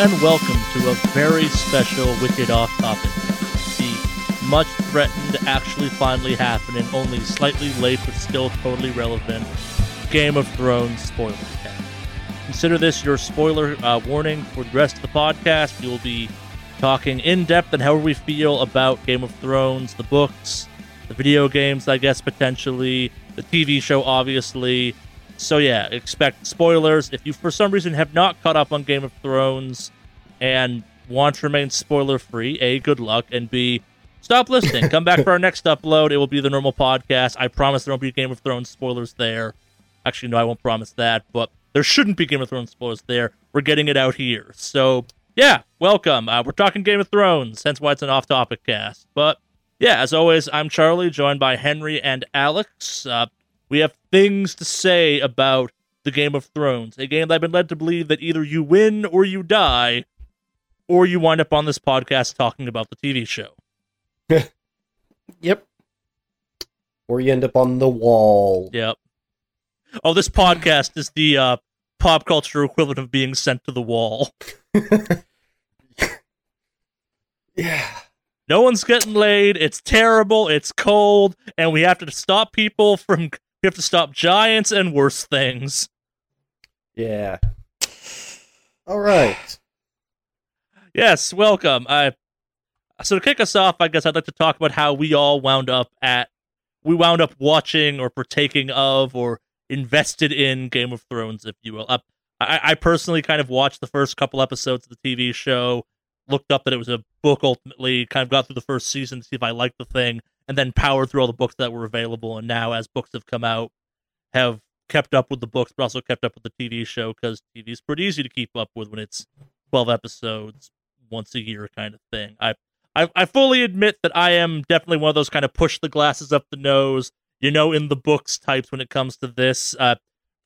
And welcome to a very special Wicked Off Topic. The much threatened, actually finally happening, only slightly late but still totally relevant Game of Thrones spoiler cast. Consider this your spoiler uh, warning for the rest of the podcast. We will be talking in depth and however we feel about Game of Thrones, the books, the video games, I guess, potentially, the TV show, obviously. So, yeah, expect spoilers. If you, for some reason, have not caught up on Game of Thrones and want to remain spoiler free, A, good luck, and B, stop listening. Come back for our next upload. It will be the normal podcast. I promise there won't be Game of Thrones spoilers there. Actually, no, I won't promise that, but there shouldn't be Game of Thrones spoilers there. We're getting it out here. So, yeah, welcome. Uh, we're talking Game of Thrones, hence why it's an off topic cast. But yeah, as always, I'm Charlie, joined by Henry and Alex. Uh, we have things to say about the Game of Thrones, a game that I've been led to believe that either you win or you die, or you wind up on this podcast talking about the TV show. Yep. Or you end up on the wall. Yep. Oh, this podcast is the uh, pop culture equivalent of being sent to the wall. Yeah. No one's getting laid. It's terrible. It's cold, and we have to stop people from. We have to stop giants and worse things. Yeah. All right. Yes, welcome. I so to kick us off, I guess I'd like to talk about how we all wound up at we wound up watching or partaking of or invested in Game of Thrones, if you will. I, I personally kind of watched the first couple episodes of the TV show, looked up that it was a book ultimately, kind of got through the first season to see if I liked the thing, and then powered through all the books that were available. And now, as books have come out, have kept up with the books, but also kept up with the TV show because TV is pretty easy to keep up with when it's 12 episodes once a year kind of thing. I, I I fully admit that I am definitely one of those kind of push the glasses up the nose, you know, in the books types when it comes to this. Uh,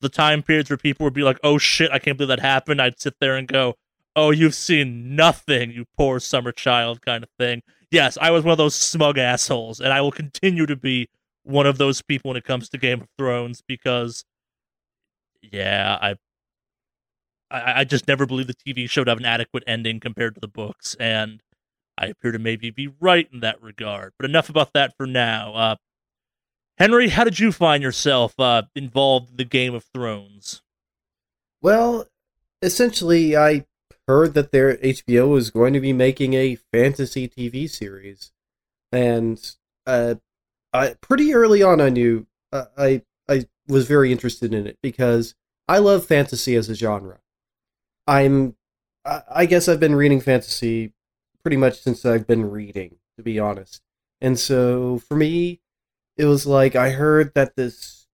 the time periods where people would be like, "Oh shit, I can't believe that happened." I'd sit there and go, "Oh, you've seen nothing, you poor summer child," kind of thing. Yes, I was one of those smug assholes, and I will continue to be one of those people when it comes to Game of Thrones because, yeah, I I, I just never believed the TV show to have an adequate ending compared to the books, and I appear to maybe be right in that regard. But enough about that for now. Uh, Henry, how did you find yourself uh, involved in the Game of Thrones? Well, essentially, I heard that their HBO was going to be making a fantasy TV series, and uh, I pretty early on I knew uh, I I was very interested in it because I love fantasy as a genre. I'm I I guess I've been reading fantasy pretty much since I've been reading, to be honest. And so for me, it was like I heard that this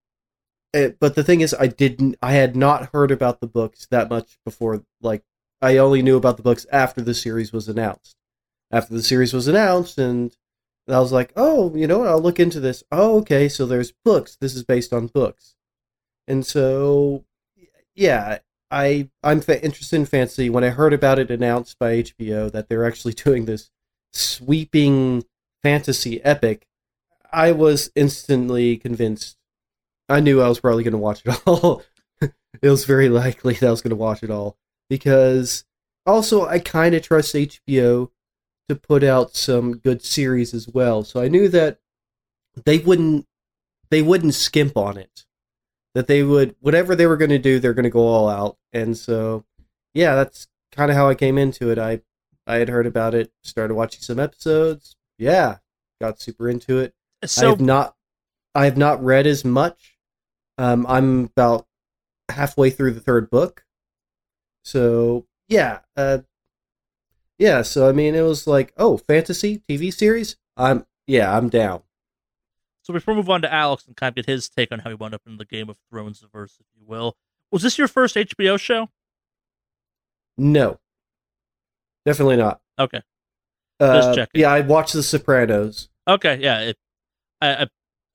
it, but the thing is I didn't I had not heard about the books that much before like I only knew about the books after the series was announced. After the series was announced and I was like, "Oh, you know what? I'll look into this." Oh, okay, so there's books. This is based on books. And so yeah, I I'm fa- interested in fantasy. When I heard about it announced by HBO that they're actually doing this sweeping fantasy epic, I was instantly convinced. I knew I was probably going to watch it all. it was very likely that I was going to watch it all because also I kind of trust HBO to put out some good series as well. So I knew that they wouldn't they wouldn't skimp on it. That they would whatever they were going to do, they're going to go all out. And so yeah, that's kind of how I came into it. I I had heard about it, started watching some episodes. Yeah, got super into it. I So, have not I have not read as much. Um, I'm about halfway through the third book. So yeah, uh, yeah. So I mean, it was like, oh, fantasy TV series. I'm yeah, I'm down. so before we move on to Alex and kind of get his take on how he wound up in the Game of Thrones verse, if you will, was this your first HBO show? No, definitely not. Okay, Uh, Just checking. Yeah, I watched The Sopranos. okay, yeah. It, I, I,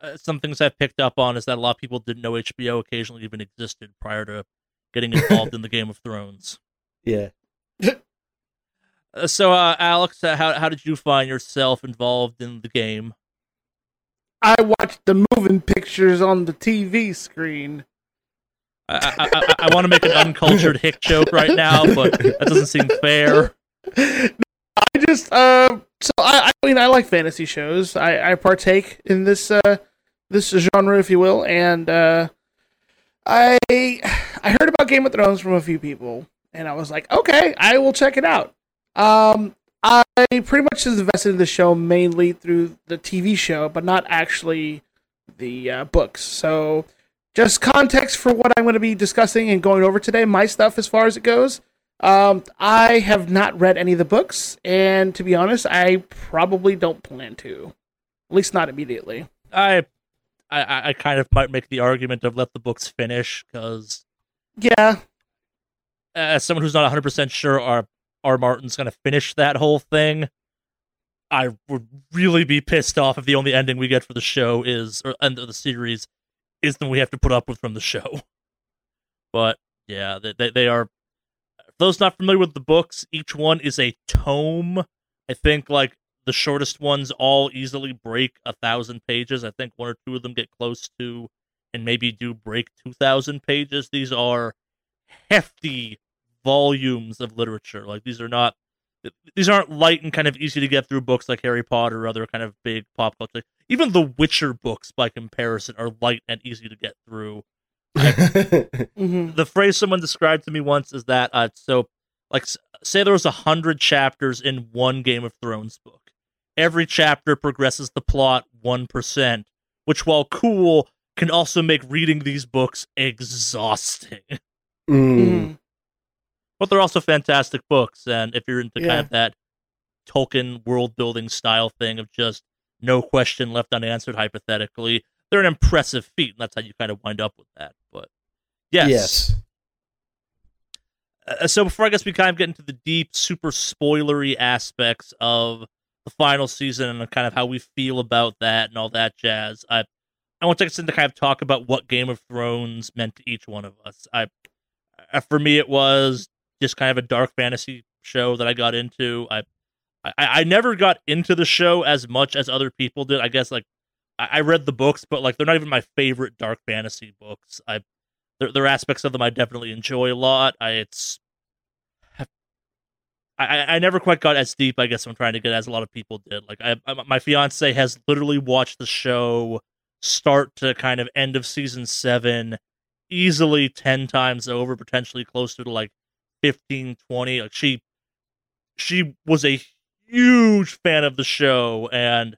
uh, some things I've picked up on is that a lot of people didn't know HBO occasionally even existed prior to getting involved in the Game of Thrones. Yeah. Uh, so, uh, Alex, uh, how how did you find yourself involved in the game? I watched the moving pictures on the TV screen. I, I, I, I want to make an uncultured hick joke right now, but that doesn't seem fair. I just uh, so I, I mean I like fantasy shows. I, I partake in this uh this genre, if you will, and uh, I I heard about Game of Thrones from a few people, and I was like, okay, I will check it out. Um, I pretty much is invested in the show mainly through the TV show, but not actually the uh, books. So, just context for what I'm going to be discussing and going over today. My stuff, as far as it goes. Um, I have not read any of the books, and to be honest, I probably don't plan to, at least not immediately. I, I, I kind of might make the argument of let the books finish because Yeah, as someone who's not 100 percent sure R. R. Martin's going to finish that whole thing, I would really be pissed off if the only ending we get for the show is or end of the series is the we have to put up with from the show. But yeah, they they, they are. For those not familiar with the books, each one is a tome. I think like the shortest ones all easily break a thousand pages. I think one or two of them get close to, and maybe do break two thousand pages. These are hefty volumes of literature. Like these are not these aren't light and kind of easy to get through books like Harry Potter or other kind of big pop culture. Even the Witcher books, by comparison, are light and easy to get through. hmm The phrase someone described to me once is that uh, so, like, say there was a hundred chapters in one Game of Thrones book. Every chapter progresses the plot one percent, which, while cool, can also make reading these books exhausting. Mm. but they're also fantastic books. And if you're into Yeah. kind of that Tolkien world building style thing of just no question left unanswered, hypothetically, they're an impressive feat. And that's how you kind of wind up with that. But yes. Yes. Uh, so before I guess we kind of get into the deep, super spoilery aspects of the final season and kind of how we feel about that and all that jazz, I I want to take us in to kind of talk about what Game of Thrones meant to each one of us. I for me it was just kind of a dark fantasy show that I got into. I I, I never got into the show as much as other people did. I guess like I, I read the books, but like they're not even my favorite dark fantasy books. I there, there are aspects of them I definitely enjoy a lot. I it's I, I never quite got as deep, I guess I'm trying to get as a lot of people did. Like I, I my fiance has literally watched the show start to kind of end of season seven easily 10 times over, potentially closer to like 15, 20. Like she she was a huge fan of the show and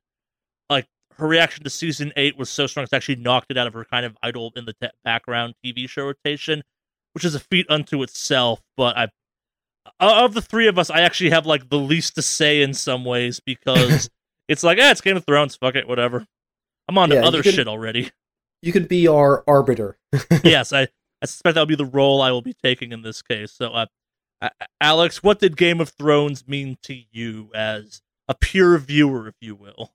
like her reaction to season eight was so strong it's actually knocked it out of her kind of idle in the te- background TV show rotation, which is a feat unto itself. But I of the three of us, I actually have like the least to say in some ways because it's like, eh, it's Game of Thrones, fuck it, whatever. I'm on to Yeah, other can- shit already. You could be our arbiter. yes, I, I suspect that'll be the role I will be taking in this case. So, uh, Alex, what did Game of Thrones mean to you as a pure viewer, if you will?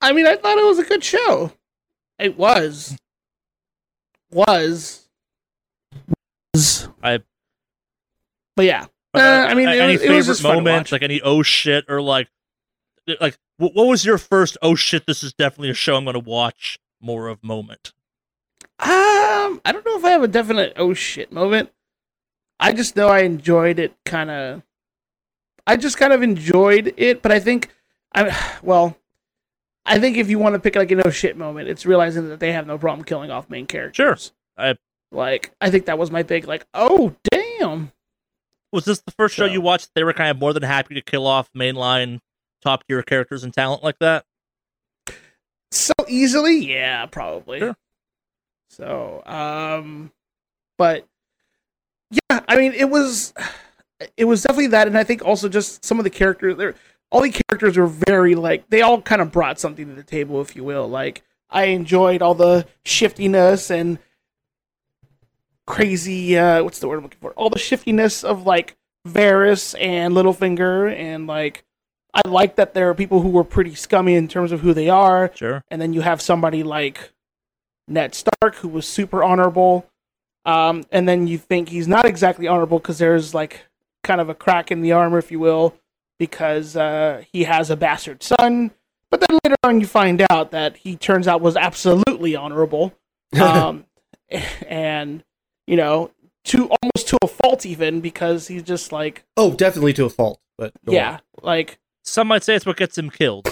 I mean, I thought it was a good show. It was. Was. Was. I- But yeah. Uh, I mean, it any was- it favorite was just fun to moments, watch. like any oh shit, or like, like what, what was your first oh shit? This is definitely a show I'm going to watch more of moment. Um, I don't know if I have a definite oh shit moment. I just know I enjoyed it kind of. I just kind of enjoyed it, but I think I well, I think if you want to pick like an oh shit moment, it's realizing that they have no problem killing off main characters. I- like I think that was my big like oh damn. Was this the first show you watched? They were kind of more than happy to kill off mainline top tier characters and talent like that. So easily? Yeah, probably. Sure. So, um but yeah, I mean it was it was definitely that and I think also just some of the characters there all the characters were very like they all kind of brought something to the table if you will. Like I enjoyed all the shiftiness and crazy uh what's the word I'm looking for? All the shiftiness of like Varys and Littlefinger and like I like that there are people who were pretty scummy in terms of who they are Sure. and then you have somebody like Ned Stark who was super honorable, um, and then you think he's not exactly honorable because there's like kind of a crack in the armor, if you will, because uh, he has a bastard son. But then later on, you find out that he turns out was absolutely honorable, um, and you know, to almost to a fault even because he's just like Oh, definitely to a fault, but yeah, on. like Some might say it's what gets him killed.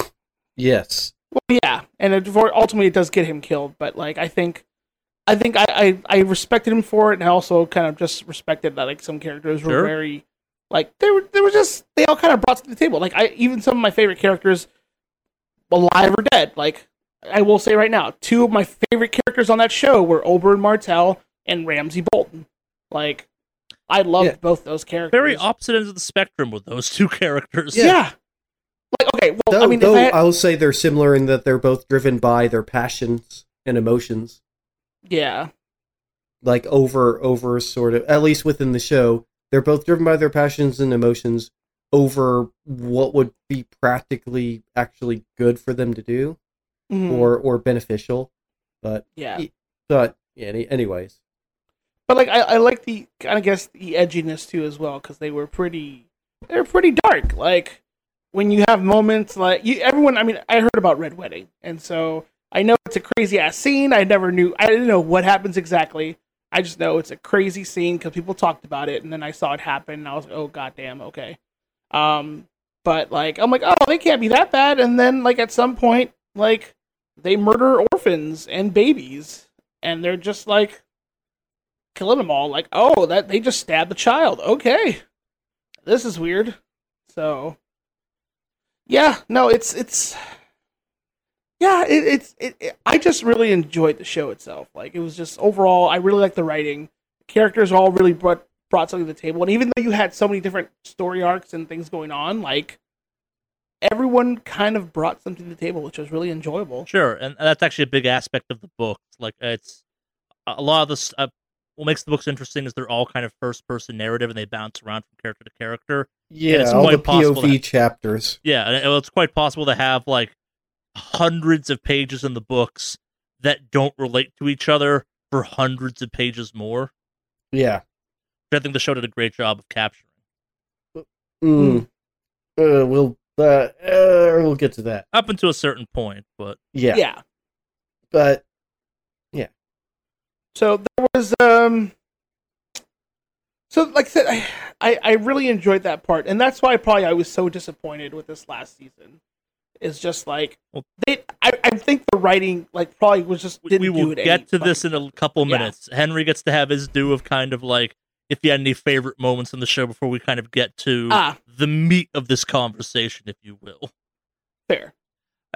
yes, well, yeah, and it, for- ultimately it does get him killed. But like I think, I think I, I I respected him for it, and I also kind of just respected that like some characters were Sure. very like they were they were just they all kind of brought to the table. Like I even some of my favorite characters, alive or dead. Like I will say right now, two of my favorite characters on that show were Oberyn Martell and Ramsay Bolton. Like I loved Yeah. both those characters. Very opposite ends of the spectrum with those two characters. Yeah. Like okay, well though, I mean, though I, I will say they're similar in that they're both driven by their passions and emotions, yeah. like over over sort of at least within the show, they're both driven by their passions and emotions over what would be practically actually good for them to do Mhm. or or beneficial. But yeah. but yeah, any, anyways, But like I, I like the I guess the edginess too as well because they were pretty they were pretty dark. Like when you have moments like you everyone I mean I heard about Red Wedding and so I know it's a crazy ass scene. I never knew I didn't know what happens exactly. I just know it's a crazy scene because people talked about it and then I saw it happen and I was like oh goddamn okay. Um, but like I'm like oh they can't be that bad and then like at some point like they murder orphans and babies and they're just like killing them all. Like, oh, that they just stabbed the child. Okay, this is weird. So, yeah, no, it's it's yeah, it, it's it, it- I just really enjoyed the show itself. Like, it was just overall, I really liked the writing. characters all really brought brought something to the table, and even though you had so many different story arcs and things going on, like everyone kind of brought something to the table, which was really enjoyable. Sure, and that's actually a big aspect of the book. Like it's a lot of this. Uh, what makes the books interesting is they're all kind of first person narrative, and they bounce around from character to character. yeah, it's all the quite possible POV that- chapters. Yeah, and it's quite possible to have like hundreds of pages in the books that don't relate to each other for hundreds of pages more. Yeah. Which I think the show did a great job of capturing. Mm. Uh, we'll uh, uh, we'll get to that. Up until a certain point, but Yeah. yeah. But yeah. So there was um so like I said I, I I really enjoyed that part and that's why probably I was so disappointed with this last season. Is just like they I, I think the writing like probably was just we, will get to this in a couple Yeah. minutes. Henry gets to have his due of kind of like if he had any favorite moments in the show before we kind of get to ah the meat of this conversation, if you will. fair.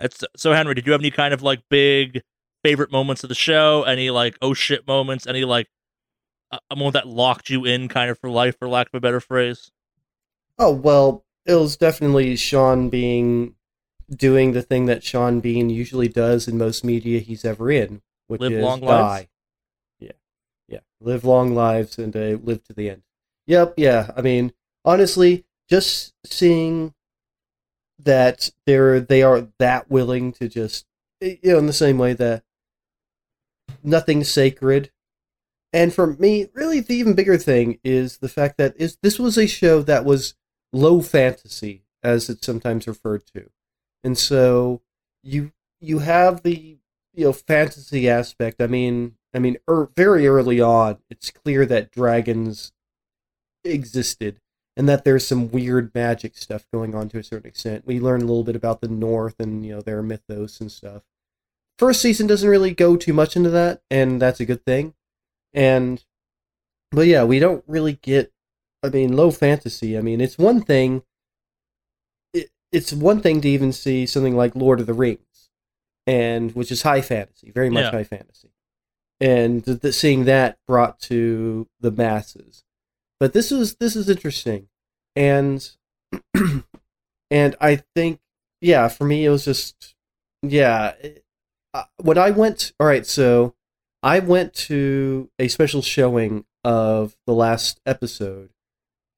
It's, so Henry, did you have any kind of like big favorite moments of the show? Any like oh shit moments? Any like a, moment that locked you in kind of for life, for lack of a better phrase? oh well, it was definitely Sean Bean doing the thing that Sean Bean usually does in most media he's ever in, which Live is long die. lives? Yeah, yeah, live long lives and uh, live to the end. Yep, yeah. I mean, honestly, just seeing that they're they are that willing to just you know in the same way that nothing's sacred and for me really the even bigger thing is the fact that is this was a show that was low fantasy as it's sometimes referred to and so you you have the you know fantasy aspect i mean i mean er, very early on it's clear that dragons existed and that there's some weird magic stuff going on to a certain extent. We learn a little bit about the North and you know their mythos and stuff. First season doesn't really go too much into that, and that's a good thing. And but yeah, we don't really get. I mean, low fantasy. I mean, it's one thing. It, it's one thing to even see something like Lord of the Rings, and which is high fantasy, very much Yeah. high fantasy, and th- th- seeing that brought to the masses but this is this is interesting and and i think yeah for me it was just yeah it- uh, when i went all right so i went to a special showing of the last episode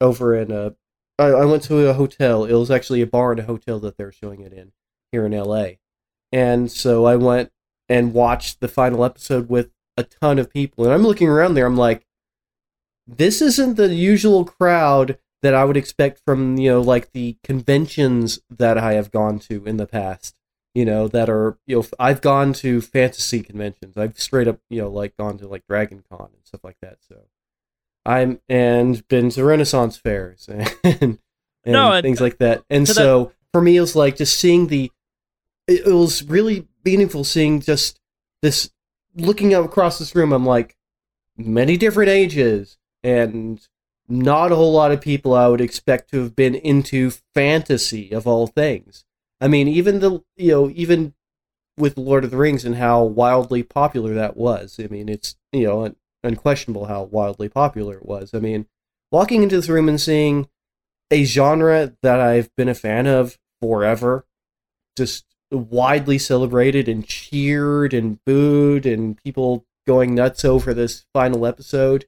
over in a I, I went to a hotel. It was actually a bar and a hotel that they're showing it in here in la and so i went and watched the final episode with a ton of people. And i'm looking around there i'm like this isn't the usual crowd that I would expect from, you know, like the conventions that I have gone to in the past. You know, that are you know I've gone to fantasy conventions. I've straight up you know like gone to like Dragon Con and stuff like that. So I'm and been to Renaissance fairs and, and No, and- things like that. And so for me, it was like just seeing the. It, it was really meaningful seeing just this looking out across this room. I'm like many different ages and not a whole lot of people I would expect to have been into fantasy of all things. I mean, even the you know even with Lord of the Rings and how wildly popular that was. I mean, it's you know un- unquestionable how wildly popular it was. I mean, walking into this room and seeing a genre that I've been a fan of forever, just widely celebrated and cheered and booed and people going nuts over this final episode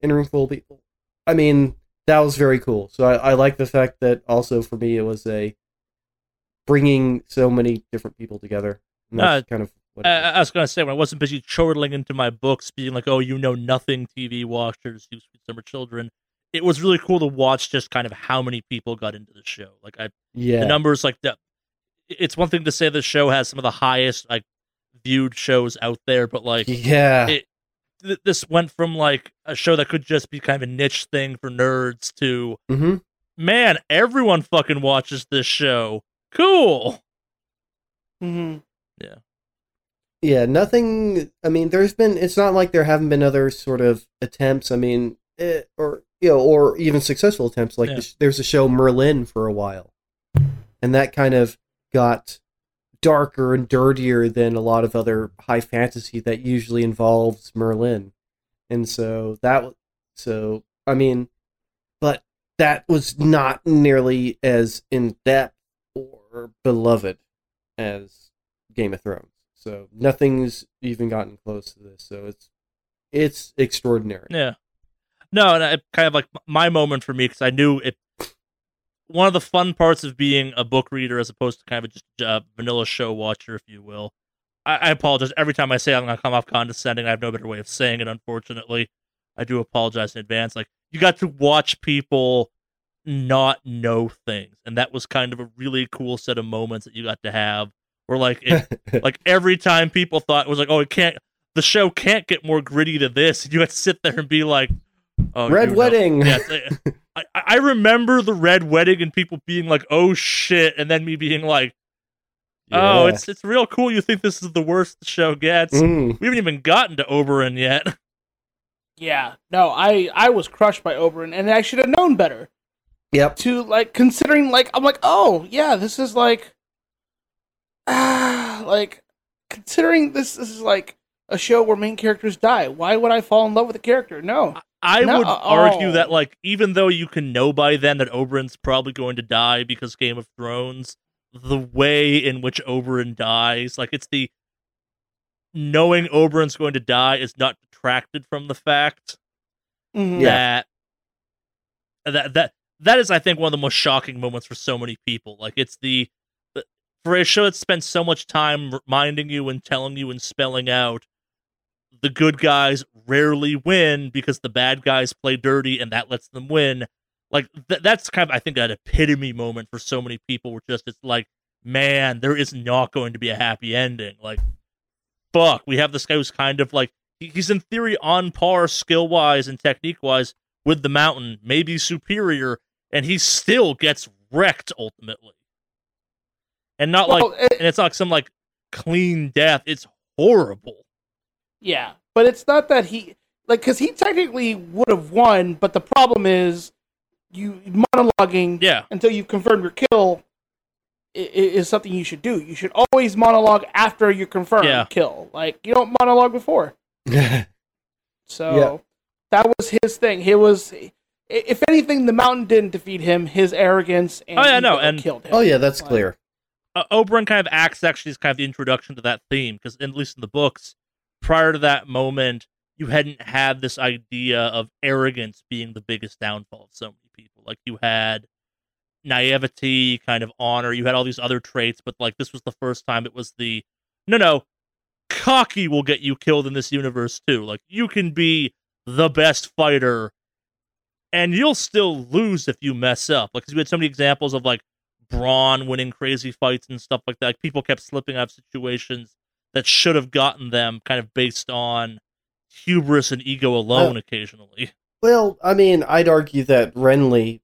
in a room full of people. I mean, that was very cool. So I, I like the fact that also for me it was a bringing so many different people together. And that's kind of what I, was. I was gonna say when I wasn't busy chortling into my books, being like, "Oh, you know nothing, TV watchers, you sweet summer children." It was really cool to watch just kind of how many people got into the show. Like I, yeah. the numbers, like the. It's one thing to say the show has some of the highest like viewed shows out there, but like yeah. it- th- this went from like a show that could just be kind of a niche thing for nerds to hmm man, everyone fucking watches this show. Cool. hmm Yeah, nothing. I mean, there's been. It's not like there haven't been other sort of attempts. I mean, eh, or you know, or even successful attempts. Like Yeah. the there's a show Merlin for a while, and that kind of got darker and dirtier than a lot of other high fantasy that usually involves Merlin, and so that. So I mean, but that was not nearly as in depth or beloved as Game of Thrones. So nothing's even gotten close to this. So it's it's extraordinary. Yeah. No, and I kind of like my moment for me because I knew it. One of the fun parts of being a book reader, as opposed to kind of just a vanilla show watcher, if you will. I, I apologize every time I say I'm going to come off condescending. I have no better way of saying it. Unfortunately, I do apologize in advance. Like you got to watch people not know things, and that was kind of a really cool set of moments that you got to have. Where like it, like every time people thought it was like, oh, it can't, the show can't get more gritty to this. You had to sit there and be like, oh, Red. Wedding. Yeah, I, I remember the red wedding and people being like, oh shit, and then me being like, oh, Yeah. it's it's real cool. You think this is the worst the show gets? Mm. We haven't even gotten to Oberyn yet. Yeah. No, I I was crushed by Oberyn, and I should have known better. Yep. To like considering, like I'm like, oh yeah, this is like, ah, like considering this, this is like a show where main characters die. Why would I fall in love with a character? No. I No, would argue oh. that like even though you can know by then that Oberyn's probably going to die because Game of Thrones, the way in which Oberyn dies, like it's the knowing Oberyn's going to die is not detracted from the fact Mhm. Yeah. that that that that is I think one of the most shocking moments for so many people. Like it's the, for a show that spends so much time reminding you and telling you and spelling out the good guys rarely win because the bad guys play dirty and that lets them win. Like th- that's kind of I think an epitome moment for so many people. Where just it's like, man, there is not going to be a happy ending. Like, fuck, we have this guy who's kind of like he's in theory on par skill wise and technique wise with the mountain, maybe superior, and he still gets wrecked ultimately. And not Well, like it- and it's not some like clean death. It's horrible. Yeah, but it's not that he like because he technically would have won, but the problem is you monologuing Yeah. until you've confirmed your kill i- i- is something you should do. You should always monologue after you confirm Yeah. kill. Like you don't monologue before. So Yeah. that was his thing. He was, i- if anything, the mountain didn't defeat him. His arrogance and Oh, yeah, no, and- killed him. oh yeah, that's Like, clear. uh, Oberyn kind of acts actually as kind of the introduction to that theme because at least in the books, prior to that moment, you hadn't had this idea of arrogance being the biggest downfall of so many people. Like you had naivety, kind of honor, you had all these other traits, but like this was the first time it was the no, no, cocky will get you killed in this universe too. Like you can be the best fighter, and you'll still lose if you mess up. Like 'cause we had so many examples of like Bronn winning crazy fights and stuff like that. Like, people kept slipping out of situations that should have gotten them kind of based on hubris and ego alone occasionally. Well, I mean, I'd argue that Renly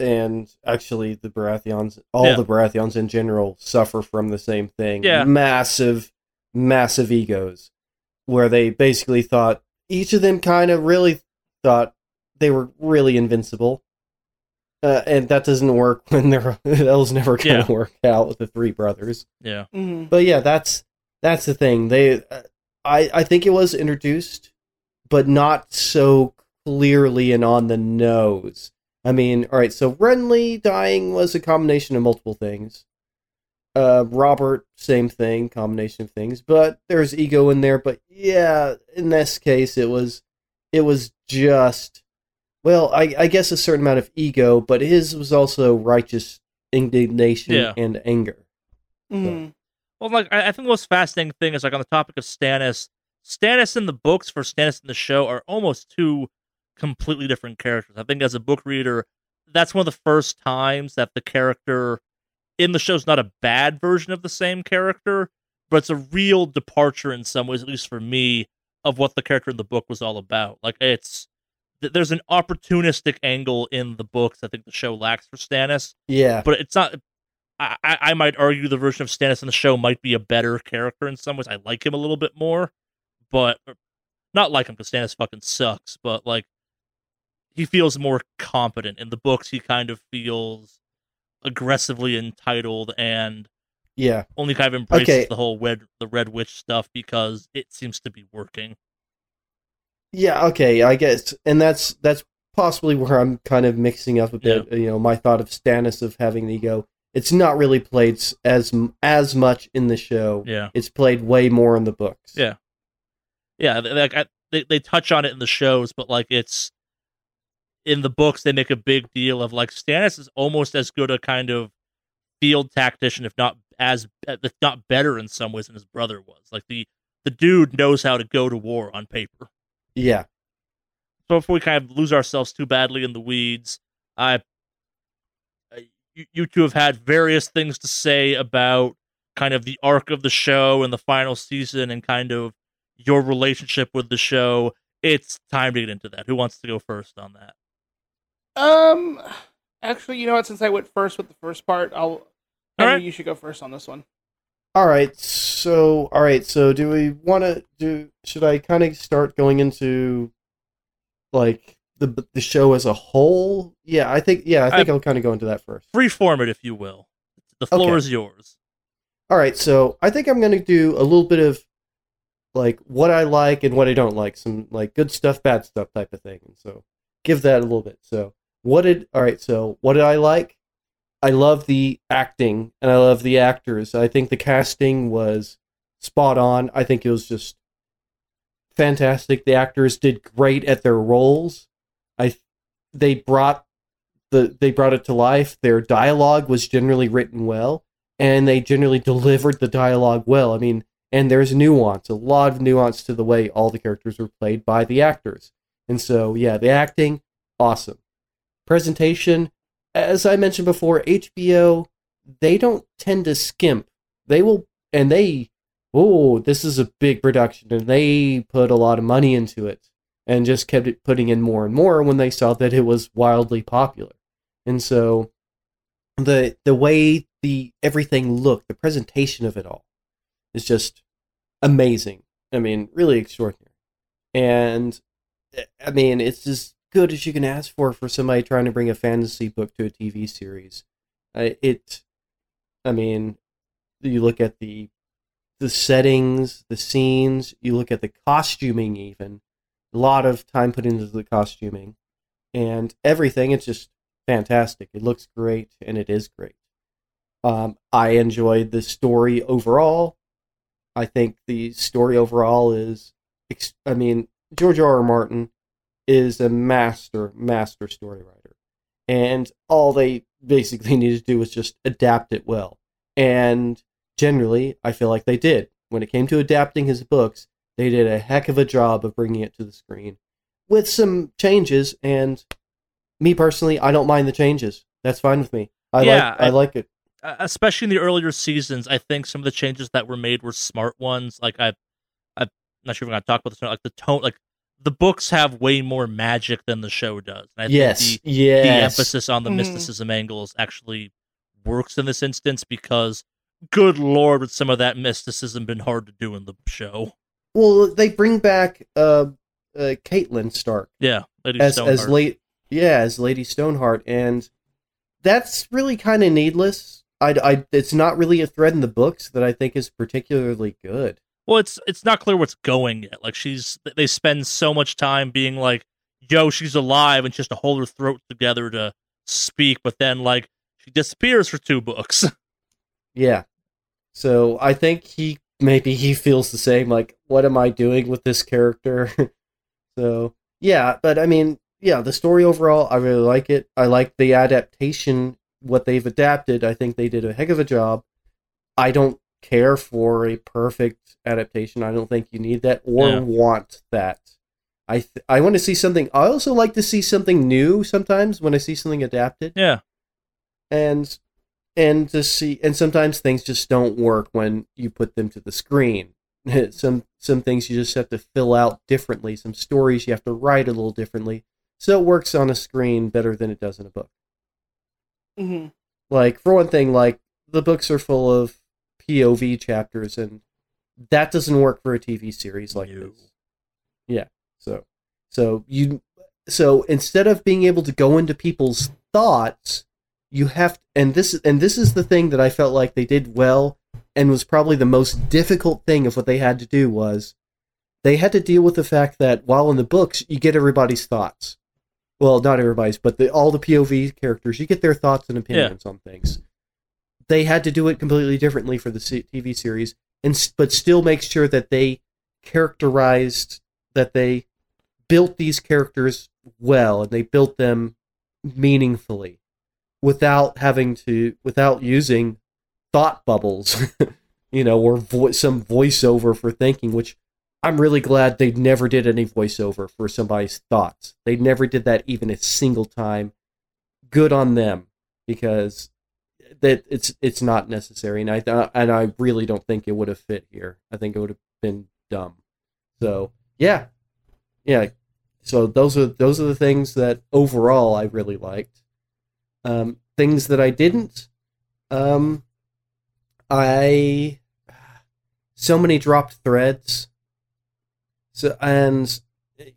and actually the Baratheons, all Yeah. the Baratheons in general, suffer from the same thing. Yeah. Massive, massive egos, where they basically thought each of them kind of really thought they were really invincible. Uh, and that doesn't work when they're that was never going to Yeah. work out with the three brothers. Yeah. hmm But yeah, that's that's the thing. They, uh, I I think it was introduced, but not so clearly and on the nose. I mean, all right. So Renly dying was a combination of multiple things. Uh, Robert, same thing, combination of things. But there's ego in there. But yeah, in this case, it was it was just well, I I guess a certain amount of ego, but his was also righteous indignation Yeah. and anger. hmm Well, like I, I think the most fascinating thing is like on the topic of Stannis. Stannis in the books for Stannis in the show are almost two completely different characters. I think as a book reader, that's one of the first times that the character in the show is not a bad version of the same character, but it's a real departure in some ways, at least for me, of what the character in the book was all about. Like it's th- there's an opportunistic angle in the books I think the show lacks for Stannis Yeah. but it's not. I, I I might argue the version of Stannis in the show might be a better character in some ways. I like him a little bit more, but er, not like him because Stannis fucking sucks. But like, he feels more competent in the books. He kind of feels aggressively entitled and Yeah. only kind of embraces Okay. the whole red the red witch stuff because it seems to be working. Yeah, okay, I guess, and that's that's possibly where I'm kind of mixing up a bit. You know, my thought of Stannis of having the ego. It's not really played as as much in the show. Yeah. It's played way more in the books. Yeah. yeah like I, they, they touch on it in the shows but like it's in the books they make a big deal of like stannis is almost as good a kind of field tactician if not as if not better in some ways than his brother was like the the dude knows how to go to war on paper Yeah. so before we kind of lose ourselves too badly in the weeds i I- you, you two have had various things to say about kind of the arc of the show and the final season and kind of your relationship with the show it's time to get into that who wants to go first on that Um, actually, you know what? Since I went first with the first part, I'll. I All think you should go first on this one. All right. So, all right. So, do we want to do? Should I kind of start going into like the the show as a whole? Yeah, I think. Yeah, I think I, will kind of go into that first. freeform it if you will the floor Okay. is yours All right, so I think I'm going to do a little bit of like what I like and what I don't like, some like good stuff, bad stuff type of thing. And so give that a little bit. So what did all right, so what did I like? I love the acting and I love the actors. I think the casting was spot on. I think it was just fantastic. The actors did great at their roles. I they brought the they brought it to life. Their dialogue was generally written well and they generally delivered the dialogue well. I mean, and there's nuance, a lot of nuance to the way all the characters were played by the actors. And so, yeah, the acting, awesome. Presentation, as I mentioned before, HBO, they don't tend to skimp. They will, and they, oh, this is a big production, and they put a lot of money into it and just kept it putting in more and more when they saw that it was wildly popular. And so, the the way the everything looked, the presentation of it all is just amazing. I mean, really extraordinary. And I mean, it's as good as you can ask for for somebody trying to bring a fantasy book to a TV series. Uh, it, I mean, you look at the the settings, the scenes, you look at the costuming, even a lot of time put into the costuming, and everything. It's just fantastic. It looks great, and it is great. Um, I enjoyed the story overall. I think the story overall is, I mean, George R. R. Martin is a master, master story writer. And all they basically needed to do was just adapt it well. And generally, I feel like they did. When it came to adapting his books, they did a heck of a job of bringing it to the screen with some changes. And me personally, I don't mind the changes. That's fine with me. I Yeah, like I, I- like it. Especially in the earlier seasons, I think some of the changes that were made were smart ones. Like I, I'm not sure if I'm gonna talk about this. or Like the tone, like the books have way more magic than the show does. And I yes, think the, yes. the emphasis on the Mhm. mysticism angles actually works in this instance because, good lord, would some of that mysticism been hard to do in the show? Well, they bring back uh, uh Catelyn Stark Yeah, Lady as Stoneheart. as late yeah as Lady Stoneheart, and that's really kind of needless. I, I it's not really a thread in the books that I think is particularly good. Well, it's it's not clear what's going yet. Like she's they spend so much time being like, "Yo, she's alive," and she has to hold her throat together to speak, but then like she disappears for two books. Yeah. So I think he maybe he feels the same. Like, what am I doing with this character? so yeah, but I mean, yeah, the story overall, I really like it. I like the adaptation, what they've adapted. I think they did a heck of a job. I don't care for a perfect adaptation. I don't think you need that or Yeah. want that. I th- I want to see something. I also like to see something new sometimes when I see something adapted yeah, and and to see and sometimes things just don't work when you put them to the screen some some things you just have to fill out differently some stories you have to write a little differently so it works on a screen better than it does in a book hmm like for one thing like the books are full of pov chapters and that doesn't work for a tv series like No. this. Yeah so so you so instead of being able to go into people's thoughts you have and this and this is the thing that i felt like they did well and was probably the most difficult thing of what they had to do was they had to deal with the fact that while in the books you get everybody's thoughts. Well not everybody's but the, all the pov characters you get their thoughts and opinions on things. They had to do it completely differently for the tv series and but still make sure that they characterized that they built these characters well and they built them meaningfully without having to without using thought bubbles you know or vo- some voiceover for thinking which i'm really glad they never did any voiceover for somebody's thoughts. They never did that even a single time. Good on them because that it's it's not necessary and i and i really don't think it would have fit here i think it would have been dumb so yeah yeah so those are those are the things that overall i really liked um, things that I didn't. Um, I so many dropped threads. So and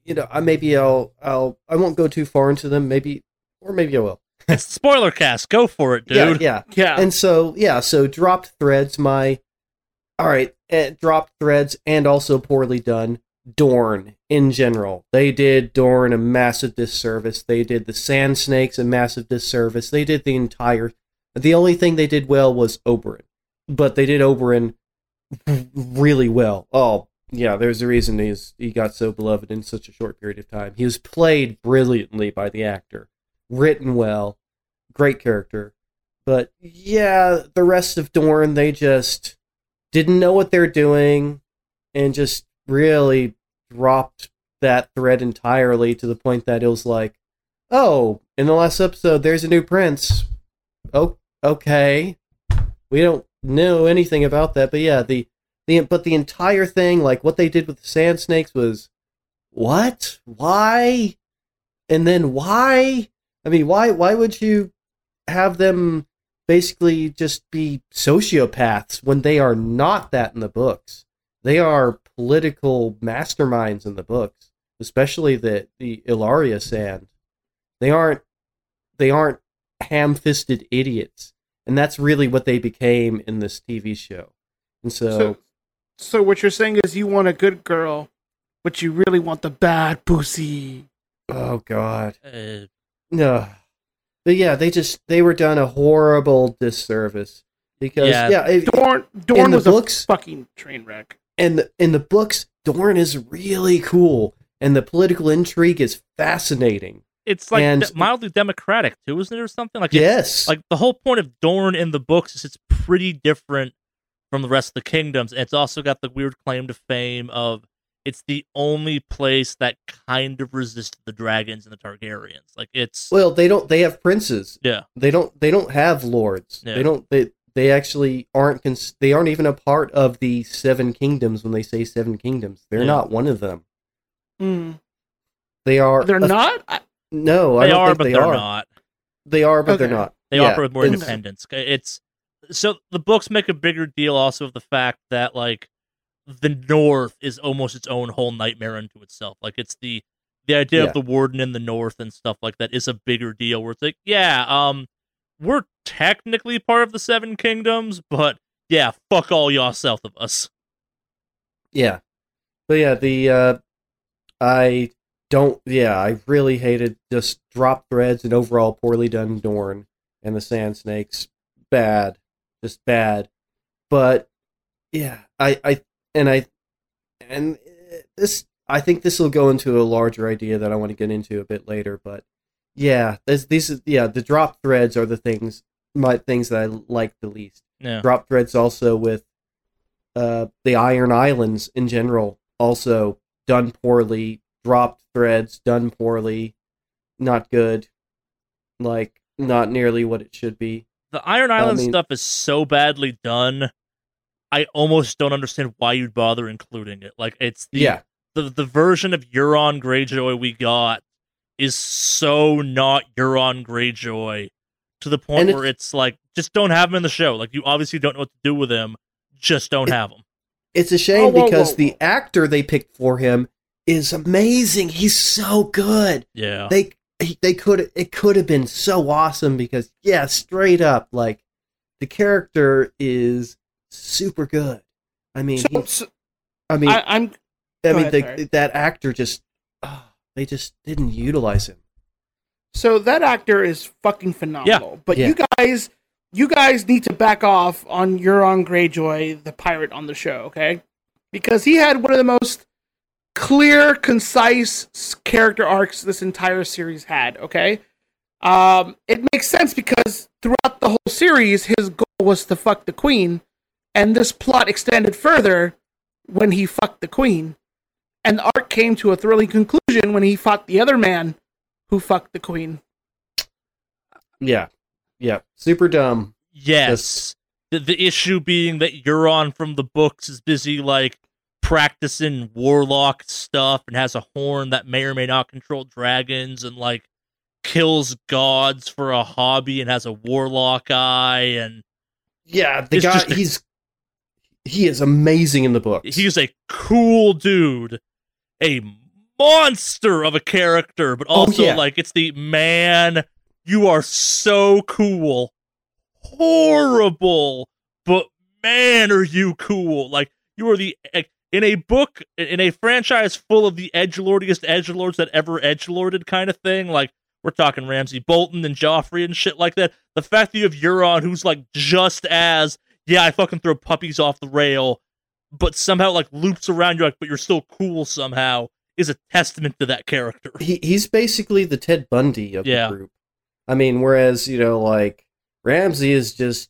you know, I maybe I'll I'll I won't go too far into them. Maybe or maybe I will. It's spoiler cast. Go for it, dude. Yeah, yeah. Yeah. And so yeah, so dropped threads. My all right, eh, dropped threads and also poorly done. Dorn in general, they did Dorn a massive disservice. They did the Sand Snakes a massive disservice. They did the entire. The only thing they did well was Oberyn, but they did Oberyn really well. Oh yeah, there's a reason he's he got so beloved in such a short period of time. He was played brilliantly by the actor, written well, great character. But yeah, the rest of Dorn, they just didn't know what they're doing and just really dropped that thread entirely to the point that it was like, oh, in the last episode, there's a new prince. Oh, okay. We don't know anything about that, but yeah, the the but the entire thing, like what they did with the sand snakes, was what? Why? And then why? I mean, why? Why would you have them basically just be sociopaths when they are not that in the books? They are political masterminds in the books, especially the the Ellaria Sand. They aren't they aren't ham-fisted idiots, and that's really what they became in this TV show. And so, so, so what you're saying is you want a good girl, but you really want the bad pussy. oh god, Uh, no. But yeah, they just they were done a horrible disservice because Yeah. yeah, it- Dorn, Dorn the was books- a fucking train wreck. and the, in the books, Dorn is really cool, and the political intrigue is fascinating. it's like And- mildly democratic too, isn't it, or something? Like it's- yes, like the whole point of Dorn in the books is it's pretty different from the rest of the kingdoms. And it's also got the weird claim to fame of it's the only place that kind of resisted the dragons and the Targaryens. Like it's Well, they don't. They have princes. Yeah. They don't. They don't have lords. Yeah. They don't. They they actually aren't. Cons- they aren't even a part of the seven kingdoms. When they say seven kingdoms, they're Yeah. not one of them. Mm. They are. They're a- not. I, No, I they don't are, think but they they're are. not. They are, but they're not. They Yeah, operate with more it's- independence. It's so the books make a bigger deal also of the fact that like the North is almost its own whole nightmare unto itself. Like it's the the idea Yeah. of the warden in the North and stuff like that is a bigger deal. Where it's like, yeah, um, we're technically part of the Seven Kingdoms, but yeah, fuck all y'all south of us. Yeah. But yeah, the uh I don't yeah, I really hated just drop threads and overall poorly done Dorn and the Sand Snakes. Bad. Just bad. But yeah, I I and I and uh, this I think this will go into a larger idea that I want to get into a bit later, but yeah, this these yeah, the drop threads are the things my things that I like the least Yeah, drop threads also with uh, the Iron Islands in general also done poorly. Dropped threads done poorly, not good. Like not nearly what it should be. the Iron Island mean- stuff is so badly done. I almost don't understand why you'd bother including it. Like it's the Yeah, the the version of Euron Greyjoy we got is so not Euron Greyjoy to the point And where it's like just don't have him in the show. Like you obviously don't know what to do with him. Just don't It- have him. it's a shame Oh, whoa, because whoa, the actor they picked for him is amazing. He's so good. Yeah. They they could it could have been so awesome because yeah, straight up like the character is super good. I mean, so, so I mean, I, I'm I mean, ahead, the, that actor just oh, they just didn't utilize him. So that actor is fucking phenomenal. But Yeah. you guys, you guys need to back off on Euron Greyjoy, the pirate on the show, okay? Because he had one of the most clear, concise character arcs this entire series had. Okay, um, it makes sense because throughout the whole series, his goal was to fuck the queen, and this plot extended further when he fucked the queen, and the arc came to a thrilling conclusion when he fought the other man who fucked the queen. Yeah, yeah, super dumb. Yes. The the issue being that Euron from the books is busy like practicing warlock stuff and has a horn that may or may not control dragons and like kills gods for a hobby and has a warlock eye and Yeah, the guy just a- he's he is amazing in the book. he's a cool dude, a monster of a character, but Oh, also yeah. like it's the man. You are so cool, horrible, but man, are you cool? Like you are the in a book in a franchise full of the edge lordiest edge lords that ever edge lorded kind of thing. Like we're talking Ramsay Bolton and Joffrey and shit like that. The fact that you have Euron, who's like just as yeah, I fucking throw puppies off the rail, but somehow like loops around you, like, but you're still cool somehow, is a testament to that character. he he's basically the Ted Bundy of Yeah. the group. I mean, whereas you know, like Ramsay is just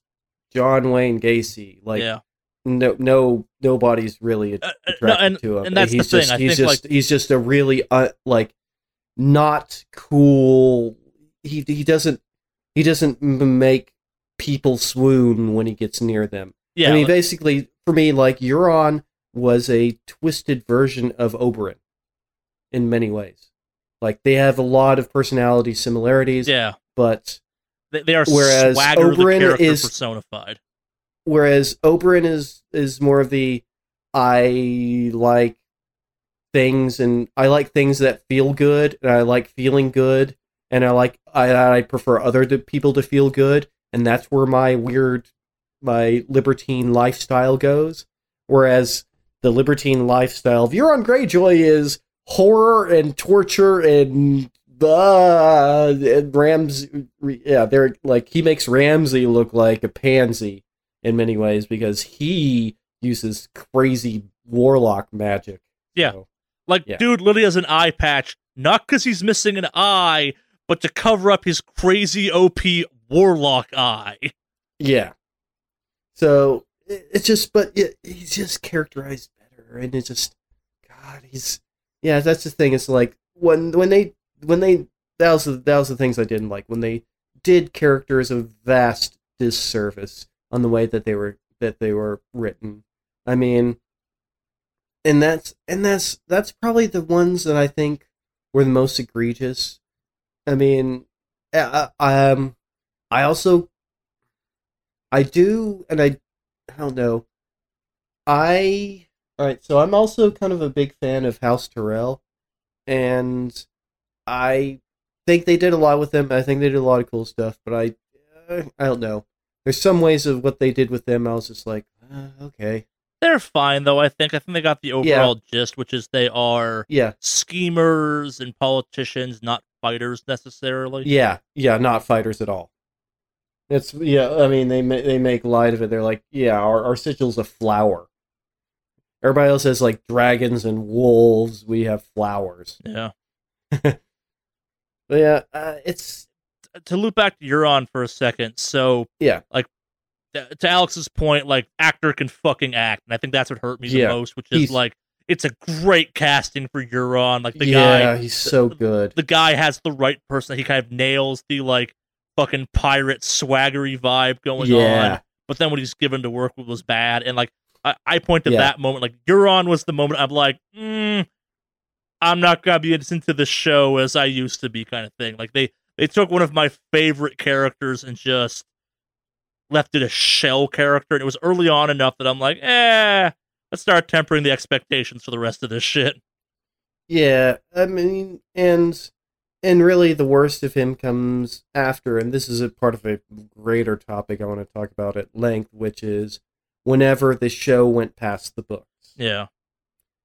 John Wayne Gacy. Like yeah, no, no, nobody's really Uh, uh, attracted no, and to him. and that's the he's thing. Just, I he's think just like he's just a really uh, like not cool. He he doesn't he doesn't make people swoon when he gets near them. yeah, I mean, basically, for me, like Euron was a twisted version of Oberyn in many ways. Like they have a lot of personality similarities, yeah. but They, they are Whereas swagger Oberyn is- personified. whereas Oberyn is is more of the I like things and I like things that feel good and I like feeling good and I like I I prefer other people to feel good and that's where my weird my libertine lifestyle goes whereas the libertine lifestyle of Euron Greyjoy is horror and torture and uh, and Rams yeah they're like he makes Ramsay look like a pansy in many ways because he uses crazy warlock magic. Yeah. So, Like, Yeah. dude literally has an eye patch, not because he's missing an eye, but to cover up his crazy OP warlock eye. yeah. So it- it's just, but it, he's just characterized better, and it's just, God, he's yeah. That's the thing. It's like when when they when they that was the, that was the things I didn't like when they did characters a vast disservice on the way that they were that they were written. I mean, and that's and that's that's probably the ones that I think were the most egregious. I mean, I, um, I also I do, and I I don't know. I all right, so I'm also kind of a big fan of House Tyrell, and I think they did a lot with them. I think they did a lot of cool stuff, but I I don't know. There's some ways of what they did with them. I was just like, uh, okay, They're fine though. I think. I think they got the overall gist, which is they are yeah, schemers and politicians, not fighters necessarily. yeah, yeah, not fighters at all. It's yeah. I mean, they ma- they make light of it. They're like, yeah, our our sigil's a flower. Everybody else has like dragons and wolves. We have flowers. Yeah. But yeah, uh, it's To loop back to Euron for a second, so Yeah. like th- to Alex's point, like actor can fucking act, and I think that's what hurt me Yeah. the most, which is He's- like it's a great casting for Euron. Like the yeah, guy, he's so good. the guy has the right person. He kind of nails the like fucking pirate swaggery vibe going Yeah. on. But then when he's given to work with was bad, and like I, I point to Yeah. that moment, like Euron was the moment I'm like, mm, I'm not gonna be as into the show as I used to be, kind of thing. Like they they took one of my favorite characters and just left it a shell character, and it was early on enough that I'm like, eh, let's start tempering the expectations for the rest of this shit. Yeah, I mean, and and really the worst of him comes after, and this is a part of a greater topic I want to talk about at length, which is whenever the show went past the books, Yeah,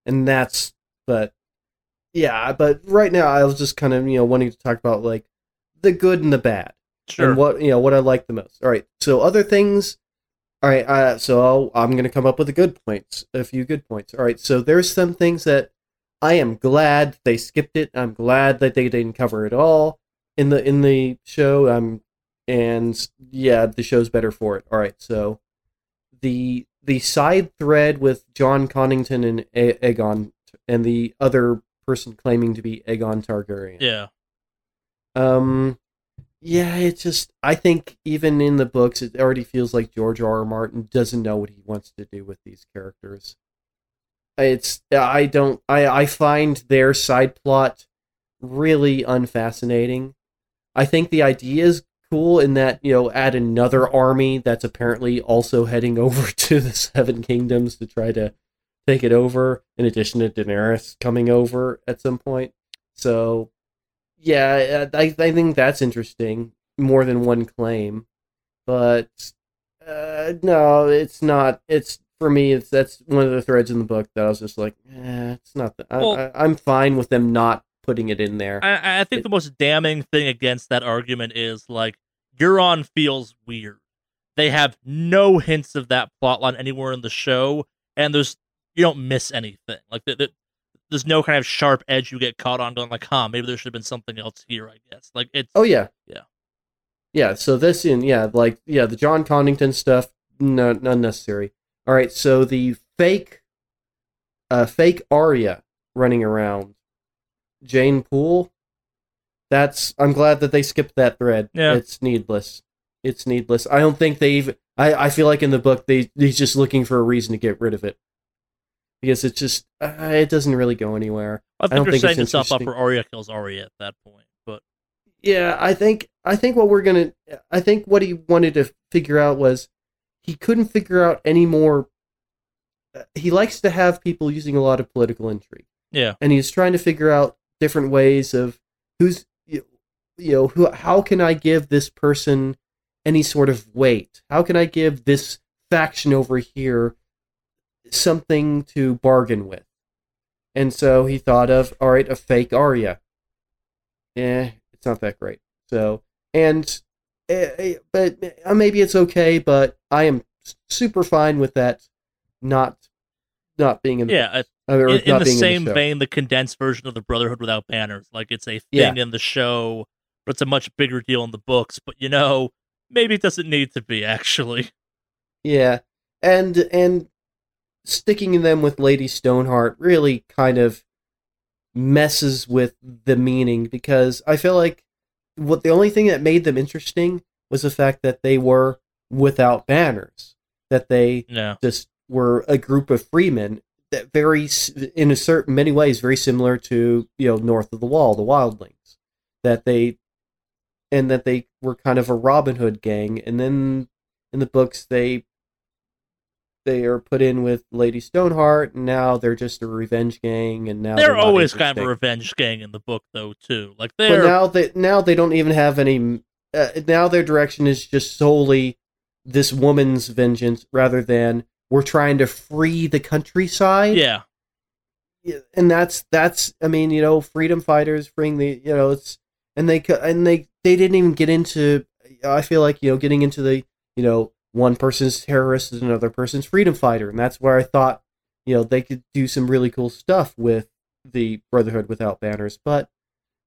and that's but yeah, but right now I was just kind of you know wanting to talk about like the good and the bad sure. and what you know what I like the most. All right, so other things. All right, uh, so I'll, I'm going to come up with the good points, a few good points. All right, so there's some things that I am glad they skipped it. I'm glad that they didn't cover it all in the in the show. Um, and yeah, the show's better for it. All right, so the the side thread with Jon Connington and A- Aegon and the other person claiming to be Aegon Targaryen. yeah. Um, yeah, it's just I think even in the books, it already feels like George R. R. Martin doesn't know what he wants to do with these characters. It's I don't I I find their side plot really unfascinating. I think the idea is cool in that you know add another army that's apparently also heading over to the Seven Kingdoms to try to take it over. In addition to Daenerys coming over at some point, so yeah, I I think that's interesting more than one claim, but uh, no, it's not. It's for me. It's that's one of the threads in the book that I was just like, eh, it's not. The, I, Well- I, I'm fine with them not putting it in there. I, I think the most damning thing against that argument is like Euron feels weird. They have no hints of that plotline anywhere in the show, and there's you don't miss anything. Like the, the, there's no kind of sharp edge you get caught on, going like, "Huh, maybe there should have been something else here." I guess like it's Oh yeah, Yeah. yeah. So this in yeah, like yeah, the Jon Connington stuff, no, unnecessary. All right, so the fake, uh, fake Arya running around, Jeyne Poole. That's I'm glad that they skipped that thread. Yeah. it's needless. It's needless. I don't think they even. I I feel like in the book they he's just looking for a reason to get rid of it because it's just uh, it doesn't really go anywhere. I think don't you're think setting yourself up for. Arya kills Arya at that point. But Yeah, I think I think what we're gonna I think what he wanted to figure out was he couldn't figure out any more. uh, He likes to have people using a lot of political intrigue, yeah, and he's trying to figure out different ways of who's you know who how can I give this person any sort of weight? How can I give this faction over here something to bargain with? And so he thought of all right, a fake Arya. Eh, it's not that great. So and but uh, maybe it's okay. But I am super fine with that not not being in the yeah. in, in the same show. vein, the condensed version of the Brotherhood without banners, like it's a thing Yeah. in the show, but it's a much bigger deal in the books. But you know, maybe it doesn't need to be actually. Yeah, and and sticking them with Lady Stoneheart really kind of messes with the meaning because I feel like what the only thing that made them interesting was the fact that they were without banners, that they Yeah. just were a group of freemen that very, in a certain many ways, very similar to you know North of the Wall, the Wildlings, that they, and that they were kind of a Robin Hood gang, and then in the books they they are put in with Lady Stoneheart, and now they're just a revenge gang, and now they're not always kind of a revenge gang in the book, though, too. Like they're now they now they don't even have any. Uh, now their direction is just solely this woman's vengeance, rather than we're trying to free the countryside. yeah, Yeah, and that's that's. I mean, you know, freedom fighters freeing the. You know, it's and they and they they didn't even get into. I feel like you know getting into the you know one person's terrorist is another person's freedom fighter, and that's where I thought you know they could do some really cool stuff with the Brotherhood without banners, but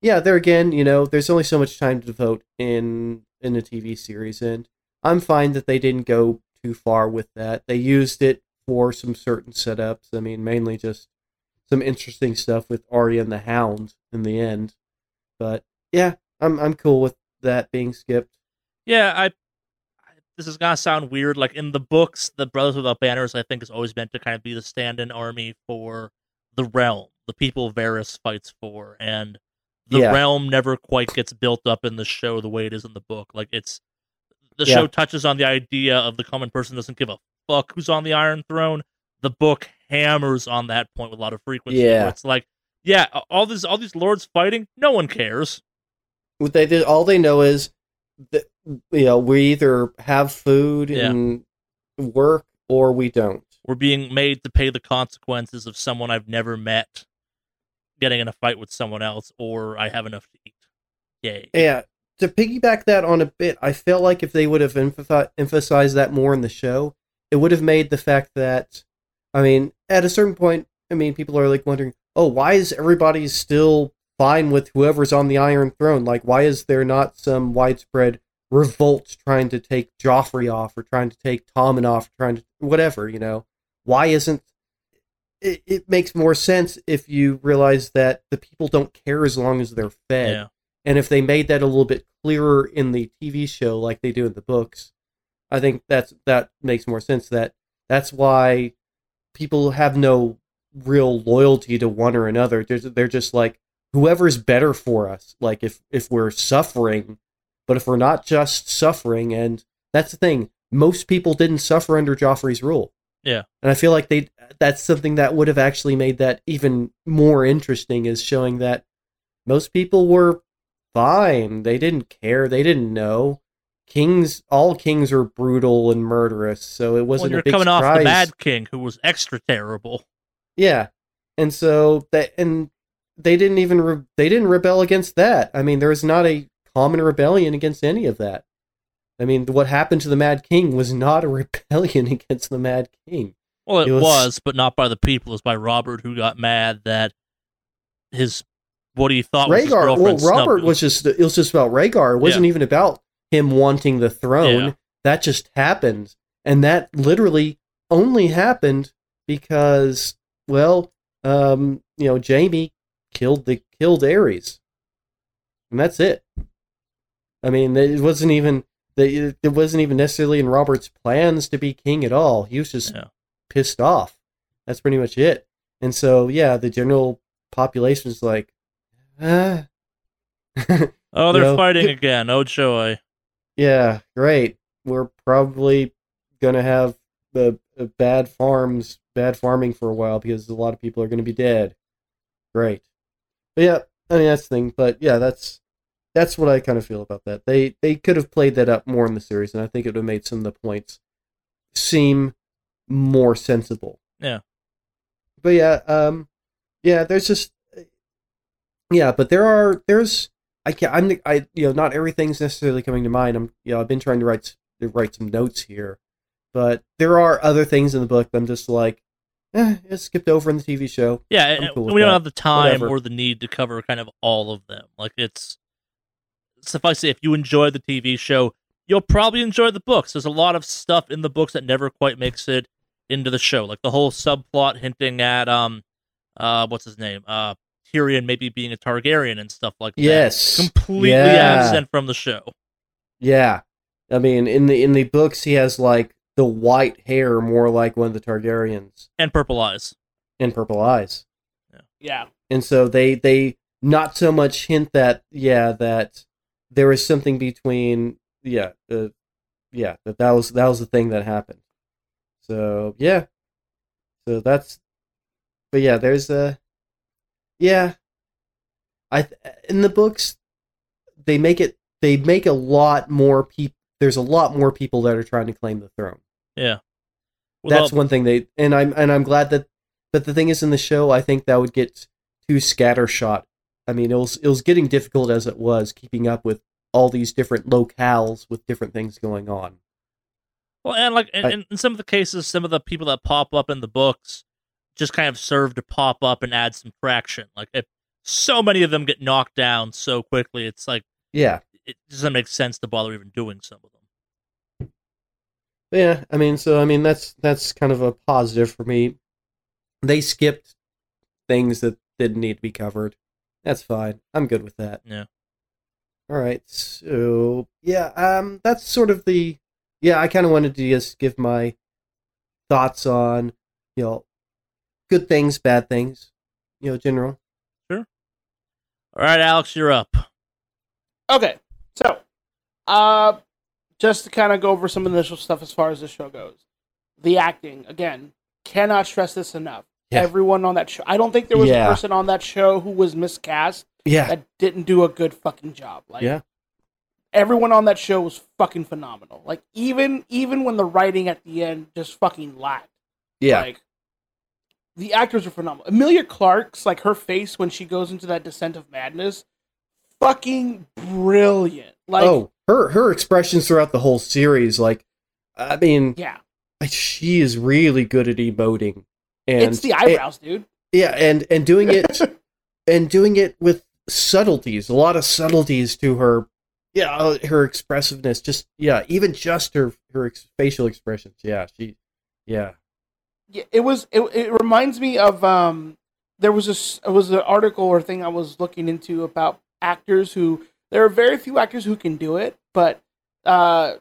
yeah, there again, you know, there's only so much time to devote in in a TV series, and I'm fine that they didn't go too far with that. They used it for some certain setups. I mean, mainly just some interesting stuff with Arya and the Hound in the end. But yeah, I'm I'm cool with that being skipped. yeah. I, I this is gonna sound weird. Like in the books, the Brothers Without Banners, I think, is always meant to kind of be the stand-in army for the realm, the people Varys fights for, and the Yeah. realm never quite gets built up in the show the way it is in the book. Like it's the Yeah. show touches on the idea of the common person doesn't give a fuck who's on the Iron Throne. The book hammers on that point with a lot of frequency. Yeah. it's like, yeah, all these all these lords fighting, no one cares. What they did, all they know is that you know we either have food Yeah. and work or we don't. We're being made to pay the consequences of someone I've never met getting in a fight with someone else, or I have enough to eat. Yay. Yeah, to piggyback that on a bit, I feel like if they would have emphasized that more in the show, it would have made the fact that, I mean, at a certain point, I mean, people are like wondering, oh, why is everybody still fine with whoever's on the Iron Throne? Like, why is there not some widespread revolt trying to take Joffrey off or trying to take Tommen off, trying to whatever, you know? Why isn't it, it makes more sense if you realize that the people don't care as long as they're fed. Yeah. And if they made that a little bit clearer in the TV show, like they do in the books, I think that's that makes more sense. That that's why people have no real loyalty to one or another. They're, they're just like whoever's better for us. Like if if we're suffering, but if we're not just suffering, and that's the thing, most people didn't suffer under Joffrey's rule. Yeah. and I feel like they that's something that would have actually made that even more interesting. Is showing that most people were fine. They didn't care. They didn't know. Kings, all kings are brutal and murderous, so it wasn't you're a big coming surprise. off the Mad King, who was extra terrible. Yeah, and so that and they didn't even re- they didn't rebel against that. I mean, there was not a common rebellion against any of that. I mean, what happened to the Mad King was not a rebellion against the Mad King. Well, it, It was... was- but not by the people. It was by Robert, who got mad that his what he thought was his Rhaegar, well, Robert was just it was just about Rhaegar. It wasn't even about him wanting the throne. Yeah. That just happened, and that literally only happened because, well, um, you know, Jaime killed the killed Aerys, and that's it. I mean, it wasn't even it it wasn't even necessarily in Robert's plans to be king at all. He was just Yeah. pissed off. That's pretty much it. And so, yeah, the general population is like, ah. Oh, they're know, fighting again. Oh joy. yeah, great. We're probably gonna have the uh, bad farms, bad farming for a while because a lot of people are gonna be dead. Great. But yeah, I mean that's the thing. But yeah, that's that's what I kind of feel about that. They they could have played that up more in the series, and I think it would have made some of the points seem more sensible. Yeah. But yeah, um, yeah. There's just yeah, but there are there's I can't I'm I you know not everything's necessarily coming to mind. I'm you know I've been trying to write to write some notes here, but there are other things in the book that I'm just like, eh, it's skipped over in the TV show. Yeah, cool we don't that. have the time Whatever. or the need to cover kind of all of them. Like it's suffice it, if you enjoy the TV show, you'll probably enjoy the books. There's a lot of stuff in the books that never quite makes it into the show, like the whole subplot hinting at um, uh, what's his name, uh, Tyrion maybe being a Targaryen and stuff like that. Yes. completely Yeah. absent from the show. Yeah. I mean, in the in the books, he has like the white hair, more like one of the Targaryens, and purple eyes. and purple eyes. Yeah. And so they they not so much hint that yeah that there was something between yeah uh, yeah that that was that was the thing that happened. So yeah, so that's but yeah, there's a yeah. I in the books they make it they make a lot more people. There's a lot more people that are trying to claim the throne. Yeah, That's one thing they and I'm and I'm glad that but the thing is in the show I think that would get too scattershot. I mean it was it was getting difficult as it was keeping up with all these different locales with different things going on. Well, and like in, I- in- in some of the cases, some of the people that pop up in the books just kind of serve to pop up and add some traction. Like if so many of them get knocked down so quickly, it's like Yeah. it doesn't make sense to bother even doing some of them. Yeah, I mean so I mean that's that's kind of a positive for me. They skipped things that didn't need to be covered. That's fine. I'm good with that. Yeah. All right. So, yeah, um that's sort of the yeah, I kind of wanted to just give my thoughts on, you know, good things, bad things, you know, general. Sure. All right, Alex, you're up. Okay, so uh, just to kind of go over some initial stuff as far as the show goes. The acting, again, cannot stress this enough. Yeah. Everyone on that show, I don't think there was Yeah. a person on that show who was miscast Yeah. that didn't do a good fucking job. Like, Yeah. everyone on that show was fucking phenomenal. Like, even even when the writing at the end just fucking lacked. Yeah. Like the actors are phenomenal. Emilia Clarke's like her face when she goes into that descent of madness, fucking brilliant. Like oh, her her expressions throughout the whole series like I mean, yeah, she is really good at emoting. And it's the eyebrows, dude. Yeah, and and doing it and doing it with subtleties, a lot of subtleties to her. Yeah, uh, her expressiveness, just yeah, even just her her ex- facial expressions. Yeah, she, yeah, Yeah, it was. It, it reminds me of um. There was a s- it was an article or thing I was looking into about actors who there are very few actors who can do it, but uh,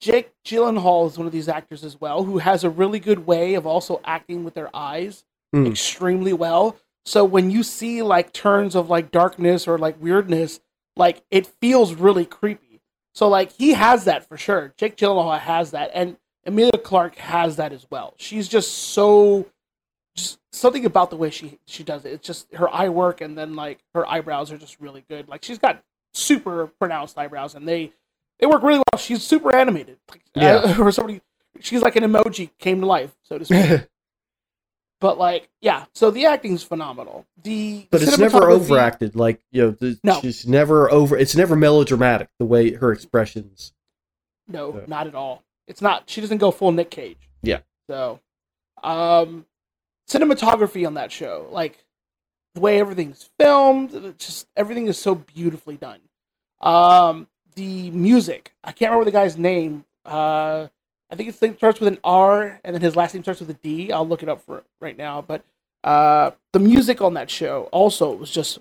Jake Gyllenhaal is one of these actors as well who has a really good way of also acting with their eyes Hmm. extremely well. So when you see like turns of like darkness or like weirdness, like it feels really creepy. So like he has that for sure. Jake Gyllenhaal has that, and Emilia Clarke has that as well. She's just so just something about the way she she does it. It's just her eye work, and then like her eyebrows are just really good. Like she's got super pronounced eyebrows, and they they work really well. She's super animated. Like, Yeah. or somebody, she's like an emoji came to life, so to speak. but like, yeah. So the acting's phenomenal. The but it's never overacted. Like you know, the, No. she's never over. It's never melodramatic the way her expressions. No, Yeah. not at all. It's not. She doesn't go full Nick Cage. Yeah. So, um, cinematography on that show, like the way everything's filmed, just everything is so beautifully done. Um, the music, I can't remember the guy's name. Uh, I think it starts with an R, and then his last name starts with a D. I'll look it up for right now. But uh, the music on that show also was just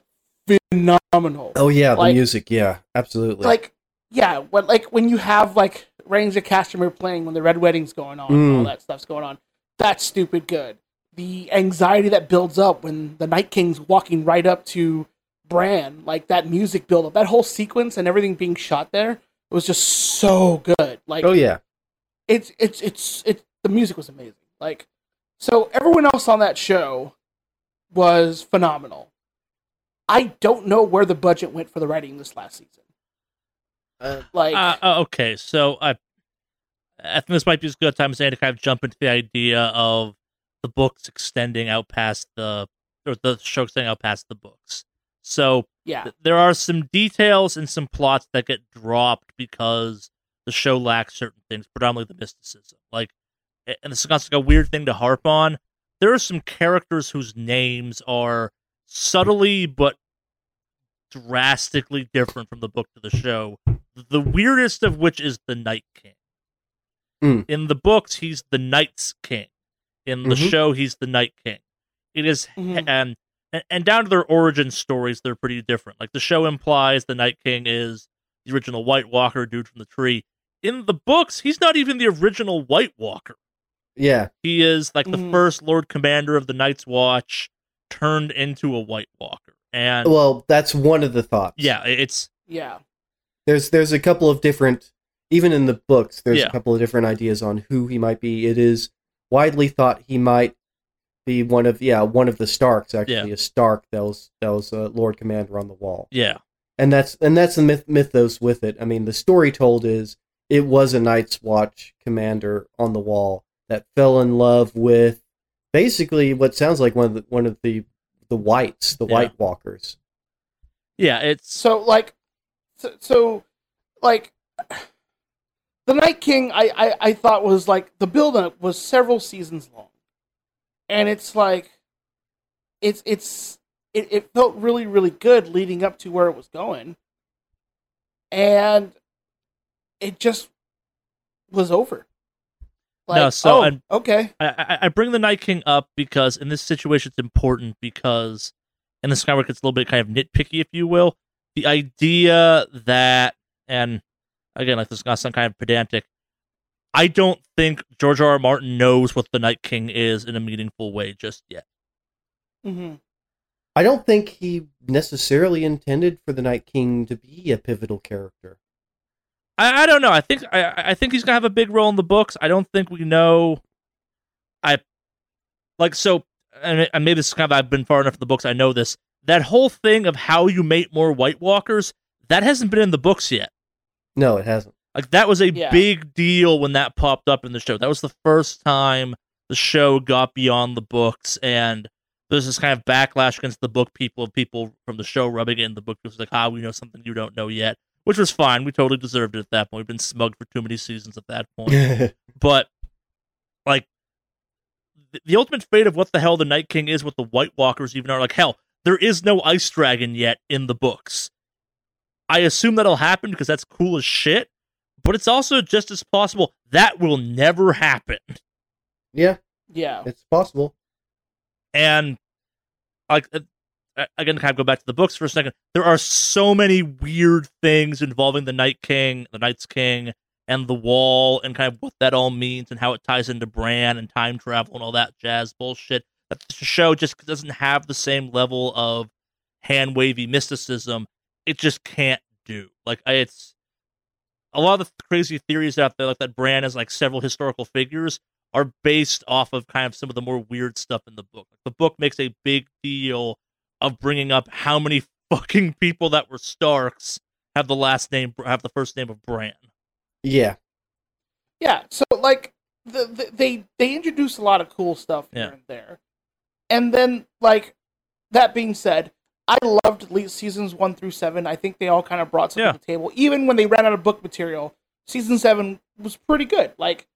phenomenal Oh yeah, the music. Yeah, absolutely. like yeah when like when you have like Rains of Castamere playing when the red wedding's going on and all Mm. that stuff's going on that's stupid good the anxiety that builds up when the night king's walking right up to bran like that music build up that whole sequence and everything being shot there it was just so good. Like oh yeah, it's it's it's it the music was amazing. Like so everyone else on that show was phenomenal. I don't know where the budget went for the writing this last season. Uh, like Uh, uh, okay, so I, I think this might be as good a time as any to kind of jump into the idea of the books extending out past the, or the show extending out past the books. So yeah th- there are some details and some plots that get dropped because the show lacks certain things, predominantly the mysticism. Like, and this is kind of like a weird thing to harp on. There are some characters whose names are subtly but drastically different from the book to the show. The weirdest of which is the Night King. Mm. In the books, he's the Night's King. In the Mhm. show, he's the Night King. It is- Mhm. and, and and down to their origin stories, they're pretty different. Like the show implies, the Night King is the original White Walker dude from the tree. In the books, he's not even the original White Walker. Yeah, He is like the Mhm. first Lord Commander of the Night's Watch turned into a White Walker. And well, that's one of the thoughts. yeah, it's Yeah. there's there's a couple of different even in the books there's Yeah. a couple of different ideas on who he might be it is widely thought he might be one of yeah one of the starks actually Yeah. a stark that was that was a lord commander on the wall yeah, and that's and that's the myth, mythos with it i mean the story told is it was a night's watch commander on the wall that fell in love with basically what sounds like one of the one of the the whites the Yeah. white walkers yeah. It's So like, so, so like, the Night King, I, I I thought was like the build up was several seasons long, and it's like, it's it's it, it felt really really good leading up to where it was going, and it just was over. Like, No, so oh, I'm- okay, I, I bring the Night King up because in this situation it's important because and the of gets a little bit kind of nitpicky, if you will. The idea that and again, like this is gonna sound kind of pedantic. I don't think George R. R. Martin knows what the Night King is in a meaningful way just yet. hmm I don't think he necessarily intended for the Night King to be a pivotal character. I, I don't know. I think I I think he's gonna have a big role in the books. I don't think we know. I like so, and, and maybe this is kind of I've been far enough in the books. I know this. That whole thing of how you mate more White Walkers that hasn't been in the books yet. No, it hasn't. Like that was a Yeah. big deal when that popped up in the show. That was the first time the show got beyond the books, and there's this kind of backlash against the book people of people from the show rubbing it in the book. It was like, ah, we know something you don't know yet, which was fine. We totally deserved it at that point. We've been smug for too many seasons at that point. but like the, the ultimate fate of what the hell the Night King is, what the White Walkers even are, like hell, there is no Ice Dragon yet in the books. I assume that'll happen because that's cool as shit, but it's also just as possible that will never happen. yeah, yeah, it's possible. And like uh, uh, again, kind of go back to the books for a second. There are so many weird things involving the Night King, the Night's King, and the Wall, and kind of what that all means and how it ties into Bran and time travel and all that jazz bullshit. That the show just doesn't have the same level of hand wavy mysticism. It just can't do. Like I- it's a lot of the crazy theories out there, like that Bran is like several historical figures, are based off of kind of some of the more weird stuff in the book. The book makes a big deal of bringing up how many fucking people that were Starks have the last name, have the first name of Bran. Yeah, Yeah, so like the, the they they introduce a lot of cool stuff here Yeah. and there, and then like that being said, I loved le- seasons one through seven. I think they all kind of brought something Yeah. to the table. Even when they ran out of book material, season seven was pretty good. Like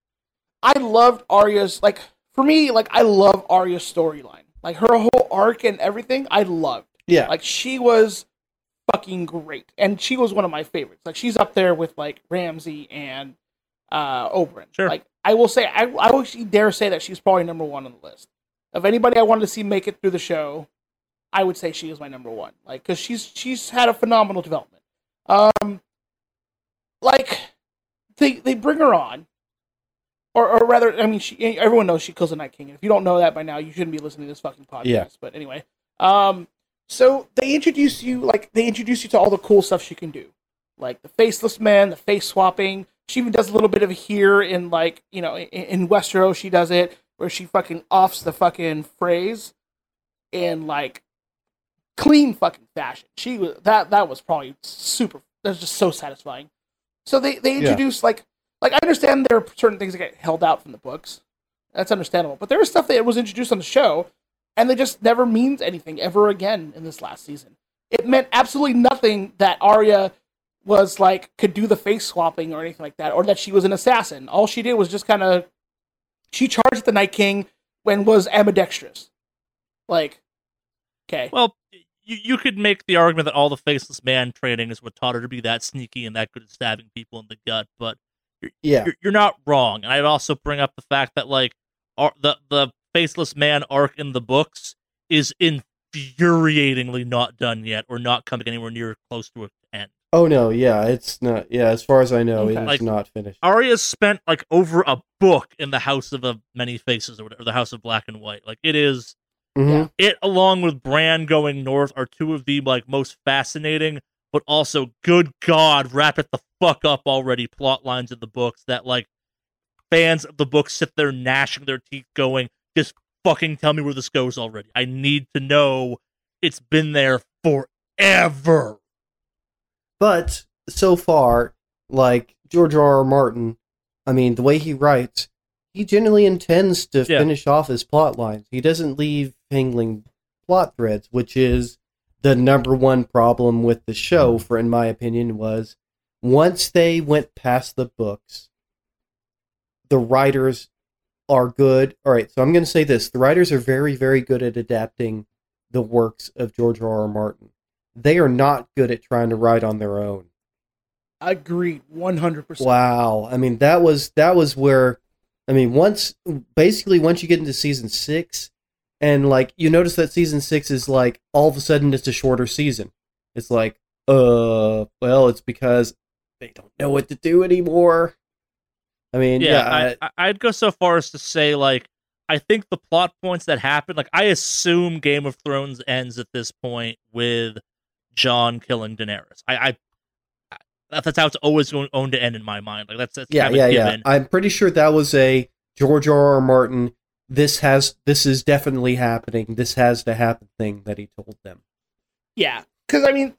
I loved Arya's like for me like I love Arya's storyline, like her whole arc and everything. I loved. yeah. Like she was fucking great, and she was one of my favorites. Like she's up there with like Ramsay and uh Oberyn. Sure. Like I will say, I I will actually dare say that she's probably number one on the list of anybody I wanted to see make it through the show. I would say she is my number one. Like because she's she's had a phenomenal development. Um, like they they bring her on. Or, or rather, I mean, she, everyone knows she kills the Night King. And if you don't know that by now, you shouldn't be listening to this fucking podcast. Yeah. But anyway, um, so they introduce you like they introduce you to all the cool stuff she can do, like the faceless man, the face swapping. She even does a little bit of here in like you know in, in Westeros. She does it where she fucking offs the fucking Freys and like clean fucking fashion. She was that that was probably super. That was just so satisfying. So they they Yeah. like like I understand there are certain things that get held out from the books. That's understandable. But there was stuff that was introduced on the show, and they just never means anything ever again in this last season. It meant absolutely nothing that Arya was like could do the face swapping or anything like that, or that she was an assassin. All she did was just kind of she charged the Night King when was ambidextrous. Like, okay, Well, you, you could make the argument that all the faceless man training is what taught her to be that sneaky and that good at stabbing people in the gut, but yeah. you're, you're not wrong. And I'd also bring up the fact that like ar- the the faceless man arc in the books is infuriatingly not done yet, or not coming anywhere near close to an end. Oh no, yeah, it's not. Yeah, as far as I know, Okay. it's Like- not finished. Arya spent like over a book in the House of uh, Many Faces, or whatever, the House of Black and White. Like it is Mhm. it along with Bran going north are two of the like most fascinating, but also good God, wrap it the fuck up already. Plot lines in the books that like fans of the book sit there gnashing their teeth, going, "Just fucking tell me where this goes already. I need to know. It's been there forever." But so far, like George R. R. Martin, I mean, the way he writes, he generally intends to Yeah. finish off his plot lines. He doesn't leave hanging plot threads, which is the number one problem with the show, hmm. for in my opinion, was once they went past the books, the writers are good. All right, so I'm going to say this: the writers are very, very good at adapting the works of George R. R. Martin. They are not good at trying to write on their own. Agreed, one hundred percent. Wow. I mean, that was that was where I mean, once basically once you get into season 6 and like you notice that season 6 is like all of a sudden it's a shorter season. It's like, uh, well, it's because they don't know what to do anymore. I mean, yeah, yeah, I, I'd go so far as to say like I think the plot points that happen, like I assume Game of Thrones ends at this point with John killing Daenerys. I, I, I that's how it's always going, going to end in my mind. Like that's that's yeah, yeah, a yeah. I'm pretty sure that was a George R. R. Martin. This has this is definitely happening. This has to happen thing that he told them. Yeah, because I mean,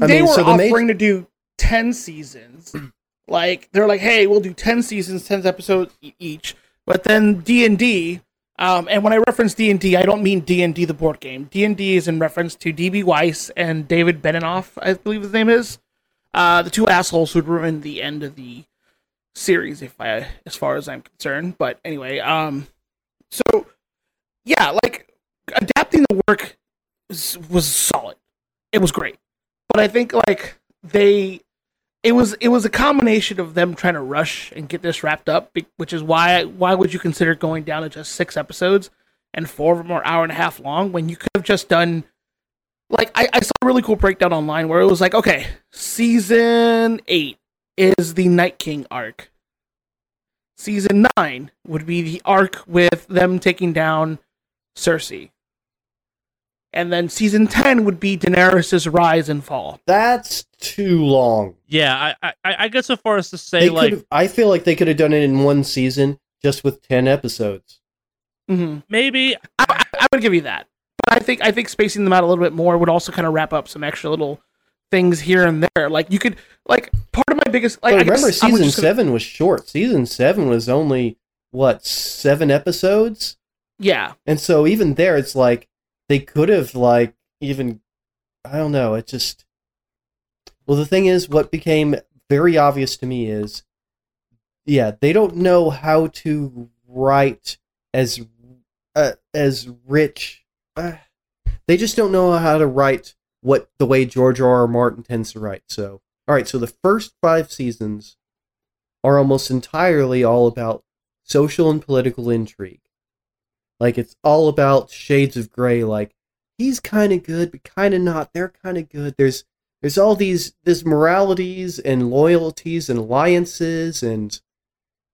I they mean, were so the offering ma- to do ten seasons. like they're like, hey, we'll do ten seasons, ten episodes each. But then D and D, um, and when I reference D and D, I don't mean D and D the board game. D and D is in reference to DB Weiss and David Benioff, I believe his name is, uh, the two assholes who ruined the end of the series, if I, as far as I'm concerned. But anyway, um, so yeah, like adapting the work was, was solid. It was great, but I think like they, it was it was a combination of them trying to rush and get this wrapped up, which is why why would you consider going down to just six episodes and four of them are hour and a half long when you could have just done. Like I, I saw a really cool breakdown online where it was like, okay, season eight is the Night King arc. Season nine would be the arc with them taking down Cersei. And then season 10 would be Daenerys' rise and fall. That's too long. yeah, I, I I get so far as to say They like I feel like they could have done it in one season just with 10 episodes. hmm maybe I, I, I would give you that. But I think I think spacing them out a little bit more would also kind of wrap up some extra little things here and there. Like you could like part of my biggest like But I guess remember was season gonna- 7 was short. Season 7 was only what, 7 episodes? Yeah. And so even there it's like they could have like even I don't know, it just Well, the thing is what became very obvious to me is yeah, they don't know how to write as uh, as rich uh, they just don't know how to write what the way George R. R. Martin tends to write. So, all right, so the first 5 seasons are almost entirely all about social and political intrigue. Like it's all about shades of gray. Like he's kind of good, but kind of not. They're kind of good. There's there's all these this moralities and loyalties and alliances, and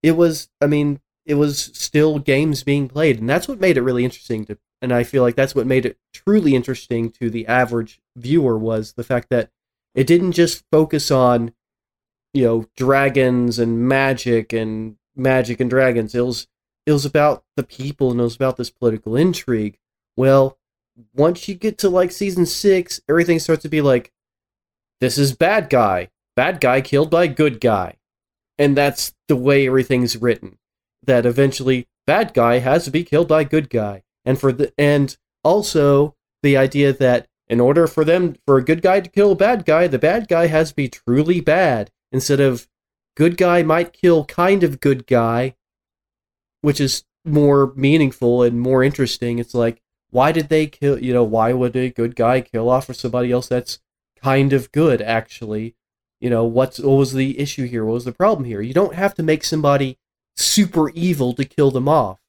it was. I mean, it was still games being played, and that's what made it really interesting. To and I feel like that's what made it truly interesting to the average viewer was the fact that it didn't just focus on you know dragons and magic and magic and dragons. It was it was about the people and it was about this political intrigue. Well, once you get to like season six, everything starts to be like, this is bad guy, bad guy killed by good guy, and that's the way everything's written. That eventually bad guy has to be killed by good guy, and for the and also the idea that in order for them for a good guy to kill a bad guy, the bad guy has to be truly bad instead of good guy might kill kind of good guy which is more meaningful and more interesting. It's like, why did they kill? You know, why would a good guy kill off for somebody else that's kind of good? Actually, you know, what's what was the issue here? What was the problem here? You don't have to make somebody super evil to kill them off.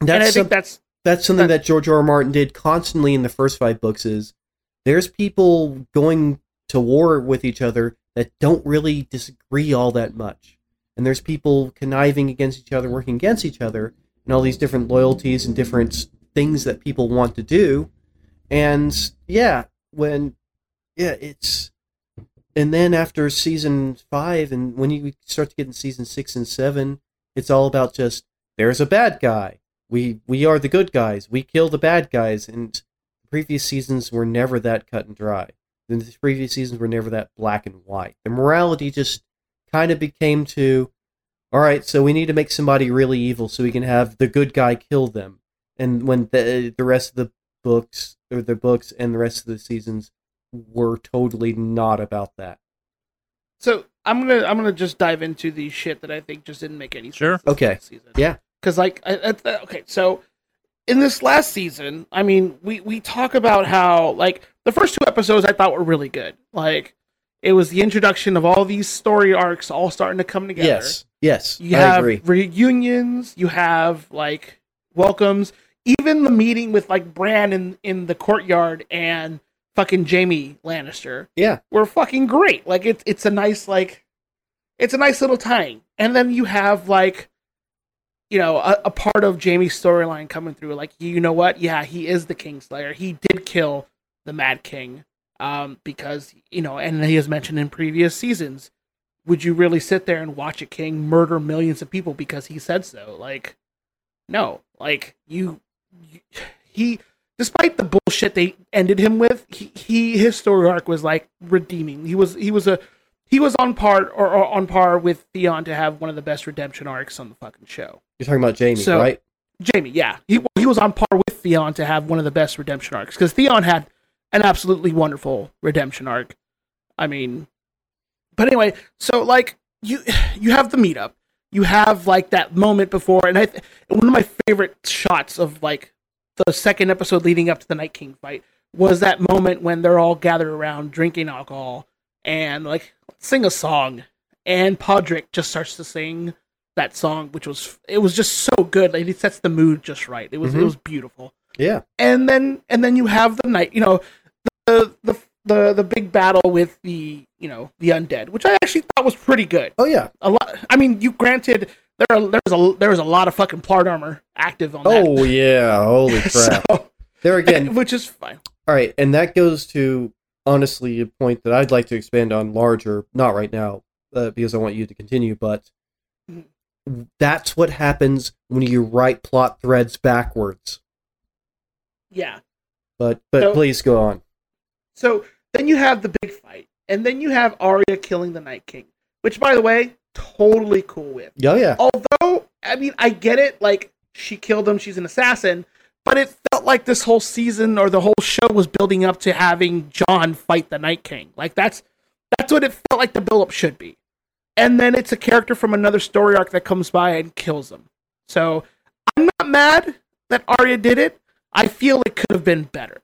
and I think some- that's that's something that- George R. R. Martin did constantly in the first five books. Is there's people going to war with each other that don't really disagree all that much, and there's people conniving against each other, working against each other, and all these different loyalties and different things that people want to do, and yeah, when yeah, it's and then after season five, and when you start to get in season six and seven, it's all about just there's a bad guy. We we are the good guys. We kill the bad guys. And previous seasons were never that cut and dry. The previous seasons were never that black and white. The morality just kind of became to, all right, so we need to make somebody really evil so we can have the good guy kill them. And when the the rest of the books or the books and the rest of the seasons were totally not about that. so. I'm gonna I'm gonna just dive into the shit that I think just didn't make any sense. Sure. Okay. Season. Yeah. Because like I, I, okay so in this last season i mean we we talk about how like the first two episodes i thought were really good like it was the introduction of all these story arcs all starting to come together Yes. Yes. you I have agree. reunions you have like welcomes even the meeting with like bran in in the courtyard and fucking jaime lannister Yeah. were fucking great. Like it's it's a nice like it's a nice little tying. And then you have like you know a, a part of Jaime's storyline coming through. Like you know what? Yeah, he is the Kingslayer. He did kill the Mad King. Um, because you know, and he has mentioned in previous seasons. Would you really sit there and watch a king murder millions of people because he said so? Like, no. Like you, you he despite the bullshit they ended him with, he, he his story arc was like redeeming. He was he was a he was on par or, or on par with Theon to have one of the best redemption arcs on the fucking show. You're talking about Jaime, So- right? Jaime, yeah, he he was on par with Theon to have one of the best redemption arcs because Theon had an absolutely wonderful redemption arc. I mean, but anyway, so like you you have the meetup, you have like that moment before, and I th- one of my favorite shots of like the second episode leading up to the Night King fight was that moment when they're all gathered around drinking alcohol and like sing a song, and Podrick just starts to sing that song, which was it was just so good. Like it sets the mood just right. It was it Mhm. was beautiful. Yeah. And then and then you have the night, you know, the the the the big battle with the you know the undead, which I actually thought was pretty good. Oh yeah. A lot. I mean, you granted there are there's a there was a lot of fucking plot armor active on that. Oh yeah. Holy crap. So, there again. which is fine. All right, and that goes to honestly a point that I'd like to expand on larger. Not right now, uh, because I want you to continue. But that's what happens when you write plot threads backwards. Yeah. But but So- please go on. So then you have the big fight, and then you have Arya killing the Night King, which, by the way, totally cool with. Oh yeah. Although, I mean, I get it. Like she killed him, she's an assassin, but it felt like this whole season or the whole show was building up to having Jon fight the Night King. Like that's that's what it felt like the build-up should be. And then it's a character from another story arc that comes by and kills him. So I'm not mad that Arya did it. I feel it could have been better.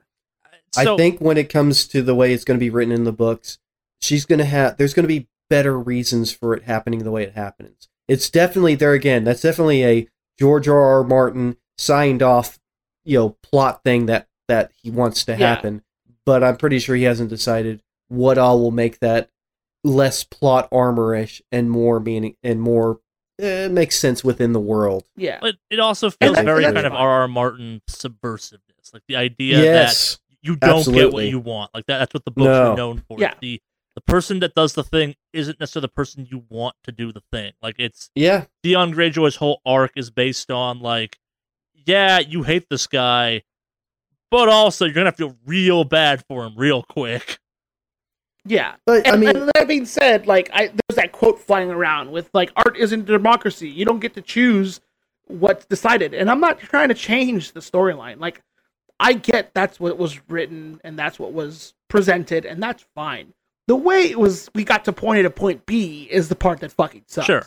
So, I think when it comes to the way it's going to be written in the books, she's going to have. There's going to be better reasons for it happening the way it happens. It's definitely there again. That's definitely a George R. R. Martin signed off, you know, plot thing that that he wants to Yeah. happen. But I'm pretty sure he hasn't decided what all will make that less plot armorish and more meaning and more uh, makes sense within the world. Yeah. but it also feels that- very that's kind of fine. R.R. Martin subversiveness, like the idea that you don't get what you want. Like that, that's what the books No. are known for. Yeah. The the person that does the thing isn't necessarily the person you want to do the thing. Like it's Yeah. Theon Greyjoy's whole arc is based on like, yeah, you hate this guy, but also you're gonna feel real bad for him real quick. Yeah. But I mean, and that being said, like I there's that quote flying around with like art isn't democracy. You don't get to choose what's decided. And I'm not trying to change the storyline. Like I get that's what was written and that's what was presented and that's fine. The way it was we got to point A to point B is the part that fucking sucks. Sure.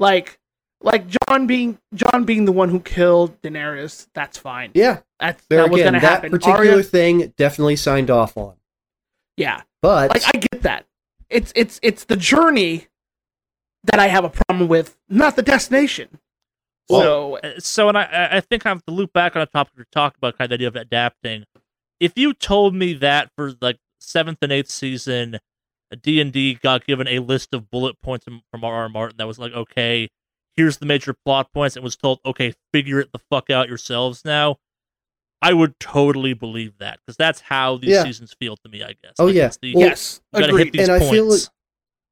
Like like Jon being Jon being the one who killed Daenerys, that's fine. yeah. That's There that was gonna that happen. particular Arya- thing definitely signed off on. Yeah. But like I get that. It's it's it's the journey that I have a problem with, not the destination. So Uh, So, and I- I, I think I have to loop back on a topic we talked about, kind of the idea of adapting. If you told me that for like seventh and eighth season, D and D got given a list of bullet points from from R. R. Martin that was like, okay, here's the major plot points, and was told, okay, figure it the fuck out yourselves now. I would totally believe that because that's how these Yeah. seasons feel to me. I guess. Oh, yeah. the, Well, yes, you gotta agreed. hit these And I points. feel it-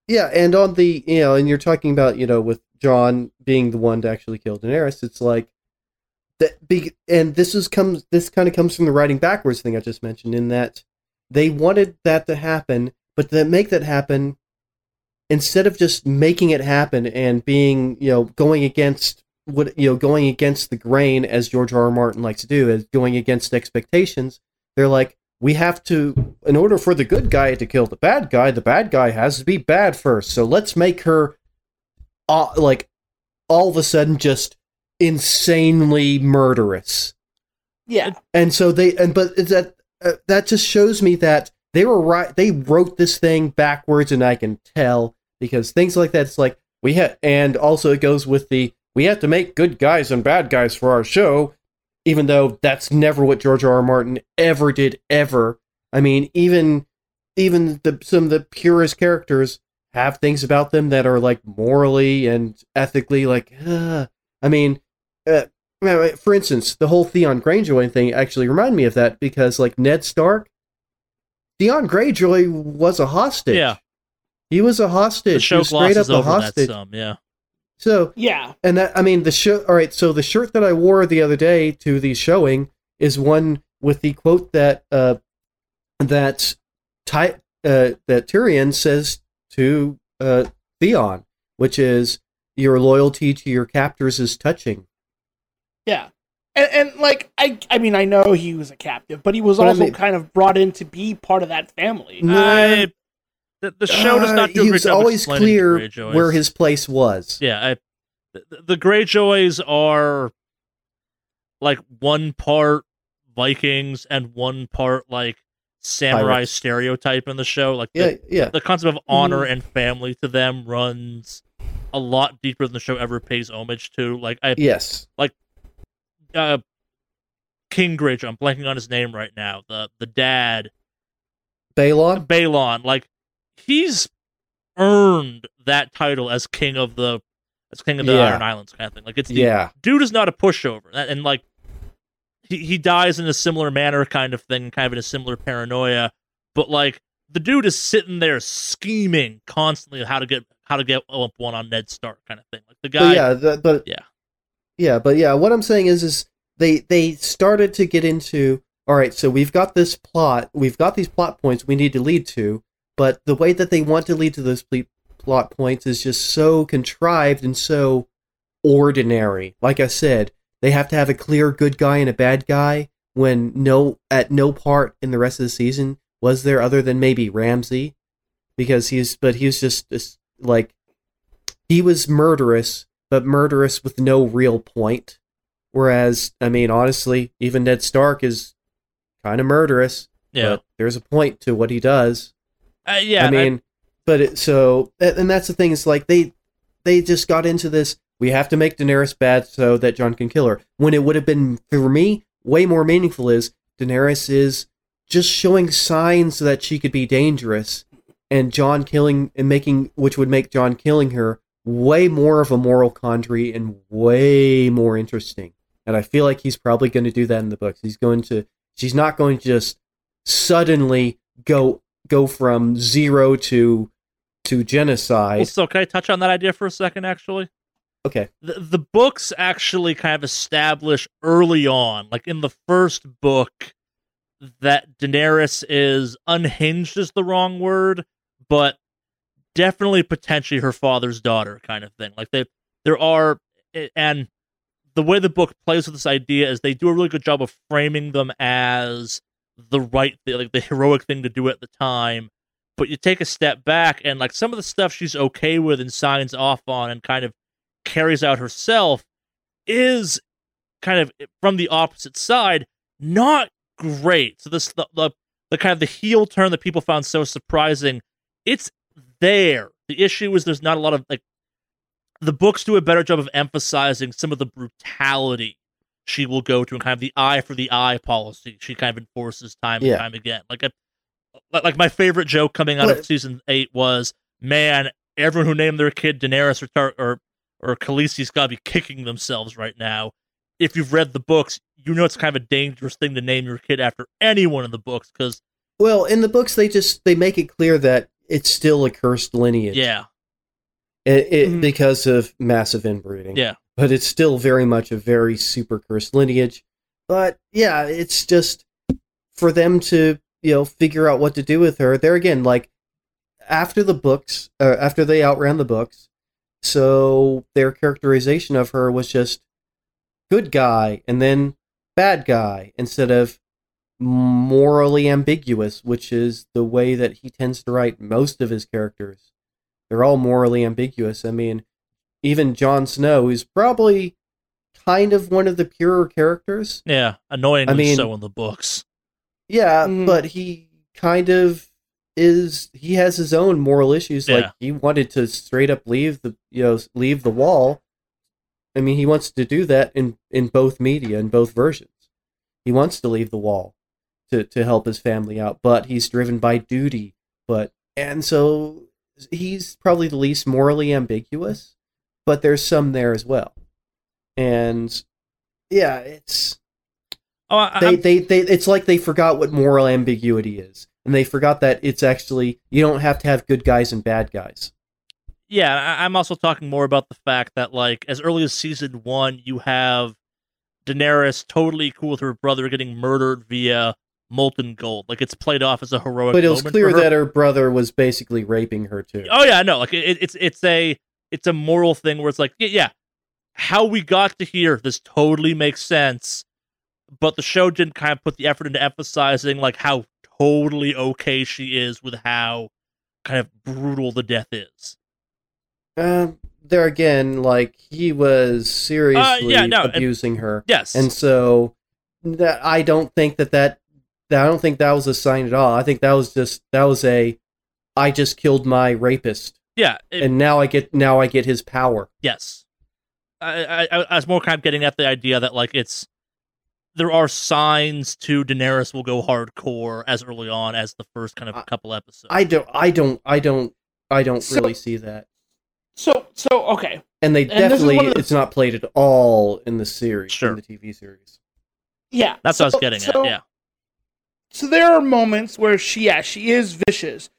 Yeah, and on the you know, and you're talking about you know with Jon being the one to actually kill Daenerys, it's like that big, and this is comes this kind of comes from the writing backwards thing I just mentioned in that they wanted that to happen, but to make that happen, instead of just making it happen and being you know going against what you know going against the grain as George R. R. Martin likes to do, as going against expectations, they're like we have to in order for the good guy to kill the bad guy the bad guy has to be bad first so let's make her uh, like all of a sudden just insanely murderous yeah, and so they and but that uh, that just shows me that they were right they wrote this thing backwards and i can tell because things like that it's like we had and also it goes with the we have to make good guys and bad guys for our show even though that's never what george r. R. martin ever did ever i mean even even the some of the purest characters have things about them that are like morally and ethically like uh, i mean uh, for instance, the whole Theon Greyjoy thing actually reminded me of that because, like Ned Stark, Theon Greyjoy was a hostage. yeah, he was a hostage. the He show was straight up a over that hostage. some. Yeah, So, yeah, and that I mean, the show. All right, so the shirt that I wore the other day to the showing is one with the quote that uh, that Ty, uh, that Tyrion says to uh, Theon, which is your loyalty to your captors is touching. yeah. And, and like I, I mean, I know he was a captive, but he was But I also mean- kind of brought in to be part of that family. No. I, the, the show does Uh, not do a great job always clear where his place was. Yeah, I, the, the Greyjoys are like one part Vikings and one part like samurai Pirates. stereotype in the show. Like Yeah, the, yeah. the concept of honor and family to them runs a lot deeper than the show ever pays homage to. Like I, Yes. Like uh, King Greyjoy. I'm blanking on his name right now. The the dad, Balon? Balon. Like he's earned that title as king of the as king of the Yeah. Iron Islands kind of thing. Like it's Yeah. dude is not a pushover, and, and, like he he dies in a similar manner, kind of thing, kind of in a similar paranoia. But like the dude is sitting there scheming constantly how to get how to get up one on Ned Stark, kind of thing. Like the guy, But yeah, the, but Yeah. Yeah, but yeah, what I'm saying is is they they started to get into all right, so we've got this plot, we've got these plot points we need to lead to, but the way that they want to lead to those ple- plot points is just so contrived and so ordinary. Like I said, they have to have a clear good guy and a bad guy when no at no part in the rest of the season was there other than maybe Ramsay because he's but he was just, just like he was murderous but murderous with no real point. Whereas, I mean, honestly, even Ned Stark is kind of murderous, yeah, but there's a point to what he does. Uh, yeah. I mean, but it, so, and that's the thing is like they they just got into this. We have to make Daenerys bad so that Jon can kill her. When it would have been for me way more meaningful is Daenerys is just showing signs that she could be dangerous, and Jon killing and making which would make Jon killing her way more of a moral quandary and way more interesting. And I feel like he's probably going to do that in the books. He's going to. She's not going to just suddenly go go from zero to to well, genocide. so can I touch on that idea for a second? Actually, Okay. the, the books actually kind of establish early on, like in the first book, that Daenerys is unhinged is the wrong word, but definitely potentially her father's daughter, kind of thing. Like they, there are, and the way the book plays with this idea is they do a really good job of framing them as the right, thing, like the heroic thing to do at the time. But you take a step back, and like some of the stuff she's okay with and signs off on, and kind of carries out herself is kind of eh, from the opposite side not great so this the, the the kind of the heel turn that people found so surprising it's there the issue is there's not a lot of like the books do a better job of emphasizing some of the brutality she will go to and kind of the eye for the eye policy she kind of enforces time Yeah. and time again. Like a, like my favorite joke coming out of season eight was, "Man, everyone who named their kid Daenerys or Tar- or or Khaleesi's got to be kicking themselves right now." If you've read the books, you know it's kind of a dangerous thing to name your kid after anyone in the books because Well, in the books, they just they make it clear that it's still a cursed lineage. yeah, it, it, Mhm. because of massive inbreeding. Yeah. But it's still very much a very super cursed lineage. But yeah, it's just for them to you know figure out what to do with her. There again, like after the books, uh, after they outran the books, so their characterization of her was just good guy and then bad guy instead of morally ambiguous, which is the way that he tends to write most of his characters. They're all morally ambiguous. I mean, even Jon Snow is probably kind of one of the purer characters. yeah, annoyingly I mean- so in the books. Yeah, Mhm. but he kind of is he has his own moral issues Yeah. like he wanted to straight up leave the you know leave the wall i mean he wants to do that in in both media in both versions he wants to leave the wall to to help his family out but he's driven by duty but and so he's probably the least morally ambiguous but there's some there as well and yeah it's Oh, I, they, they, they, it's like they forgot what moral ambiguity is, and they forgot that it's actually you don't have to have good guys and bad guys. Yeah, I- I'm also talking more about the fact that, like, as early as season one, you have Daenerys totally cool with her brother getting murdered via molten gold. Like, it's played off as a heroic. But it was clear her. that her brother was basically raping her too. Oh yeah, no, like it, it's it's a it's a moral thing where it's like, yeah, yeah, how we got to here, this totally makes sense. But the show didn't kind of put the effort into emphasizing like how totally okay she is with how kind of brutal the death is. Um, there again, like he was seriously Uh, no, and- abusing her, Yes, and so that I don't think that that that I don't think that was a sign at all. I think that was just that was a I just killed my rapist, yeah, it- and now I get now I get his power. Yes, I, I, I I was more kind of getting at the idea that like it's there are signs to Daenerys will go hardcore as early on as the first kind of I- couple episodes. I don't I don't I don't I don't So- really see that. So so okay. And they And definitely the- it's not played at all in the series, Sure. in the TV series. Yeah. That's so, what I was getting so, at. Yeah, So there are moments where she yeah, she is vicious,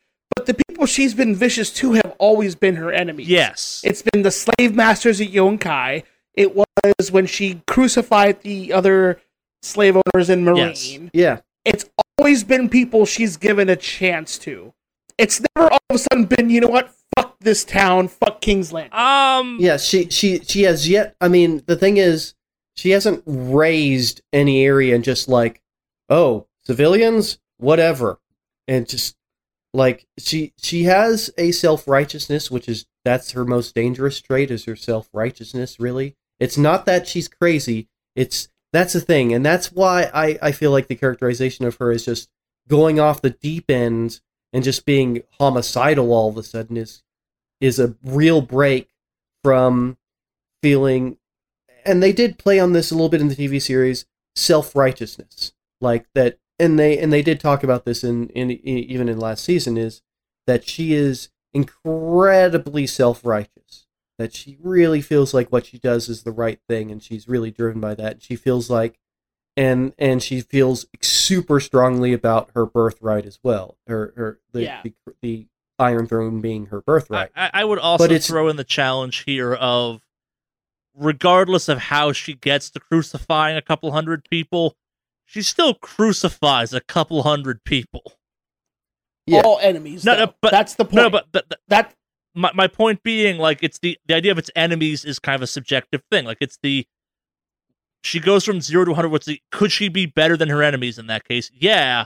but the people she's been vicious to have always been her enemies. yes, It's been the slave masters at Yunkai. It was when she crucified the other slave owners in Yes. Meereen. Yeah. It's always been people she's given a chance to. It's never all of a sudden been, you know what, fuck this town, fuck Kingsland. Um, Yeah, she she she has yet I mean, the thing is she hasn't raised any area and just like, oh, civilians, whatever. And just like she she has a self-righteousness which is that's her most dangerous trait is her self-righteousness really. It's not that she's crazy. It's that's the thing and that's why I I feel like the characterization of her is just going off the deep end and just being homicidal all of a sudden is is a real break from feeling and they did play on this a little bit in the TV series self-righteousness like that and they and they did talk about this in, in even in last season is that she is incredibly self-righteous that she really feels like what she does is the right thing and she's really driven by that she feels like and and she feels super strongly about her birthright as well her her the Yeah. the, the iron throne being her birthright I, I would also But throw in the challenge here of regardless of how she gets to crucifying a couple hundred people, she still crucifies a couple hundred people. yeah. All enemies. No, no, but- that's the point. No, but th- th- that my my point being, like, it's the the idea of its enemies is kind of a subjective thing. Like, it's the she goes from zero to hundred. What's the could she be better than her enemies in that case? Yeah,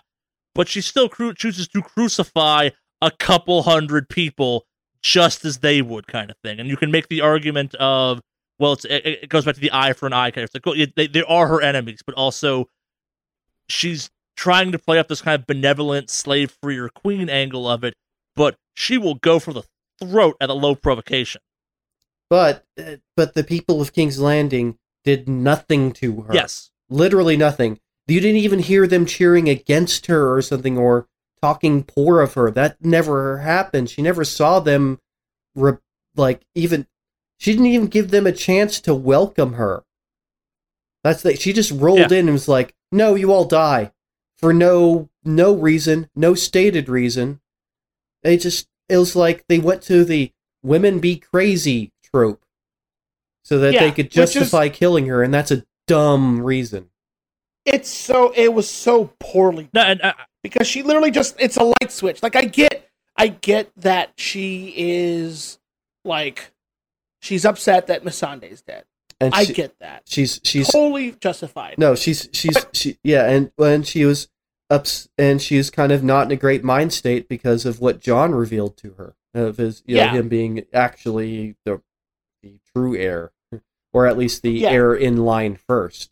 but she still cru- chooses to crucify a couple hundred people just as they would, kind of thing. And you can make the argument of well, it's it, it goes back to the eye for an eye kind of thing. Well, They, they are her enemies, but also she's trying to play up this kind of benevolent slave free or queen angle of it, but she will go for the throat at a low provocation. but uh, but the people of King's Landing did nothing to her. Yes. literally nothing. You didn't even hear them cheering against her or something or talking poor of her. That never happened. She never saw them, re- like even. She didn't even give them a chance to welcome her. That's the, she just rolled Yeah. in and was like, "No, you all die for no no reason, no stated reason." They just it was like they went to the women be crazy trope so that Yeah, they could which is- justify killing her and that's a dumb reason. It's so it was so poorly No, and uh, because she literally just it's a light switch. Like I get I get that she is like she's upset that Missandei's dead. And I she- get that. she's she's totally justified. no she's she's she yeah and when she was ups and she's kind of not in a great mind state because of what Jon revealed to her of his you know Yeah. him being actually the the true heir or at least the Yeah. heir in line first.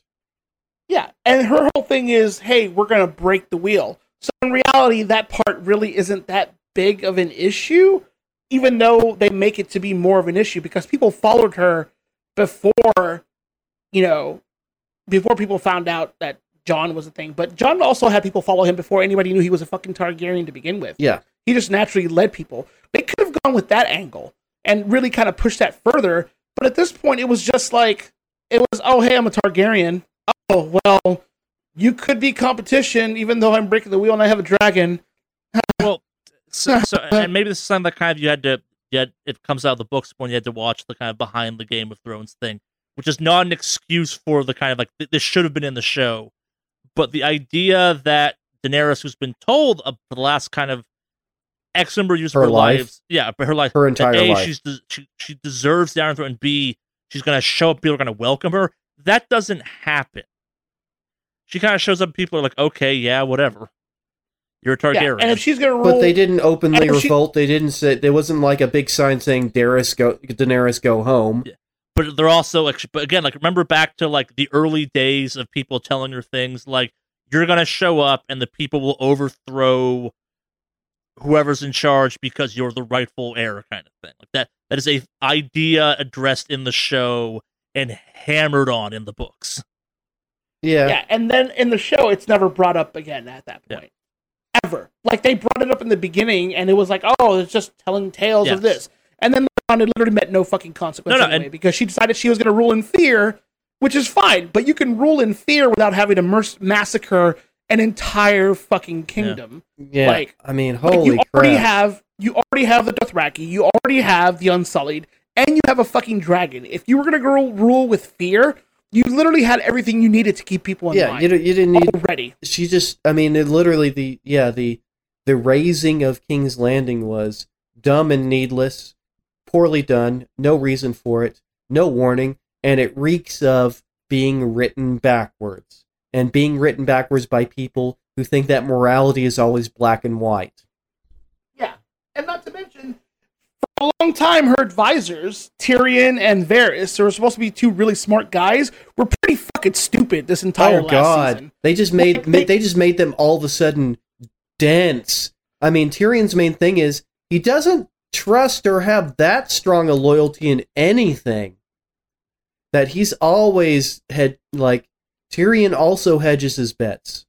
Yeah, and her whole thing is, hey, we're gonna break the wheel. So in reality, that part really isn't that big of an issue, even though they make it to be more of an issue because people followed her before, you know, before people found out that Jon was a thing. But Jon also had people follow him before anybody knew he was a fucking Targaryen to begin with. Yeah. He just naturally led people. They could have gone with that angle and really kind of pushed that further. But at this point, it was just like, it was, oh, hey, I'm a Targaryen. Oh, well, you could be competition, even though I'm breaking the wheel and I have a dragon. so, so and maybe this is something that kind of you had to yet it comes out of the books when you had to watch the kind of behind the Game of Thrones thing, which is not an excuse for the kind of like th- this should have been in the show, but the idea that Daenerys, who's been told uh, for the last kind of X number of years Her of her life. lives, yeah, but her life, Her entire A, life. she's de- she she deserves the Iron Throne, and B, she's gonna show up, people are gonna welcome her. That doesn't happen. She kind of shows up, people are like, okay, yeah, whatever. You're a Yeah, and if she's gonna rule, But they didn't openly and if she- revolt. They didn't say there wasn't like a big sign saying Daenerys go Daenerys go home. but they're also but again like remember back to like the early days of people telling her things like you're gonna show up and the people will overthrow whoever's in charge because you're the rightful heir kind of thing like that that is a idea addressed in the show and hammered on in the books Yeah. yeah, and then in the show, it's never brought up again at that Yeah. Point. Ever. Like they brought it up in the beginning, and it was like, oh, it's just telling tales Yes. of this. And then later on, it literally met no fucking consequence No, no, anyway, and- because she decided she was going to rule in fear, which is fine. But you can rule in fear without having to mers- massacre an entire fucking kingdom. Yeah. Like- I mean, Like, holy you already have you already have the Dothraki, you already have the Unsullied, and you have a fucking dragon. If you were going to rule, rule with fear, you literally had everything you needed to keep people in yeah, line you, you didn't need already. she just i mean it literally the yeah the the razing of king's landing was dumb and needless poorly done no reason for it no warning and it reeks of being written backwards and being written backwards by people who think that morality is always black and white Yeah, and not to mention, a long time, her advisors Tyrion and Varys, who were supposed to be two really smart guys, were pretty fucking stupid this entire oh last god. season. they just made Like, they- they just made them all of a sudden dense. I mean tyrion's main thing is he doesn't trust or have that strong a loyalty in anything that he's always had like tyrion also hedges his bets.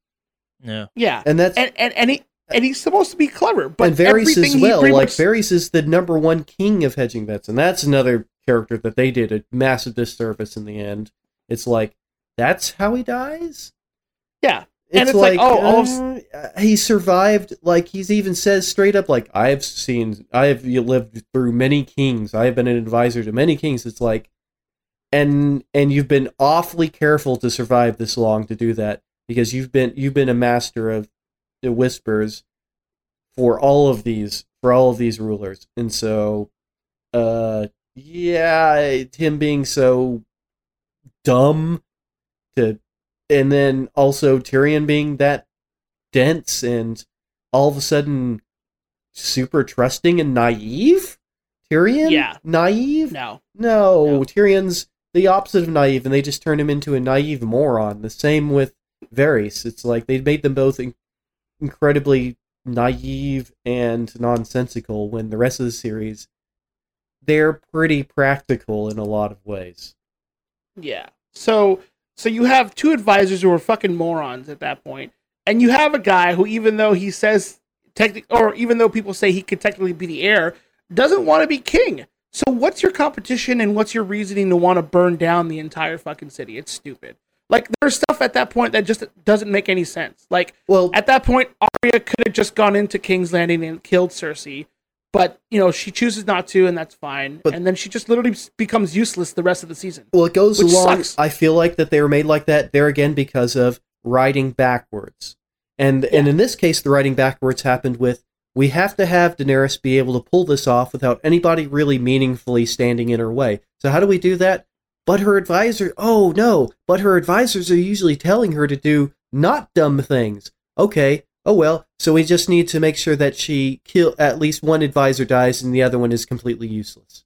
Yeah. Yeah, and that's and and and, he, and he's supposed to be clever, but and Varys as well. Like much- Varys is the number one king of hedging bets, and that's another character that they did a massive disservice in the end. It's like that's how he dies. yeah, And it's like, oh, uh, he survived. Like he's even says straight up, like I've seen, I have lived through many kings. I have been an advisor to many kings. It's like, and and you've been awfully careful to survive this long to do that because you've been you've been a master of the whispers for all of these for all of these rulers, and so, uh, yeah, him being so dumb to and then also Tyrion being that dense and all of a sudden super trusting and naive. Tyrion, Yeah. naive. no, No, No. Tyrion's the opposite of naive, and they just turned him into a naive moron. The same with Varys. It's like they made them both in- incredibly naive and nonsensical when the rest of the series they're pretty practical in a lot of ways. Yeah. So so you have two advisors who are fucking morons at that point, and you have a guy who, even though he says technic, or even though people say he could technically be the heir, doesn't want to be king. So what's your competition and what's your reasoning to want to burn down the entire fucking city? It's stupid. Like there's stuff at that point that just doesn't make any sense. Like Well, at that point, Arya could have just gone into King's Landing and killed Cersei, but you know she chooses not to, and that's fine. But- and then she just literally becomes useless the rest of the season. well, it goes along. sucks. I feel like that they were made like that there again because of writing backwards, and and in this case, the writing backwards happened with we have to have Daenerys be able to pull this off without anybody really meaningfully standing in her way. So how do we do that? But her advisor, oh no, but her advisors are usually telling her to do not dumb things. Okay, oh well, so we just need to make sure that she kill at least one advisor dies and the other one is completely useless.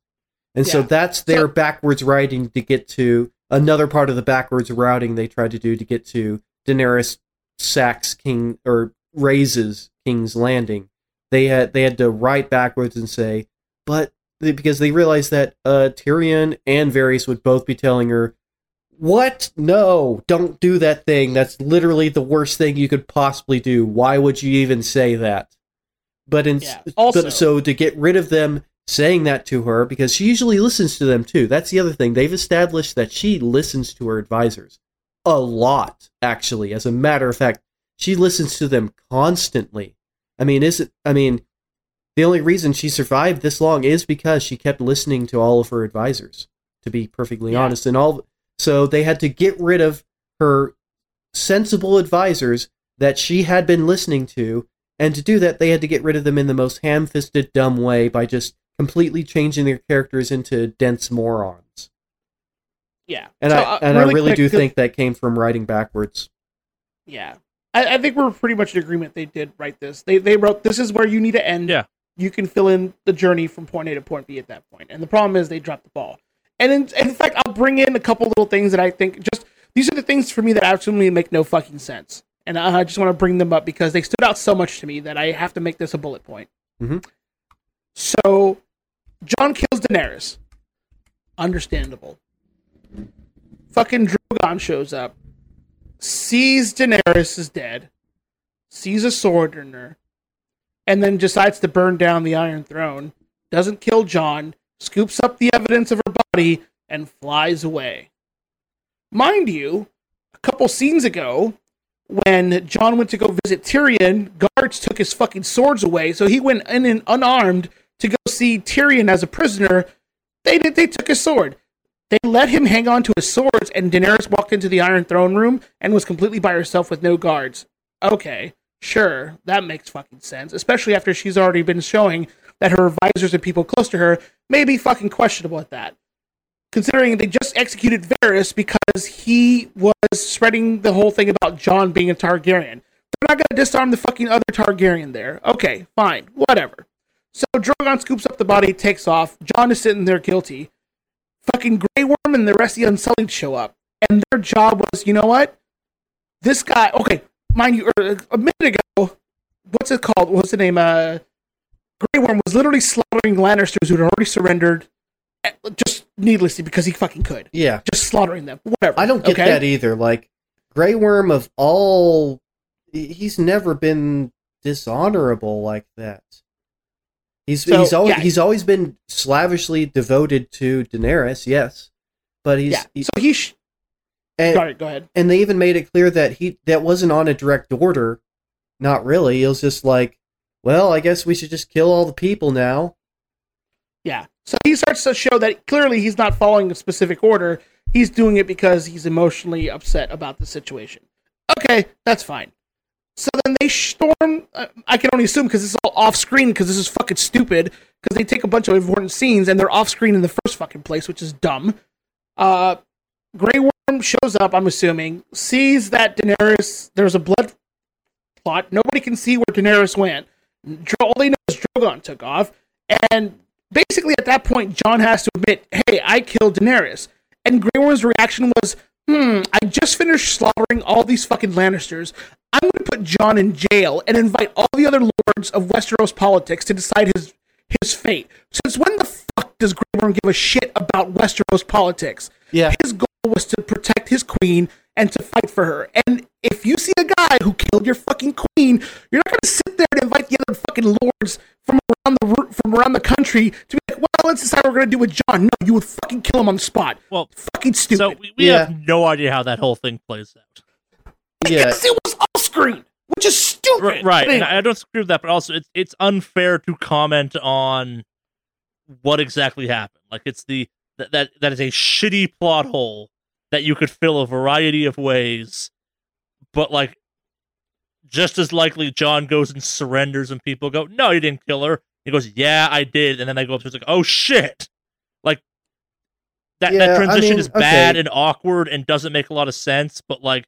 And so that's their So- backwards writing to get to another part of the backwards routing they tried to do to get to Daenerys sacks King or razes King's Landing. They had they had to write backwards and say, but because they realized that uh, Tyrion and Varys would both be telling her, "What? No, don't do that thing. That's literally the worst thing you could possibly do. Why would you even say that?" But in Yeah. Also- but so to get rid of them saying that to her because she usually listens to them too. That's the other thing. They've established that she listens to her advisors a lot actually. As a matter of fact, she listens to them constantly. I mean, is it I mean, the only reason she survived this long is because she kept listening to all of her advisors, to be perfectly Yeah. honest. And all so they had to get rid of her sensible advisors that she had been listening to, and to do that they had to get rid of them in the most ham-fisted dumb way by just completely changing their characters into dense morons. Yeah, And So, I uh, and I really quick, do 'cause- think that came from writing backwards. Yeah, I, I think we're pretty much in agreement. They did write this. They they wrote this is where you need to end. Yeah. You can fill in the journey from point A to point B at that point. And the problem is they dropped the ball. And in, in fact, I'll bring in a couple little things that I think just these are the things for me that absolutely make no fucking sense. And I, I just want to bring them up because they stood out so much to me that I have to make this a bullet point. Mhm. So, Jon kills Daenerys. Understandable. Fucking Drogon shows up, sees Daenerys is dead, sees a sword in her, and then decides to burn down the Iron Throne. Doesn't kill Jon, scoops up the evidence of her body, and flies away. Mind you, a couple scenes ago, when Jon went to go visit Tyrion, guards took his fucking swords away, so he went in and unarmed to go see Tyrion as a prisoner. They did. They took his sword. They let him hang on to his swords, and Daenerys walked into the Iron Throne room and was completely by herself with no guards. Okay, sure, that makes fucking sense, especially after she's already been showing that her advisors and people close to her may be fucking questionable at that. Considering they just executed Varys because he was spreading the whole thing about Jon being a Targaryen. They're not gonna disarm the fucking other Targaryen there. Okay, fine, whatever. So Drogon scoops up the body, takes off. Jon is sitting there guilty. Fucking Grey Worm and the rest of the Unsullied show up, and their job was, you know what? This guy, okay, mind you, er, a minute ago, what's it called? What's the name? Uh, Grey Worm was literally slaughtering Lannisters who had already surrendered, eh, just needlessly because he fucking could, Yeah. just slaughtering them. Whatever. I don't get okay? that either. Like Grey Worm of all he's never been dishonorable like that. He's So, he's always yeah. he's always been slavishly devoted to Daenerys, yes. But he's Yeah. he- So he. Sh- and, Sorry, go ahead. and they even made it clear that he that wasn't on a direct order. Not really. It was just like, well, I guess we should just kill all the people now. Yeah. So he starts to show that clearly he's not following a specific order. He's doing it because he's emotionally upset about the situation. Okay, that's fine. So then they storm. Uh, I can only assume because it's all off screen because this is fucking stupid. Because they take a bunch of important scenes and they're off screen in the first fucking place, which is dumb. Uh, Grey shows up. I'm assuming sees that Daenerys. There's a blood plot. Nobody can see where Daenerys went. All they know is Drogon took off, and basically at that point, Jon has to admit, "Hey, I killed Daenerys." And Grey Worm's reaction was, "Hmm, I just finished slaughtering all these fucking Lannisters. I'm going to put Jon in jail and invite all the other lords of Westeros politics to decide his his fate. Since when the fuck does Grey Worm give a shit about Westeros politics? Yeah. His goal was to protect his queen and to fight for her. And if you see a guy who killed your fucking queen, you're not going to sit there and invite the other fucking lords from around the from around the country to be like, well, let's decide what we're going to do with Jon. No, you would fucking kill him on the spot. Well, Fucking stupid. So we, we Yeah. have no idea how that whole thing plays out. Yeah. Yes, it was off screen, which is stupid. Right, right. And anyway, I don't agree with that, but also it's it's unfair to comment on what exactly happened. Like it's the that that, that is a shitty plot hole that you could fill a variety of ways, but like just as likely Jon goes and surrenders and people go, No, you didn't kill her. He goes, Yeah, I did, and then they go up to like, Oh shit. Like that, Yeah, that I transition mean, is bad okay. and awkward and doesn't make a lot of sense, but like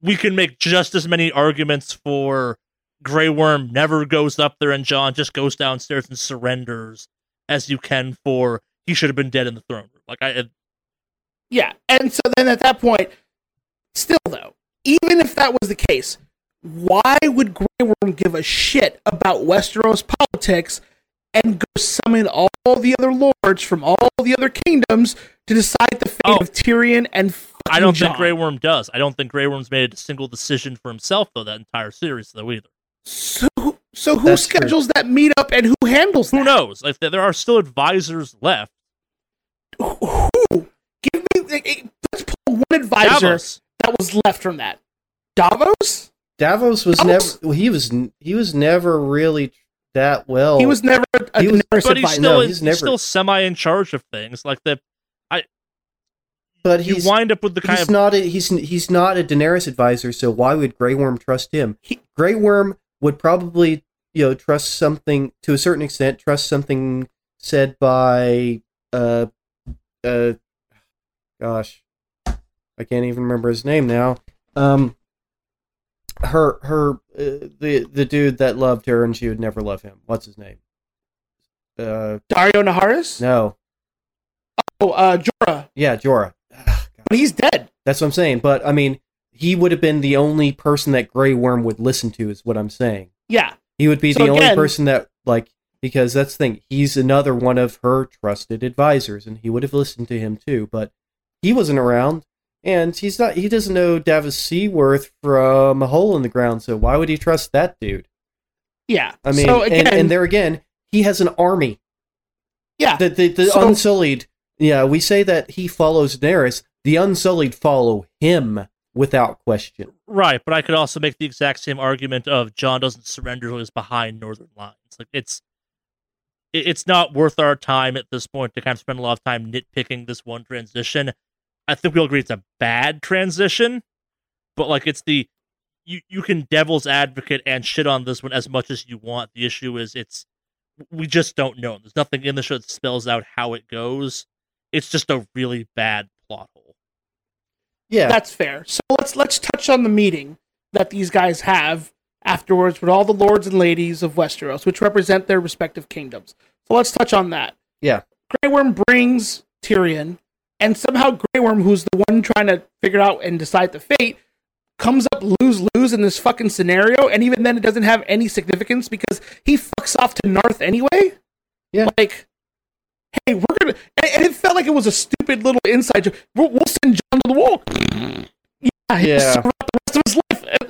we can make just as many arguments for Grey Worm never goes up there and Jon just goes downstairs and surrenders as you can for he should have been dead in the throne room. Like I yeah. And so then at that point, still though, even if that was the case, why would Grey Worm give a shit about Westeros politics and go summon all the other lords from all the other kingdoms to decide the fate Oh. of Tyrion and I don't Jon? think Grey Worm does. I don't think Grey Worm's made a single decision for himself though that entire series though either. So, so who That's true. schedules that meetup and who handles Who that? knows? Like there there are still advisors left. Who? Give me. like, Let's pull one advisor Davos. that was left from that. Davos. Davos was Davos- never. He was. he was never really that well. He was never a He was- But he's advisor. still No, he's, he's never- still semi in charge of things. Like the I. but you he's wind up with the kind he's of not a he's he's not a Daenerys advisor. So why would Grey Worm trust him? He- Grey Worm would probably you know trust something to a certain extent. Trust something said by uh uh gosh, I can't even remember his name now. Um, her her uh, the the dude that loved her and she would never love him. What's his name? Uh, Daario Naharis. no, Oh, uh, Jorah. yeah, Jorah. But he's dead. That's what I'm saying. But I mean, he would have been the only person that Grey Worm would listen to. Is what I'm saying. Yeah. He would be So the only person that like because that's the thing. He's another one of her trusted advisors, and he would have listened to him too. But he wasn't around, and he's not. He doesn't know Davos Seaworth from a hole in the ground. So why would he trust that dude? Yeah. I mean, so again, and, and there again, he has an army. yeah. The the, the So- Unsullied. Yeah, we say that he follows Daenerys. The Unsullied follow him without question. Right, but I could also make the exact same argument of Jon doesn't surrender till he's behind Northern Lines. Like it's it's not worth our time at this point to kind of spend a lot of time nitpicking this one transition. I think we'll agree it's a bad transition, but like it's the you you can devil's advocate and shit on this one as much as you want. The issue is it's we just don't know. There's nothing in the show that spells out how it goes. It's just a really bad plot hole. Yeah, That's fair. So let's let's touch on the meeting that these guys have afterwards with all the lords and ladies of Westeros, which represent their respective kingdoms. So let's touch on that. Yeah. Grey Worm brings Tyrion, and somehow Grey Worm, who's the one trying to figure out and decide the fate, comes up lose lose in this fucking scenario, and even then it doesn't have any significance because he fucks off to Naath anyway. Yeah. Like, hey, we're gonna, and, it felt like it was a stupid little inside joke. We'll, we'll send Jon to the wall. Yeah, Yeah. the rest of his life uh,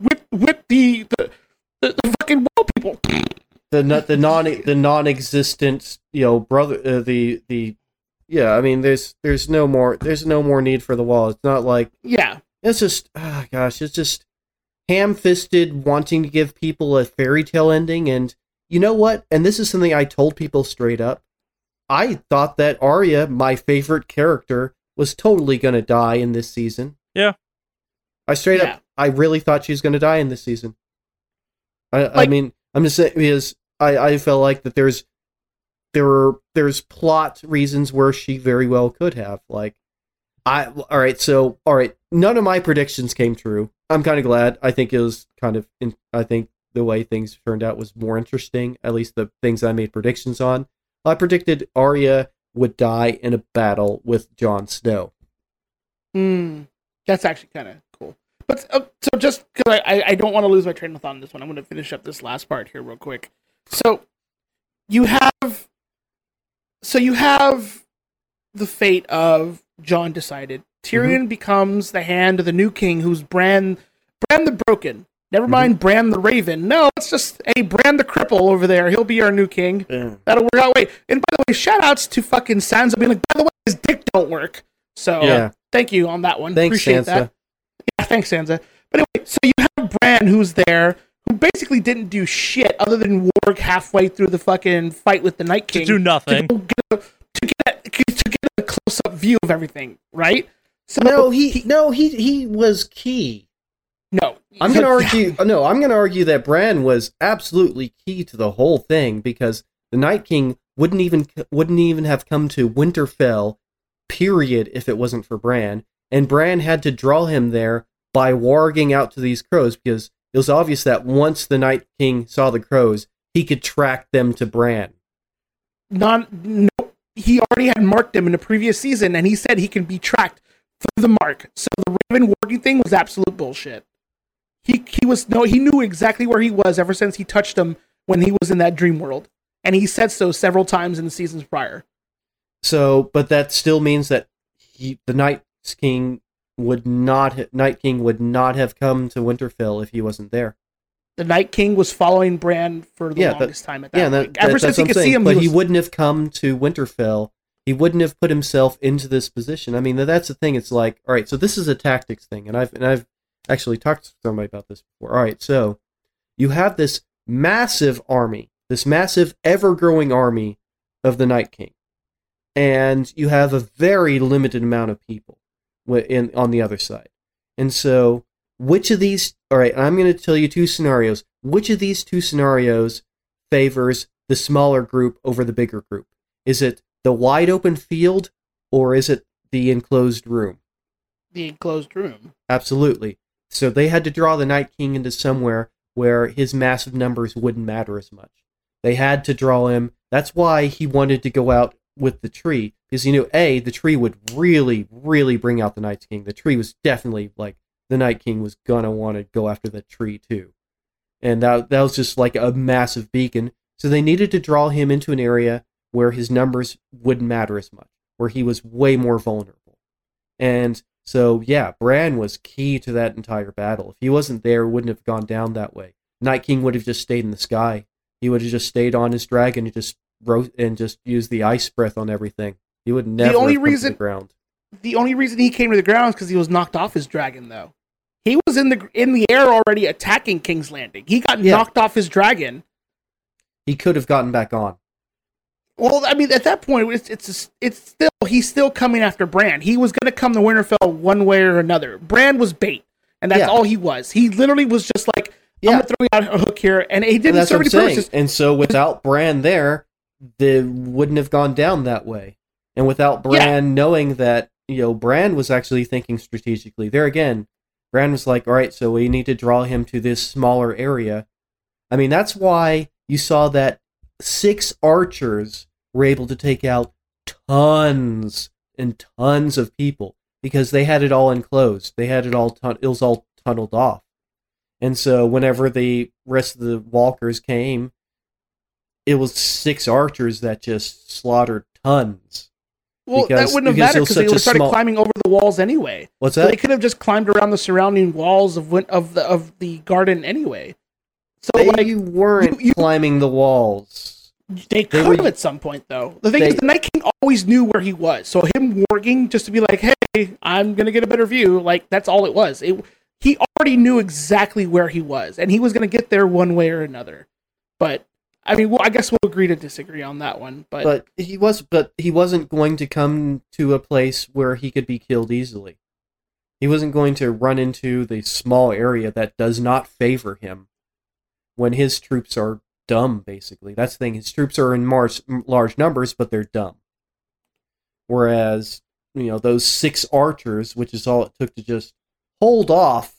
with with the the, the, the fucking wall people. the the non the non-existent you know brother uh, the the yeah i mean there's there's no more there's no more need for the wall. It's not like Yeah, it's just ah gosh it's just ham-fisted wanting to give people a fairy tale ending. And you know what? And this is something i told people straight up. I thought that Arya, my favorite character was totally going to die in this season. Yeah. i straight Yeah. up i really thought she was going to die in this season. I, I mean i'm just saying because i i felt like that there's there were there's plot reasons where she very well could have like I all right, so all right, none of my predictions came true. I'm kind of glad. I think it was kind of in, I think the way things turned out was more interesting, at least the things I made predictions on. I predicted Arya would die in a battle with Jon Snow. mm, that's actually kind of cool. But uh, so just because I, I I don't want to lose my train of thought on this one, I'm going to finish up this last part here real quick. So you have so you have the fate of Jon decided. Tyrion mm-hmm. becomes the hand of the new king, who's Bran, Bran the Broken. Never mm-hmm. mind Bran the Raven. No, it's just a Bran the Cripple over there. He'll be our new king. Yeah. That'll work out. Wait, and by the way, shout outs to fucking Sansa being like, by the way, his dick don't work. So Yeah. thank you on that one. Thanks, Appreciate Sansa. that. Yeah, thanks, Sansa. But anyway, so you have Bran who's there, basically didn't do shit other than work halfway through the fucking fight with the Night To King do nothing. to, get a, to get a, to get a close up view of everything, right? So No, he, no he he was key. no. I'm going to argue. Oh, no, I'm going to argue that Bran was absolutely key to the whole thing because the Night King wouldn't even wouldn't even have come to Winterfell, period, if it wasn't for Bran. And Bran had to draw him there by warging out to these crows because it was obvious that once the Night King saw the crows, he could track them to Bran. non no, he already had marked them in the previous season, and he said he can be tracked through the mark. So the Raven warging thing was absolute bullshit. He he was no, he knew exactly where he was ever since he touched him when he was in that dream world, and he said so several times in the seasons prior. So, but that still means that he, the Night King would not ha- Night King would not have come to Winterfell if he wasn't there. The Night King was following Bran for the Yeah, that- longest time at that yeah, that, ever that- since he could saying. see him, but he, he wouldn't have come to Winterfell. He wouldn't have put himself into this position. I mean, that's the thing. It's like, all right, so this is a tactics thing, and I've and I've actually talked to somebody about this before. All right, so you have this massive army, this massive, ever-growing army of the Night King, and you have a very limited amount of people in on the other side, and so which of these? All right, I'm going to tell you two scenarios. Which of these two scenarios favors the smaller group over the bigger group? Is it the wide open field or is it the enclosed room? the enclosed room. Absolutely. So they had to draw the Night King into somewhere where his massive numbers wouldn't matter as much. They had to draw him. That's why he wanted to go out with the tree because he knew a the tree would really, really bring out the Night King. The tree was definitely like the Night King was gonna want to go after the tree too, and that that was just like a massive beacon. So they needed to draw him into an area where his numbers wouldn't matter as much, where he was way more vulnerable. And so, yeah, Bran was key to that entire battle. If he wasn't there, wouldn't have gone down that way. Night King would have just stayed in the sky. He would have just stayed on his dragon and just wrote and just use the ice breath on everything. He would never only come to reason- the ground. The only reason he came to the ground is because he was knocked off his dragon, though. He was in the in the air already attacking King's Landing. He got Yeah. knocked off his dragon. He could have gotten back on. Well, I mean, at that point, it's it's it's still he's still coming after Bran. He was going to come to Winterfell one way or another. Bran was bait, and that's Yeah. all he was. He literally was just like, "I'm Yeah. going to throw you out a hook here," and he didn't serve any I'm saying. And so without Bran there, they wouldn't have gone down that way. And without Bran knowing that, you know, Bran was actually thinking strategically. There again, Bran was like, all right, so we need to draw him to this smaller area. I mean, that's why you saw that six archers were able to take out tons and tons of people because they had it all enclosed. They had it all, tun- it was all tunneled off. And so whenever the rest of the walkers came, it was six archers that just slaughtered tons. well, because- that wouldn't have mattered because they would have started small- climbing over the walls anyway. What's So that? they could have just climbed around the surrounding walls of of the of the garden anyway. So They like weren't you- you- climbing the walls. They They could were- have at some point, though. The thing is, the Night King always knew where he was. So him warging just to be like, "Hey, I'm gonna get a better view," like that's all it was. It, he already knew exactly where he was, and he was gonna get there one way or another. But I mean, well, I guess we'll agree to disagree on that one. But, But he was but he wasn't going to come to a place where he could be killed easily. He wasn't going to run into the small area that does not favor him when his troops are dumb basically. That's the thing. His troops are in mar- large numbers but they're dumb. Whereas, you know, those six archers, which is all it took to just hold off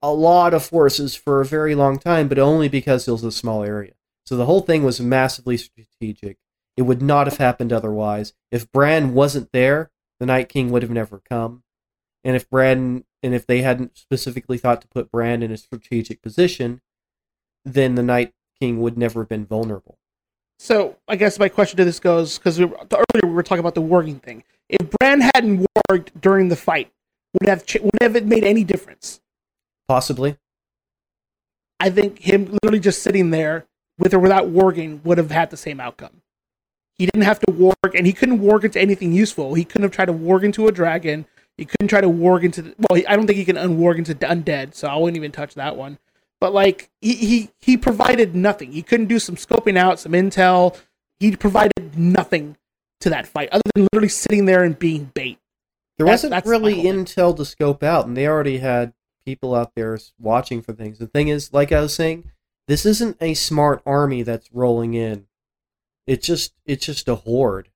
a lot of forces for a very long time, but only because it was a small area. So the whole thing was massively strategic. It would not have happened otherwise. If Bran wasn't there, the Night King would have never come. And if Bran and if they hadn't specifically thought to put Bran in a strategic position, then the Night King would never have been vulnerable. So I guess my question to this goes because we, earlier we were talking about the warging thing. If Bran hadn't warged during the fight, would have ch- would it have made any difference? Possibly. I think him literally just sitting there with or without warging would have had the same outcome. He didn't have to warg, and he couldn't warg into anything useful. He couldn't have tried to warg into a dragon. He couldn't try to warg into. The, well, I don't think he can unwarg into undead, so I wouldn't even touch that one. But like he, he he provided nothing. He couldn't do some scoping out, some intel. He provided nothing to that fight other than literally sitting there and being bait. There wasn't that's really intel to scope out, and they already had people out there watching for things. The thing is, like I was saying, this isn't a smart army that's rolling in. It's just it's just a horde.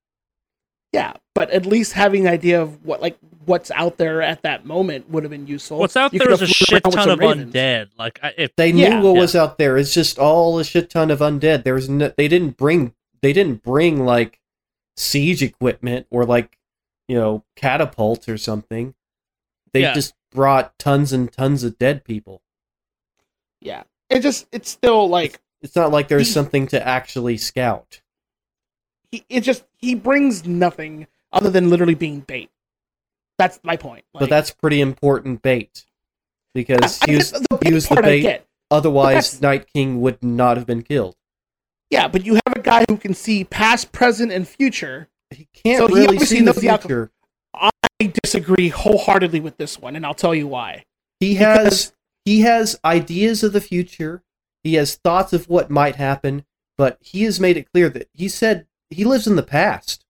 Yeah, but at least having an idea of what like what's out there at that moment would have been useful. What's out You there could a shit ton of ravens. undead. Like if They knew Yeah. what Yeah. was out there. It's just all a shit ton of undead. There was no, they didn't bring they didn't bring like siege equipment or like you know catapults or something. They Yeah. just brought tons and tons of dead people. Yeah, it just it's still like It's not like there's He- something to actually scout. he it just he brings nothing other than literally being bait. That's my point. but that's pretty important bait because I he was, get the he the I bait. Otherwise, Night King would not have been killed. Yeah, but you have a guy who can see past, present, and future. He can't So he really obviously see the knows the future. I disagree wholeheartedly with this one, and I'll tell you why. He Because- has he has ideas of the future. He has thoughts of what might happen, but he has made it clear that he said he lives in the past.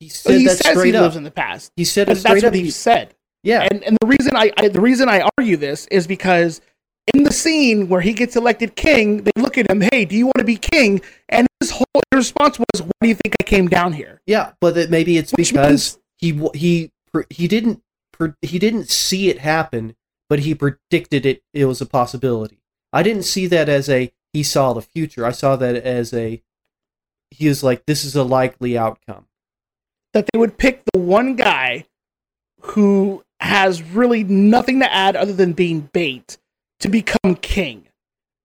He said he that says straight he up. lives in the past. he said it And straight that's up. what he said. yeah, And and the reason I, I the reason I argue this is because in the scene where he gets elected king, they look at him, "Hey, do you want to be king?" And his whole response was, "Why do you think I came down here?" yeah, but that maybe it's Which because he he he didn't he didn't see it happen, but he predicted it. It was a possibility. I didn't see that as a he saw the future. I saw that as a he was like this is a likely outcome. That they would pick the one guy who has really nothing to add other than being bait to become king.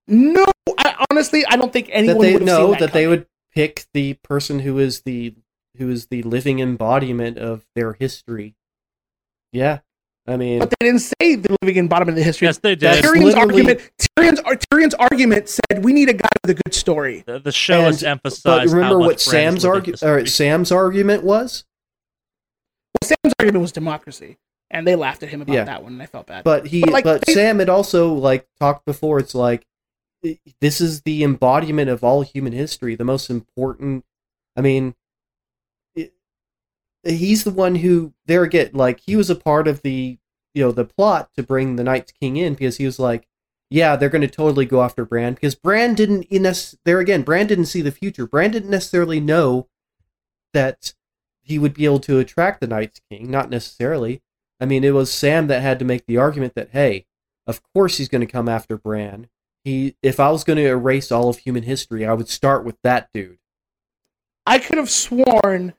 No, I, honestly, I don't think anyone that they would know that, that, they would pick the person who is the who is the living embodiment of their history. Yeah, I mean, But they didn't say the living in bottom of the history. yes, they That's did. Tyrion's argument, Tyrion's, Tyrion's argument said we need a guy with a good story. The, the show and- has emphasized. but remember how what Bran's Sam's living argu- or. Sam's argument was. Well, Sam's argument was democracy, and they laughed at him about Yeah. that one, and I felt bad. But he, But, but, they- Sam had also like talked before. It's like this is the embodiment of all human history. The most important. I mean, it, he's the one who there again, like he was a part of the you know the plot to bring the Night's King in because he was like, yeah, they're going to totally go after Bran because Bran didn't in this there again. Bran didn't see the future. Bran didn't necessarily know that he would be able to attract the Night's King. Not necessarily. I mean, it was Sam that had to make the argument that, hey, of course he's going to come after Bran. He, if I was going to erase all of human history, I would start with that dude. I could have sworn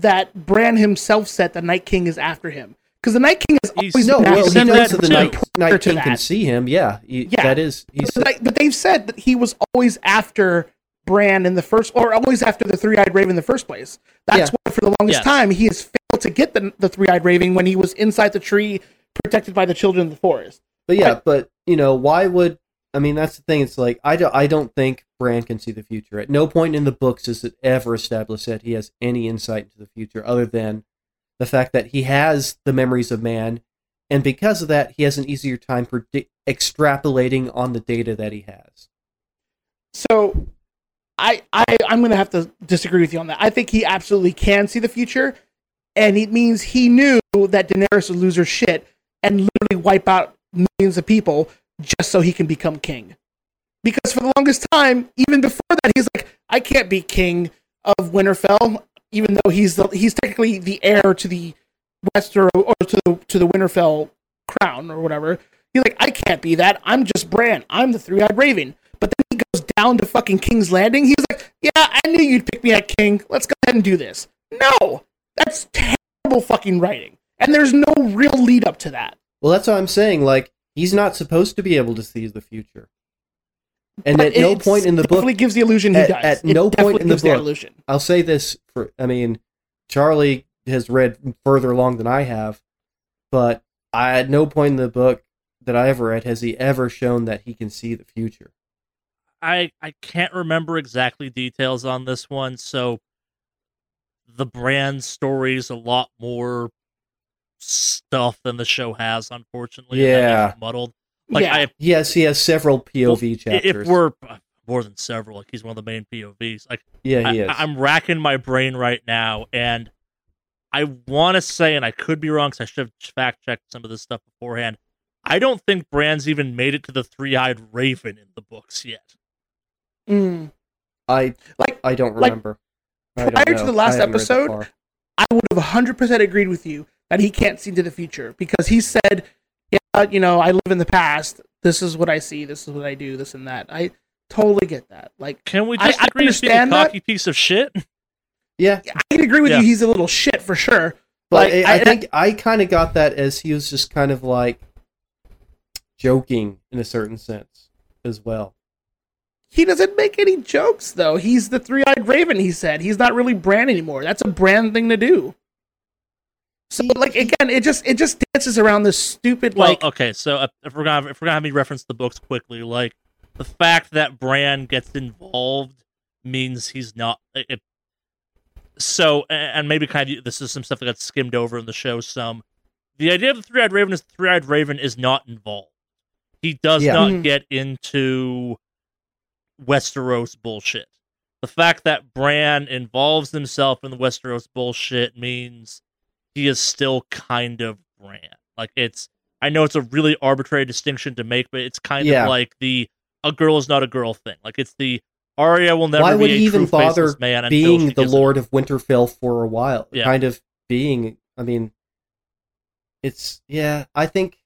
that Bran himself said the Night King is after him because the Night King has He's- always No, well, after he him. knows that that the. Night, Night to King can see him. Yeah, he, Yeah. that is. He's, But, the but they've said that he was always after Bran in the first, or always after the Three Eyed Raven in the first place. That's Yeah. why, for the longest Yes. time, he has failed to get the the Three Eyed Raven when he was inside the tree, protected by the children of the forest. but yeah, but you know, why would I mean? That's the thing. It's like I don't, I don't think Bran can see the future. At no point in the books is it ever established that he has any insight into the future, other than the fact that he has the memories of man, and because of that, he has an easier time extrapolating on the data that he has. So, I, I I'm going to have to disagree with you on that. I think he absolutely can see the future, and it means he knew that Daenerys would lose her shit and literally wipe out millions of people just so he can become king. Because for the longest time, even before that, he's like, I can't be king of Winterfell, even though he's the he's technically the heir to the Wester or to the to the Winterfell crown or whatever. He's like, I can't be that. I'm just Bran. I'm the three eyed raven. But then he goes down to fucking King's Landing. He's like, Yeah, I knew you'd pick me at King. Let's go ahead and do this. No, that's terrible fucking writing. And there's no real lead up to that. Well, that's what I'm saying. Like he's not supposed to be able to see the future. And But at no point in the book, definitely gives the illusion he at- does. at It no point in the gives that book- illusion. I'll say this for I mean, Charlie has read further along than I have, but I at no point in the book that I ever read has he ever shown that he can see the future. I I can't remember exactly details on this one, so the Bran story is a lot more stuff than the show has, unfortunately. Yeah. muddled. Like yeah. I, Yes, he has several POV if chapters. we're uh, more than several, like he's one of the main POVs. Like yeah, he I, is. I'm racking my brain right now, and I want to say, and I could be wrong, because I should have fact checked some of this stuff beforehand. I don't think Bran's even made it to the three-eyed raven in the books yet. Mm. I Like, I don't like, remember. I don't prior to the last I haven't read that episode, far. I would have 100% agreed with you that he can't see into the future because he said, yeah, you know, I live in the past. This is what I see. This is what I do. This and that. I totally get that. Like, Can we I- just I agree to be a understand that. piece of shit? Yeah, I can agree with Yeah. you. He's a little shit for sure. but Like, I, I I- think I kind of got that as he was just kind of like joking in a certain sense as well. He doesn't make any jokes though. He's the three-eyed raven. He said he's not really Bran anymore. That's a Bran thing to do. So, like again, it just it just dances around this stupid Well, like okay, so uh, if we're gonna if we're gonna have me reference the books quickly, like the fact that Bran gets involved means he's not. It, so, and maybe kind of this is some stuff that got skimmed over in the show. Some the idea of the three eyed raven is the three eyed raven is not involved. He does Yeah. not Mhm. get into Westeros bullshit. The fact that Bran involves himself in the Westeros bullshit means he is still kind of Bran. Like it's I know it's a really arbitrary distinction to make, but it's kind Yeah. of like the a girl is not a girl thing. Like it's the Arya will never Why be would a he even bother man being the gives it- Lord of Winterfell for a while? Yeah. Kind of being. I mean, it's yeah. I think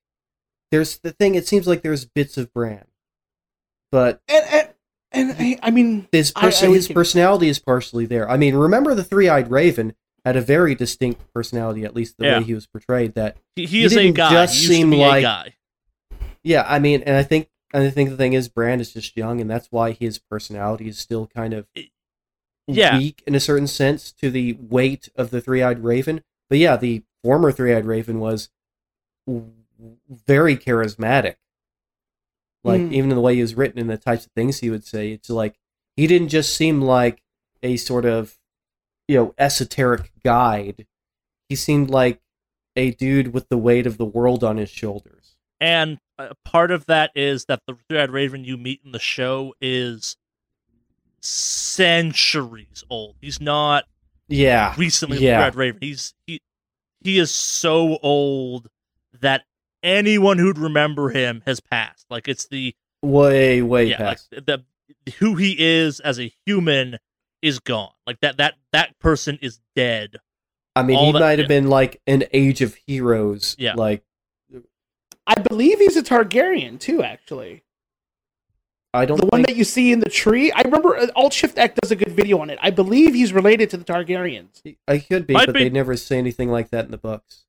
there's the thing. It seems like there's bits of Bran, but and and, and I, I mean his I- pers- I would his think- personality is partially there. I mean, remember the three eyed Raven had a very distinct personality, at least the Yeah. way he was portrayed. That He, he he is a guy. just he used to seem a like- guy. yeah, I mean, and I think and I think the thing is, Bran is just young, and that's why his personality is still kind of Yeah. weak in a certain sense to the weight of the three eyed Raven. But yeah, the former three eyed Raven was very charismatic. Like Mm. even in the way he was written and the types of things he would say, it's like he didn't just seem like a sort of you know esoteric guide. He seemed like a dude with the weight of the world on his shoulders. And uh, part of that is that the three-eyed raven you meet in the show is centuries old. He's not Yeah, recently Yeah. three-eyed raven. He's he he is so old that anyone who'd remember him has passed. Like it's the way way yeah, like past. the who he is as a human is gone. Like that that that person is dead. I mean, all he that- might have yeah. been like an Age of Heroes. Yeah. like I believe he's a Targaryen too. Actually, I don't the one think that you see in the tree. I remember uh, Alt Shift X does a good video on it. I believe he's related to the Targaryens. I could be, Might but be. they never say anything like that in the books.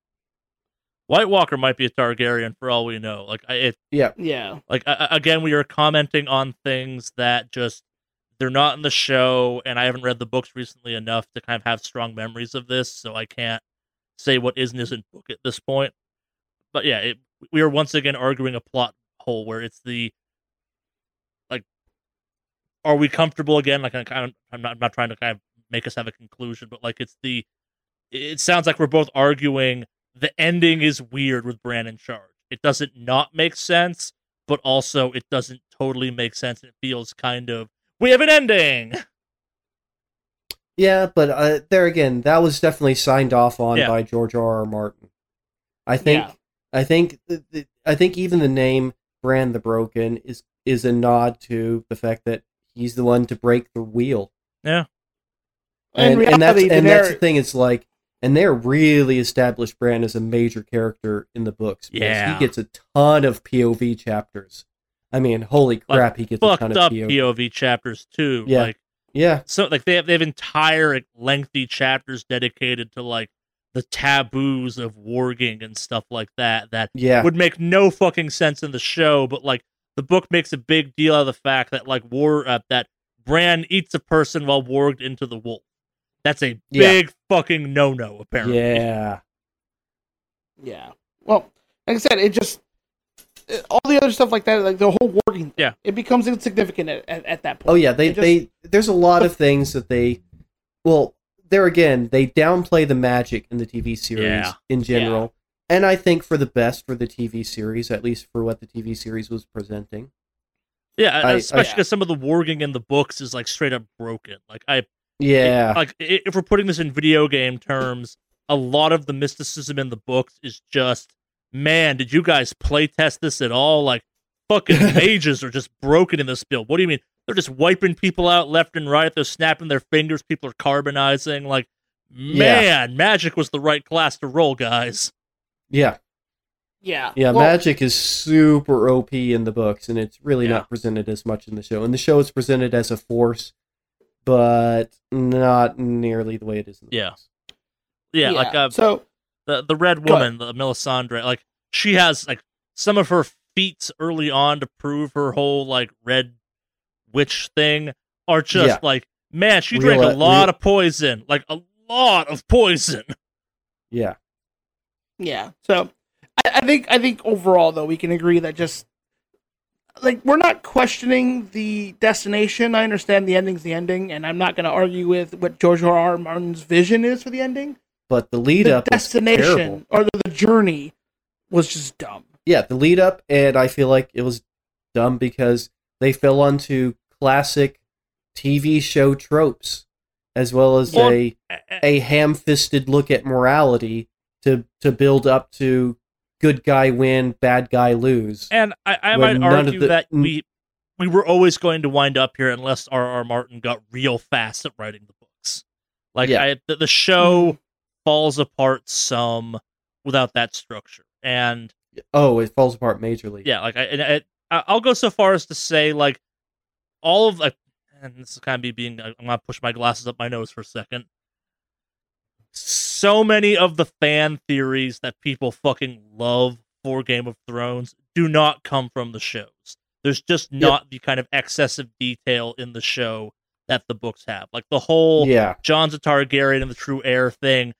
White Walker might be a Targaryen for all we know. Like I, it, Yeah, Yeah, like I, I- again, we are commenting on things that just they're not in the show, and I haven't read the books recently enough to kind of have strong memories of this, so I can't say what is and isn't book at this point. But yeah, it, we are once again arguing a plot hole where it's the like, are we comfortable again? Like, I kind of, I'm not, I'm not trying to kind of make us have a conclusion, but like, it's the, it sounds like we're both arguing the ending is weird with Bran in charge. It doesn't not make sense, but also it doesn't totally make sense. It feels kind of we have an ending. yeah, but uh, there again, that was definitely signed off on Yeah. by George R. R. Martin. I think, Yeah. I think, th- th- I think even the name Bran the Broken is is a nod to the fact that he's the one to break the wheel. Yeah. In and, and that's reality, and that's the thing. It's like, and they're really established Bran as a major character in the books. because Yeah. he gets a ton of POV chapters. I mean, holy Like, crap, he gets a Fucked ton of up POV. POV chapters too. Yeah. Like Yeah, so like they have they have entire like, lengthy chapters dedicated to like the taboos of warging and stuff like that that yeah, would make no fucking sense in the show, but like the book makes a big deal out of the fact that like war uh, that Bran eats a person while warged into the wolf. That's a Yeah. big fucking no no. Apparently, Yeah. Yeah. Well, like I said, it just all the other stuff like that, like the whole warging, Yeah. it becomes insignificant at, at, at that point. Oh yeah, they just- they there's a lot of things that they well, there again, they downplay the magic in the TV series Yeah. in general. And I think for the best for the TV series, at least for what the TV series was presenting. yeah, I- especially I- because some of the warging in the books is like straight up broken. Like I Yeah. like if we're putting this in video game terms, a lot of the mysticism in the books is just, man, did you guys play test this at all? Like, fucking mages are just broken in this build. What do you mean? They're just wiping people out left and right. They're snapping their fingers. People are carbonizing. Like, man, magic was the right class to roll, guys. yeah. yeah, Yeah, Well, magic is super OP in the books, and it's really Yeah. not presented as much in the show. And the show is presented as a force, but not nearly the way it is in the Yeah. books. Yeah, like uh, so the the red woman, the Melisandre, like she has like some of her feats early on to prove her whole like red witch thing are just Yeah. like man, she Real- drank a lot real- of poison, like a lot of poison. Yeah. yeah, so I, I think I think overall though we can agree that just like we're not questioning the destination. I understand the ending's the ending, and I'm not going to argue with what George R. R. Martin's vision is for the ending. But the lead the up destination or the, the journey was just dumb. yeah, the lead up, and I feel like it was dumb because they fell onto classic TV show tropes, as well as Well, a a ham fisted look at morality to to build up to good guy win, bad guy lose. And I, I might argue the- that we we were always going to wind up here unless R. R. Martin got real fast at writing the books. Like Yeah. I, the, the show mm-hmm. Falls apart some without that structure, and Oh, it falls apart majorly. yeah, like I, and I, I'll go so far as to say like all of like, and this is kind of me being, I'm gonna push my glasses up my nose for a second. So many of the fan theories that people fucking love for Game of Thrones do not come from the shows. There's just not the kind of excessive detail in the show that the books have. Like the whole Yeah. Jon's a Targaryen and the true heir thing.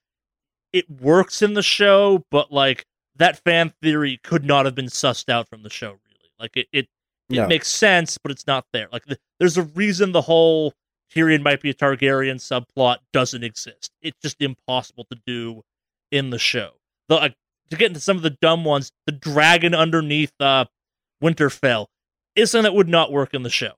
It works in the show, but like that fan theory could not have been sussed out from the show. Really, like it, it, it No. makes sense, but it's not there. Like the, there's a reason the whole Tyrion might be a Targaryen subplot doesn't exist. It's just impossible to do in the show. The like, to get into some of the dumb ones, the dragon underneath uh, Winterfell is something that would not work in the show.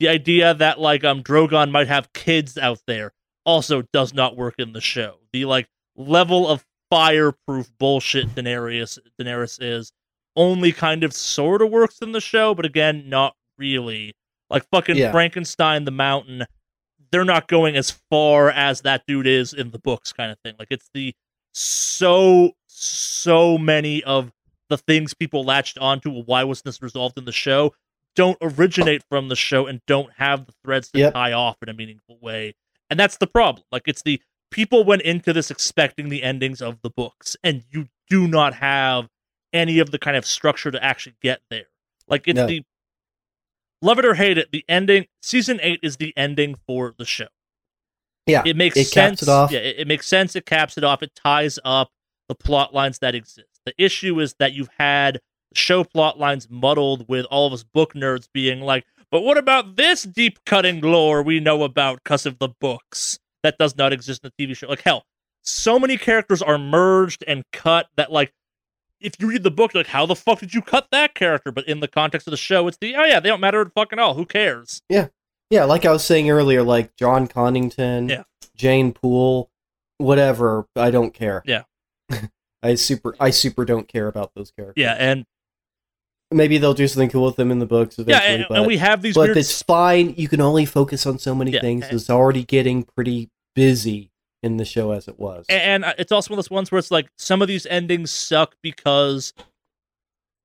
The idea that like um Drogon might have kids out there also does not work in the show. The like level of fireproof bullshit Daenerys Daenerys is only kind of sort of works in the show, but again, not really. Like fucking Yeah. Frankenstein the Mountain, they're not going as far as that dude is in the books, kind of thing. Like it's the so so many of the things people latched onto. Why wasn't this resolved in the show? Don't originate from the show and don't have the threads to Yep. tie off in a meaningful way. And that's the problem. Like it's the people went into this expecting the endings of the books, and you do not have any of the kind of structure to actually get there. Like it's No. the love it or hate it, the ending season eight is the ending for the show. Yeah, It makes it caps sense. it off. Yeah, it, it makes sense. It caps it off. It ties up the plot lines that exist. The issue is that you've had show plot lines muddled with all of us book nerds being like, but what about this deep cutting lore we know about because of the books that does not exist in the TV show? Like, hell, so many characters are merged and cut that, like, if you read the book, you're like, how the fuck did you cut that character? But in the context of the show, it's the, oh yeah, they don't matter at fucking all. Who cares? Yeah. Yeah, like I was saying earlier, like Jon Connington, Yeah. Jeyne Poole, whatever. I don't care. Yeah. I super, I super don't care about those characters. Yeah, and maybe they'll do something cool with them in the books yeah, and, but and we have these but weird it's fine. You can only focus on so many Yeah, things. and- It's already getting pretty busy in the show as it was. and uh, it's also one of those ones where it's like some of these endings suck because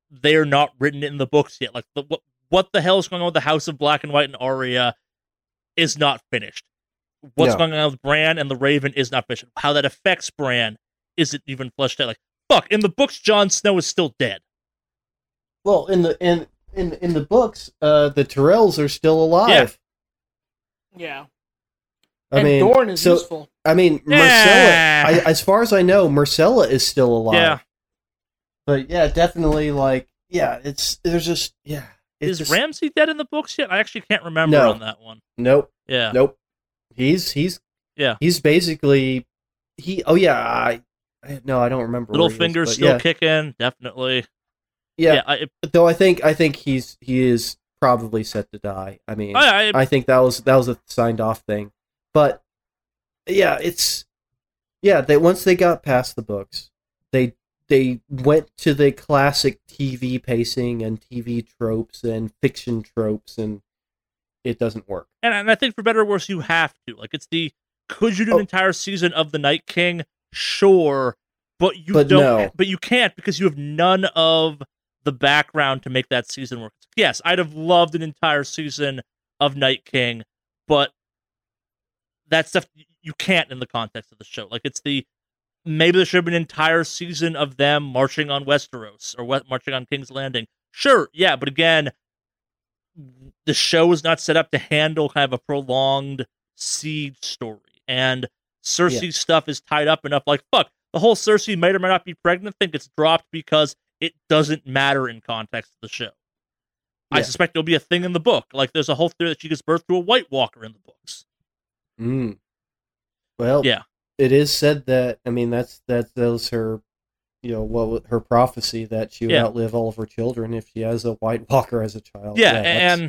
they're not written in the books yet. Like the, what what the hell is going on with the House of Black and White and Arya is not finished. What's No. going on with Bran and the Raven is not finished. How that affects Bran isn't even fleshed out. Like fuck, in the books, Jon Snow is still dead. Well, in the in in in the books, uh, the Tyrells are still alive. Yeah. I and mean, Dorne is so useful. I mean, Yeah. Myrcella. I, as far as I know, Myrcella is still alive. Yeah. But yeah, definitely like yeah, it's there's just yeah. It's Is just, Ramsay dead in the books yet? I actually can't remember No. on that one. Nope, Yeah. nope. He's he's Yeah. He's basically he. Oh yeah, I, I no, I don't remember. Little where he is, fingers still yeah, kicking, definitely. Yeah. Yeah. I, it- Though I think I think he's he is probably set to die. I mean, oh, I, I, I think that was that was a signed off thing. But yeah, it's yeah. They once they got past the books, they they went to the classic TV pacing and TV tropes and fiction tropes, and it doesn't work. and, and I think for better or worse, you have to. Like, it's the could you do an Oh. entire season of the Night King? Sure, but you But don't. no. But you can't because you have none of the background to make that season work. Yes, I'd have loved an entire season of Night King, but that stuff you can't in the context of the show. Like, it's the maybe there should have been an entire season of them marching on Westeros or what marching on King's Landing. Sure, yeah, but again, the show is not set up to handle kind of a prolonged siege story. And Cersei's stuff is tied up enough. Like, fuck, the whole Cersei might or might not be pregnant thing gets dropped because it doesn't matter in context of the show. I suspect there'll be a thing in the book. Like, there's a whole theory that she gives birth to a White Walker in the books. Mm. Well, Yeah. it is said that I mean that's that was her, you know, what her prophecy that she would Yeah. outlive all of her children if she has a White Walker as a child. Yeah, that's-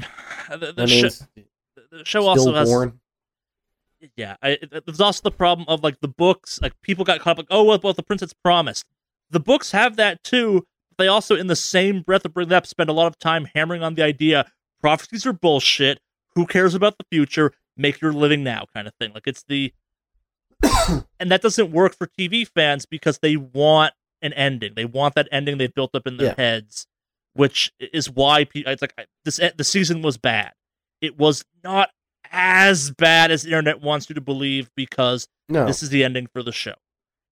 and the, the, that the show also has stillborn. yeah, I, there's also the problem of like the books. Like people got caught up like, oh, well, well, the princess promised. The books have that too. They also, in the same breath of bringing that up, spend a lot of time hammering on the idea prophecies are bullshit. Who cares about the future? Make your living now, kind of thing. Like it's the, and that doesn't work for TV fans because they want an ending. They want that ending they've built up in their Yeah. heads, which is why it's like this. The season was bad. It was not as bad as the internet wants you to believe because No, this is the ending for the show.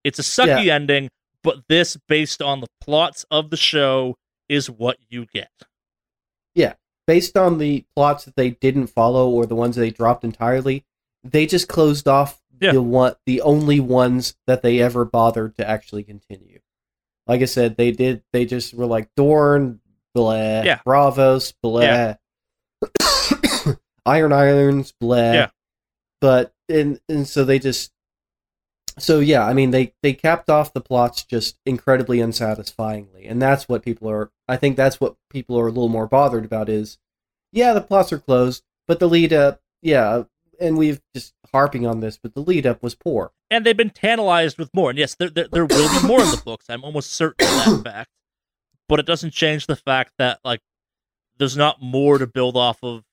It's a sucky ending, but this, based on the plots of the show, is what you get. Yeah. Based on the plots that they didn't follow or the ones they dropped entirely, they just closed off Yeah. the one, the only ones that they ever bothered to actually continue. Like I said, they did. They just were like Dorne, blah, Yeah. Braavos, blah, Iron Irons, blah. Yeah. But and and so they just. So yeah, I mean they they capped off the plots just incredibly unsatisfyingly, and that's what people are. I think that's what people are a little more bothered about. Is yeah, the plots are closed, but the lead up, yeah, and we've just harping on this, but the lead up was poor. And they've been tantalized with more. And yes, there, there, there will be more in the books. I'm almost certain of that fact. But it doesn't change the fact that, like, there's not more to build off of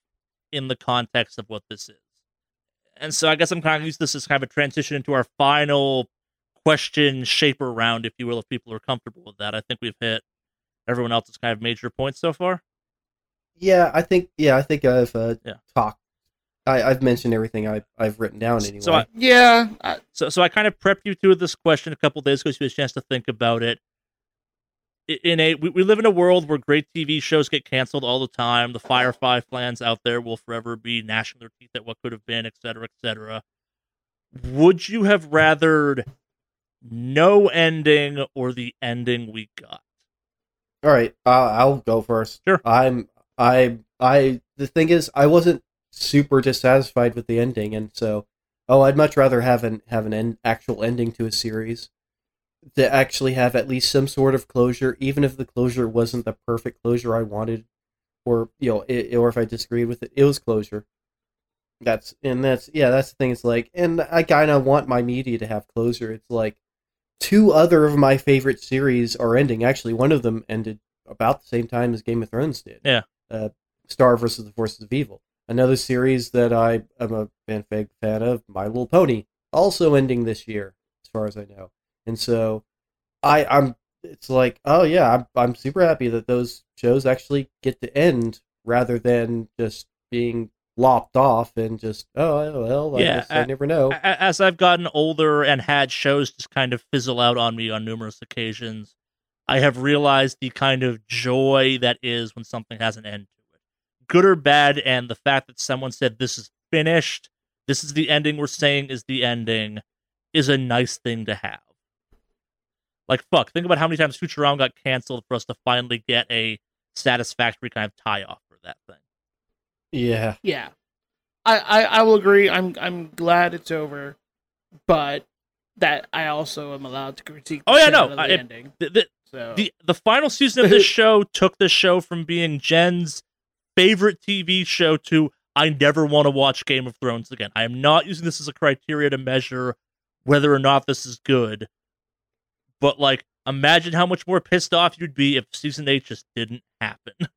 in the context of what this is. And so I guess I'm kind of use this as kind of a transition into our final question shaper round, if you will, if people are comfortable with that. I think we've hit everyone else's kind of major points so far. Yeah, I think yeah, I think I've uh, Yeah. talked. I, I've mentioned everything I, I've written down anyway. So I, Yeah, I, So, so I kind of prepped you to this question a couple days ago, so you had a chance to think about it. In a, we, we live in a world where great TV shows get canceled all the time. The Firefly fans out there will forever be gnashing their teeth at what could have been, et cetera, et cetera. Would you have rathered no ending or the ending we got? All right, I'll, I'll go first. Sure. I'm I I the thing is I wasn't super dissatisfied with the ending, and so oh, I'd much rather have an have an end, actual ending to a series to actually have at least some sort of closure, even if the closure wasn't the perfect closure I wanted, or you know, it, or if I disagreed with it, it was closure. That's and that's yeah, that's the thing. It's like, and I kind of want my media to have closure. It's like two other of my favorite series are ending. Actually, one of them ended about the same time as Game of Thrones did. Yeah. Uh, Star versus the Forces of Evil. Another series that I am a fan fan of, My Little Pony, also ending this year, as far as I know. And so, I I'm it's like, oh yeah, I'm I'm super happy that those shows actually get to end rather than just being lopped off and just oh well, I Yeah, guess I uh, never know. As I've gotten older and had shows just kind of fizzle out on me on numerous occasions, I have realized the kind of joy that is when something has an end to it. Good or bad, and the fact that someone said this is finished, this is the ending we're saying is the ending, is a nice thing to have. Like fuck, think about how many times Futurama got canceled for us to finally get a satisfactory kind of tie off for that thing. Yeah. Yeah, I, I I will agree. I'm I'm glad it's over, but that I also am allowed to critique. Oh, the Oh, yeah, no, of the I- ending. The, the, So the the final season of this show took this show from being Jen's favorite TV show to I never want to watch Game of Thrones again. I am not using this as a criteria to measure whether or not this is good. But like imagine how much more pissed off you'd be if season 8 just didn't happen.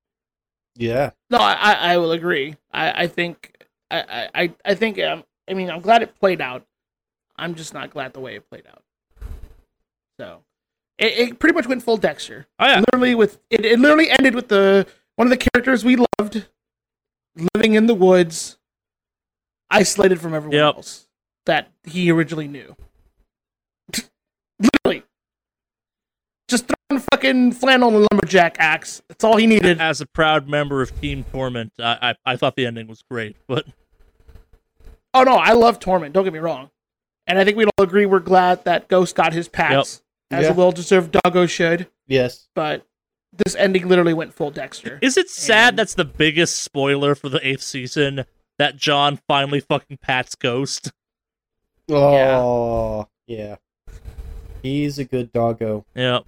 Yeah. no, I I I will agree. I I think I I I- I think um, I mean I'm glad it played out. I'm just not glad the way it played out. So it, it pretty much went full Dexter. Oh yeah. literally with it, it literally ended with the one of the characters we loved living in the woods isolated from everyone Yep. else that he originally knew literally just throwing fucking flannel and lumberjack axe that's all he needed As a proud member of Team Tormund, I, I I thought the ending was great, but oh no i love Tormund don't get me wrong and i think we'd all agree we're glad that ghost got his pats as Yeah. a well-deserved doggo should Yes. but this ending literally went full dexter Is it sad And- that's the biggest spoiler for the eighth season that Jon finally fucking pats Ghost? Oh, yeah. He's a good doggo. Yeah.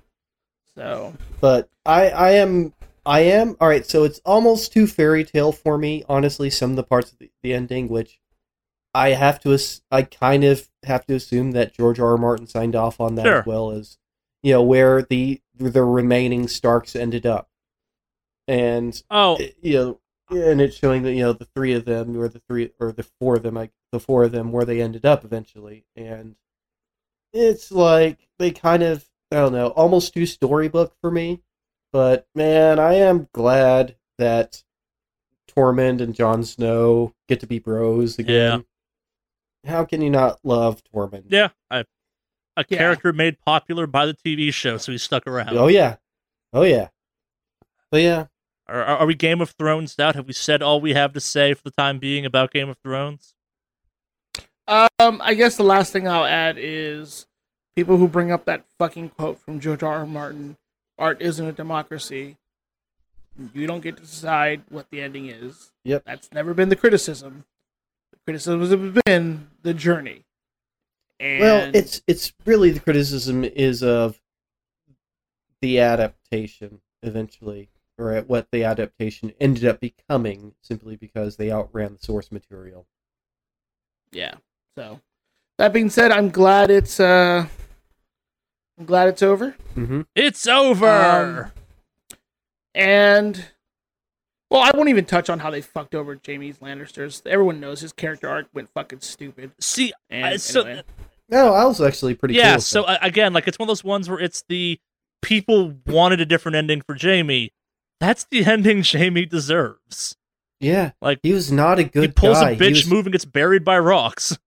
So But I I am I am all right, so it's almost too fairy tale for me, honestly, some of the parts of the, the ending which I have to I kind of have to assume that George R. R. Martin signed off on that Sure. as well as you know where the the remaining Starks ended up. And Oh, eh, you know, and it's showing that you know the three of them, or the three, or the four of them, like the four of them, where they ended up eventually, and it's like they kind of, I don't know, almost too storybook for me. But man, I am glad that Tormund and Jon Snow get to be bros again. How can you not love Tormund? yeah. I, a Yeah. character made popular by the TV show, so he stuck around. Oh yeah, oh yeah. But yeah, Are, are are we Game of Thrones out? Have we said all we have to say for the time being about Game of Thrones? Um, I guess the last thing I'll add is people who bring up that fucking quote from George R. R. Martin: "Art isn't a democracy. You don't get to decide what the ending is." Yep. That's never been the criticism. The criticism has been the journey. And Well, it's it's really the criticism is of the adaptation eventually, or at what the adaptation ended up becoming, simply because they outran the source material. yeah. So that being said, I'm glad it's uh, I'm glad it's over. Mm-hmm. It's over. Um, And well, I won't even touch on how they fucked over Jaime's Lannisters. Everyone knows his character arc went fucking stupid. See, And Uh, so- anyway. No, I was actually pretty. yeah. cool So that. uh, again, like it's one of those ones where it's the people wanted a different ending for Jaime. That's the ending Jaime deserves. yeah, like, he was not a good he pulls guy. a He bitch was- move and gets buried by rocks.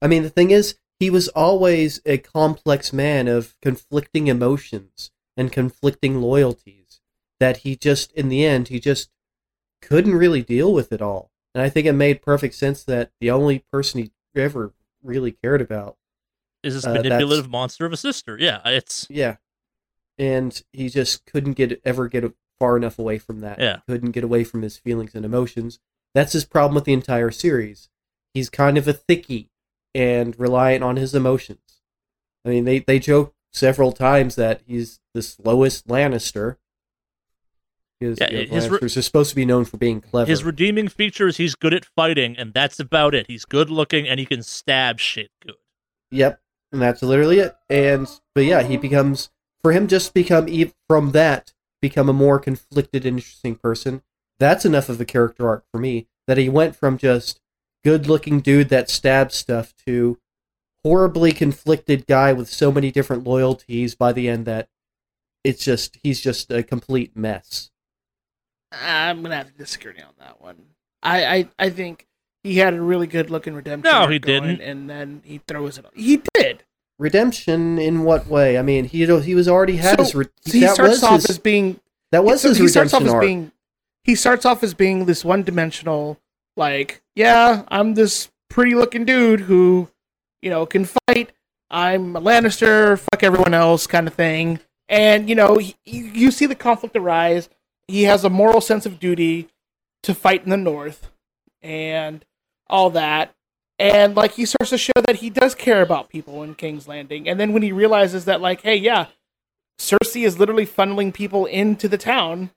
I mean, the thing is, he was always a complex man of conflicting emotions and conflicting loyalties that he just, in the end, he just couldn't really deal with it all. And I think it made perfect sense that the only person he ever really cared about, Is this Uh, manipulative monster of a sister? Yeah, it's yeah, and he just couldn't get ever get far enough away from that. Yeah. couldn't get away from his feelings and emotions. That's his problem with the entire series. He's kind of a thickie and reliant on his emotions. I mean, they they joke several times that he's the slowest Lannister. Because Yeah, you know, his re- Lannisters are supposed to be known for being clever. his redeeming feature is he's good at fighting, and that's about it. He's good looking and he can stab shit good. Yep, and that's literally it. And but yeah, he becomes for him just become from that become a more conflicted, interesting person. That's enough of a character arc for me. That he went from just good-looking dude that stabs stuff to horribly conflicted guy with so many different loyalties by the end that it's just he's just a complete mess. I'm gonna have to disagree on that one. I I, I think he had a really good looking redemption. No, he going, didn't. and then he throws it. Off. He did. redemption in what way? I mean, he he was already had So, his. Re- he that starts was off his, as being that was so his he starts off redemption as being he starts off as being this one dimensional like yeah i'm this pretty looking dude who you know can fight. I'm a lannister fuck everyone else kind of thing. And you know he, you see the conflict arise. He has a moral sense of duty to fight in the north and all that. And like he starts to show that he does care about people in king's landing. And then when he realizes that like hey yeah Cersei is literally funneling people into the town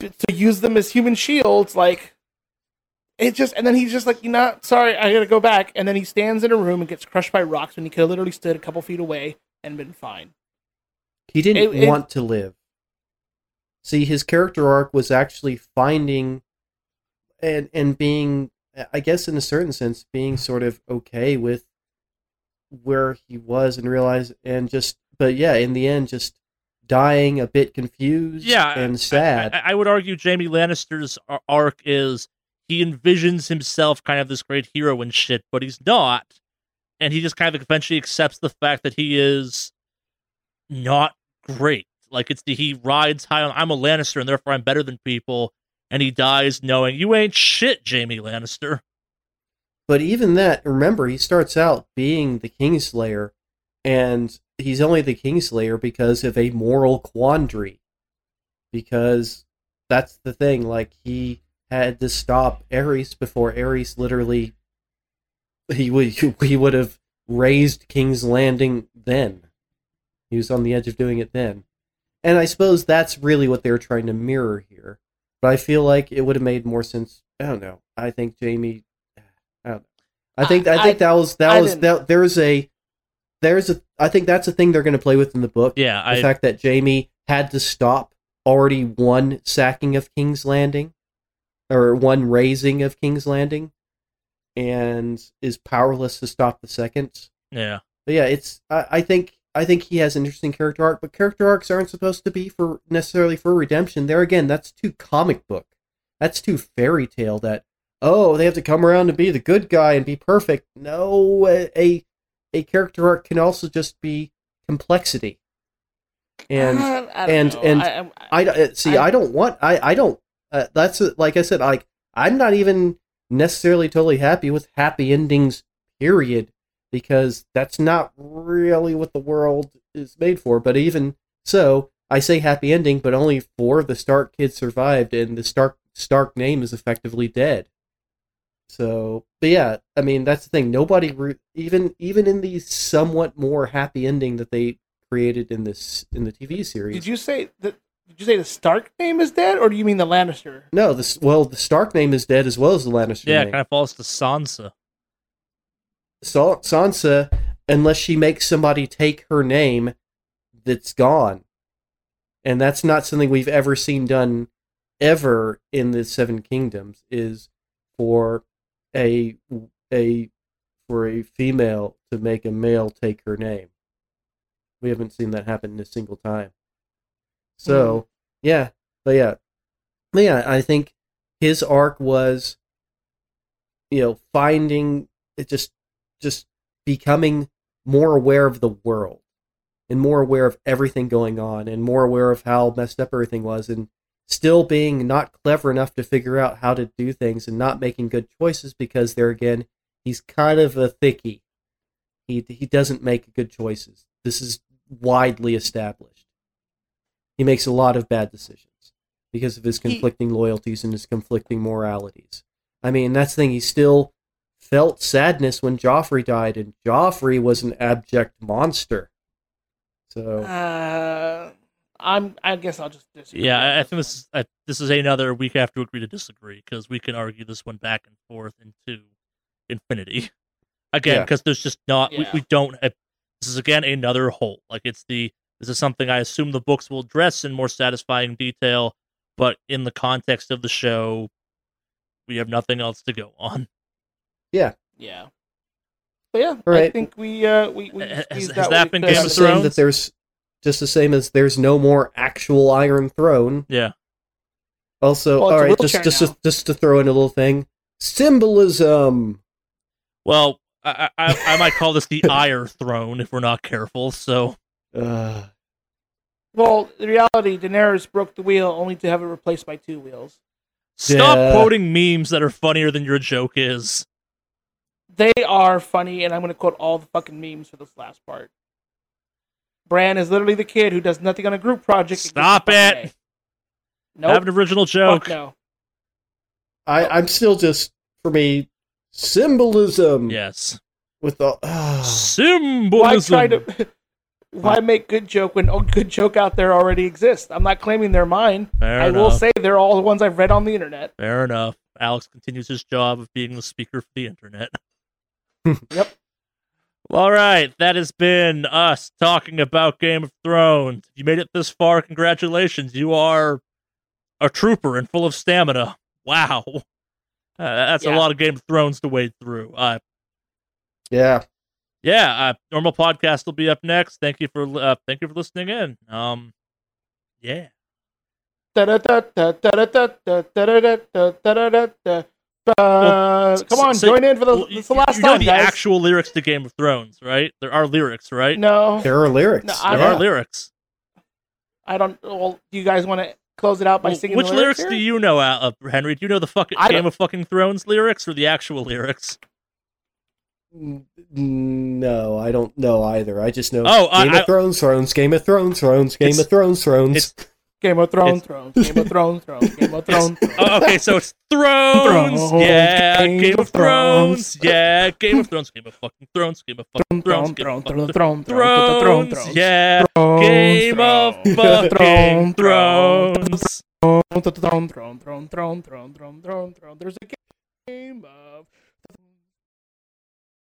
to use them as human shields. Like it just, and then he's just like, you know, sorry, I gotta go back. And then he stands in a room and gets crushed by rocks when he could have literally stood a couple feet away and been fine. He didn't It- it- want to live. See, his character arc was actually finding and and being, I guess, in a certain sense, being sort of okay with where he was and realize and just, but yeah, in the end, just dying a bit confused Yeah, and sad. I, I would argue Jaime Lannister's arc is he envisions himself kind of this great hero and shit, but he's not, and he just kind of eventually accepts the fact that he is not great. Like it's the he rides high on I'm a Lannister and therefore I'm better than people, and he dies knowing you ain't shit, Jaime Lannister. But even that, remember, he starts out being the Kingslayer, and he's only the Kingslayer because of a moral quandary. Because that's the thing, like, he had to stop Aerys before Aerys literally. He would, he would have razed King's Landing then. He was on the edge of doing it then. And I suppose that's really what they're trying to mirror here. But I feel like it would have made more sense. I don't know. I think Jaime I don't know. I think I, I- think that was that I was didn't- that there's a there's a I think that's a thing they're going to play with in the book. Yeah, the I fact that Jaime had to stop already one sacking of King's Landing or one razing of King's Landing and is powerless to stop the second. yeah. But yeah, it's I, I think I think he has an interesting character arc, but character arcs aren't supposed to be for necessarily for redemption. There again, that's too comic book. That's too fairy tale. That oh, they have to come around and be the good guy and be perfect. No, a a, a character arc can also just be complexity. And Uh, I don't and- know. and I, I'm- I uh, see. I- I, don't want. I I don't. Uh, that's like I said. Like I'm not even necessarily totally happy with happy endings. Period. Because that's not really what the world is made for. But even so, I say happy ending, but only four of the Stark kids survived, and the Stark Stark name is effectively dead. So, but yeah, I mean that's the thing. Nobody re- even even in the somewhat more happy ending that they created in this in the TV series. did you say that? Did you say the Stark name is dead, or do you mean the Lannister? No, this well, the Stark name is dead as well as the Lannister Yeah, it name. kind of falls to Sansa. Sa- Sansa, unless she makes somebody take her name, that's gone, and that's not something we've ever seen done ever in the Seven Kingdoms. Is for a a for a female to make a male take her name. We haven't seen that happen in a single time. So hmm. yeah, but yeah, but yeah, I think his arc was, you know, finding it just just becoming more aware of the world and more aware of everything going on and more aware of how messed up everything was and still being not clever enough to figure out how to do things and not making good choices because there again he's kind of a thicky. He he doesn't make good choices. This is widely established he makes a lot of bad decisions because of his He- conflicting loyalties and his conflicting moralities i mean that's the thing he still felt sadness when Joffrey died, and Joffrey was an abject monster. So Uh, I'm. I guess I'll just disagree. Yeah, I, I think this is I, this is another we have to agree to disagree because we can argue this one back and forth into infinity. Again, Yeah. because there's just not we, we don't have this is again another hole. Like it's the this is something I assume the books will address in more satisfying detail, but in the context of the show, we have nothing else to go on. Yeah. Yeah. But yeah, I think we uh we, we Has- has out that been could. Game just of the same Thrones? that there's just the same as there's no more actual Iron Throne. Yeah, Also, Well, it's all a right, just just now. to, just to throw in a little thing, symbolism. well, I, I I might call this the ire throne if we're not careful. So Uh, Well, in reality, Daenerys broke the wheel only to have it replaced by two wheels. stop Yeah. quoting memes that are funnier than your joke is. They are funny, and I'm going to quote all the fucking memes for this last part. Bran is literally the kid who does nothing on a group project. Stop it. A. Nope. Have an original joke. Fuck no. I, I'm still just for me symbolism. Yes. With the. Why Symbolism. try to? Why make good joke when oh, good joke out there already exists? I'm not claiming they're mine. Fair I enough. will say they're all the ones I've read on the internet. Fair enough. Alex continues his job of being the speaker for the internet. Yep. All right, that has been us talking about Game of Thrones. If you made it this far, congratulations. You are a trooper and full of stamina. Wow. Uh, that's a lot of Game of Thrones to wade through. Uh, yeah. Yeah, uh, normal podcast will be up next. Thank you for uh, thank you for listening in. Um, yeah. Come on, join in for the, Well, last you know time, the guys. actual lyrics to Game of Thrones, right? There are lyrics, right? no, There are lyrics. No, there are lyrics. I don't. Well, do you guys want to close it out by Well, singing which lyrics, lyrics? do you know, uh, Henry? Do you know the fucking Game of fucking Thrones lyrics or the actual lyrics? N- No, I don't know either. I just know Oh, Game I- of Thrones, Thrones, Game of Thrones, Thrones, Game of Thrones, game of Thrones. it's- Game of Thrones, It's- Thrones, Game of Thrones, game of Thrones, Game of Thrones. Thrones. Oh, okay, so it's Thrones, Thrones, yeah, Game Game of of Thrones. Thrones, yeah, Game of Thrones, Game of fucking Thrones, Game of fucking Thrones, Throne, Game throne, of throne, fucking throne, throne, throne, Thrones, throne, yeah, throne, Game of throne, fucking throne, Thrones. throne, throne, throne, throne, throne, throne, throne, throne. There's a game of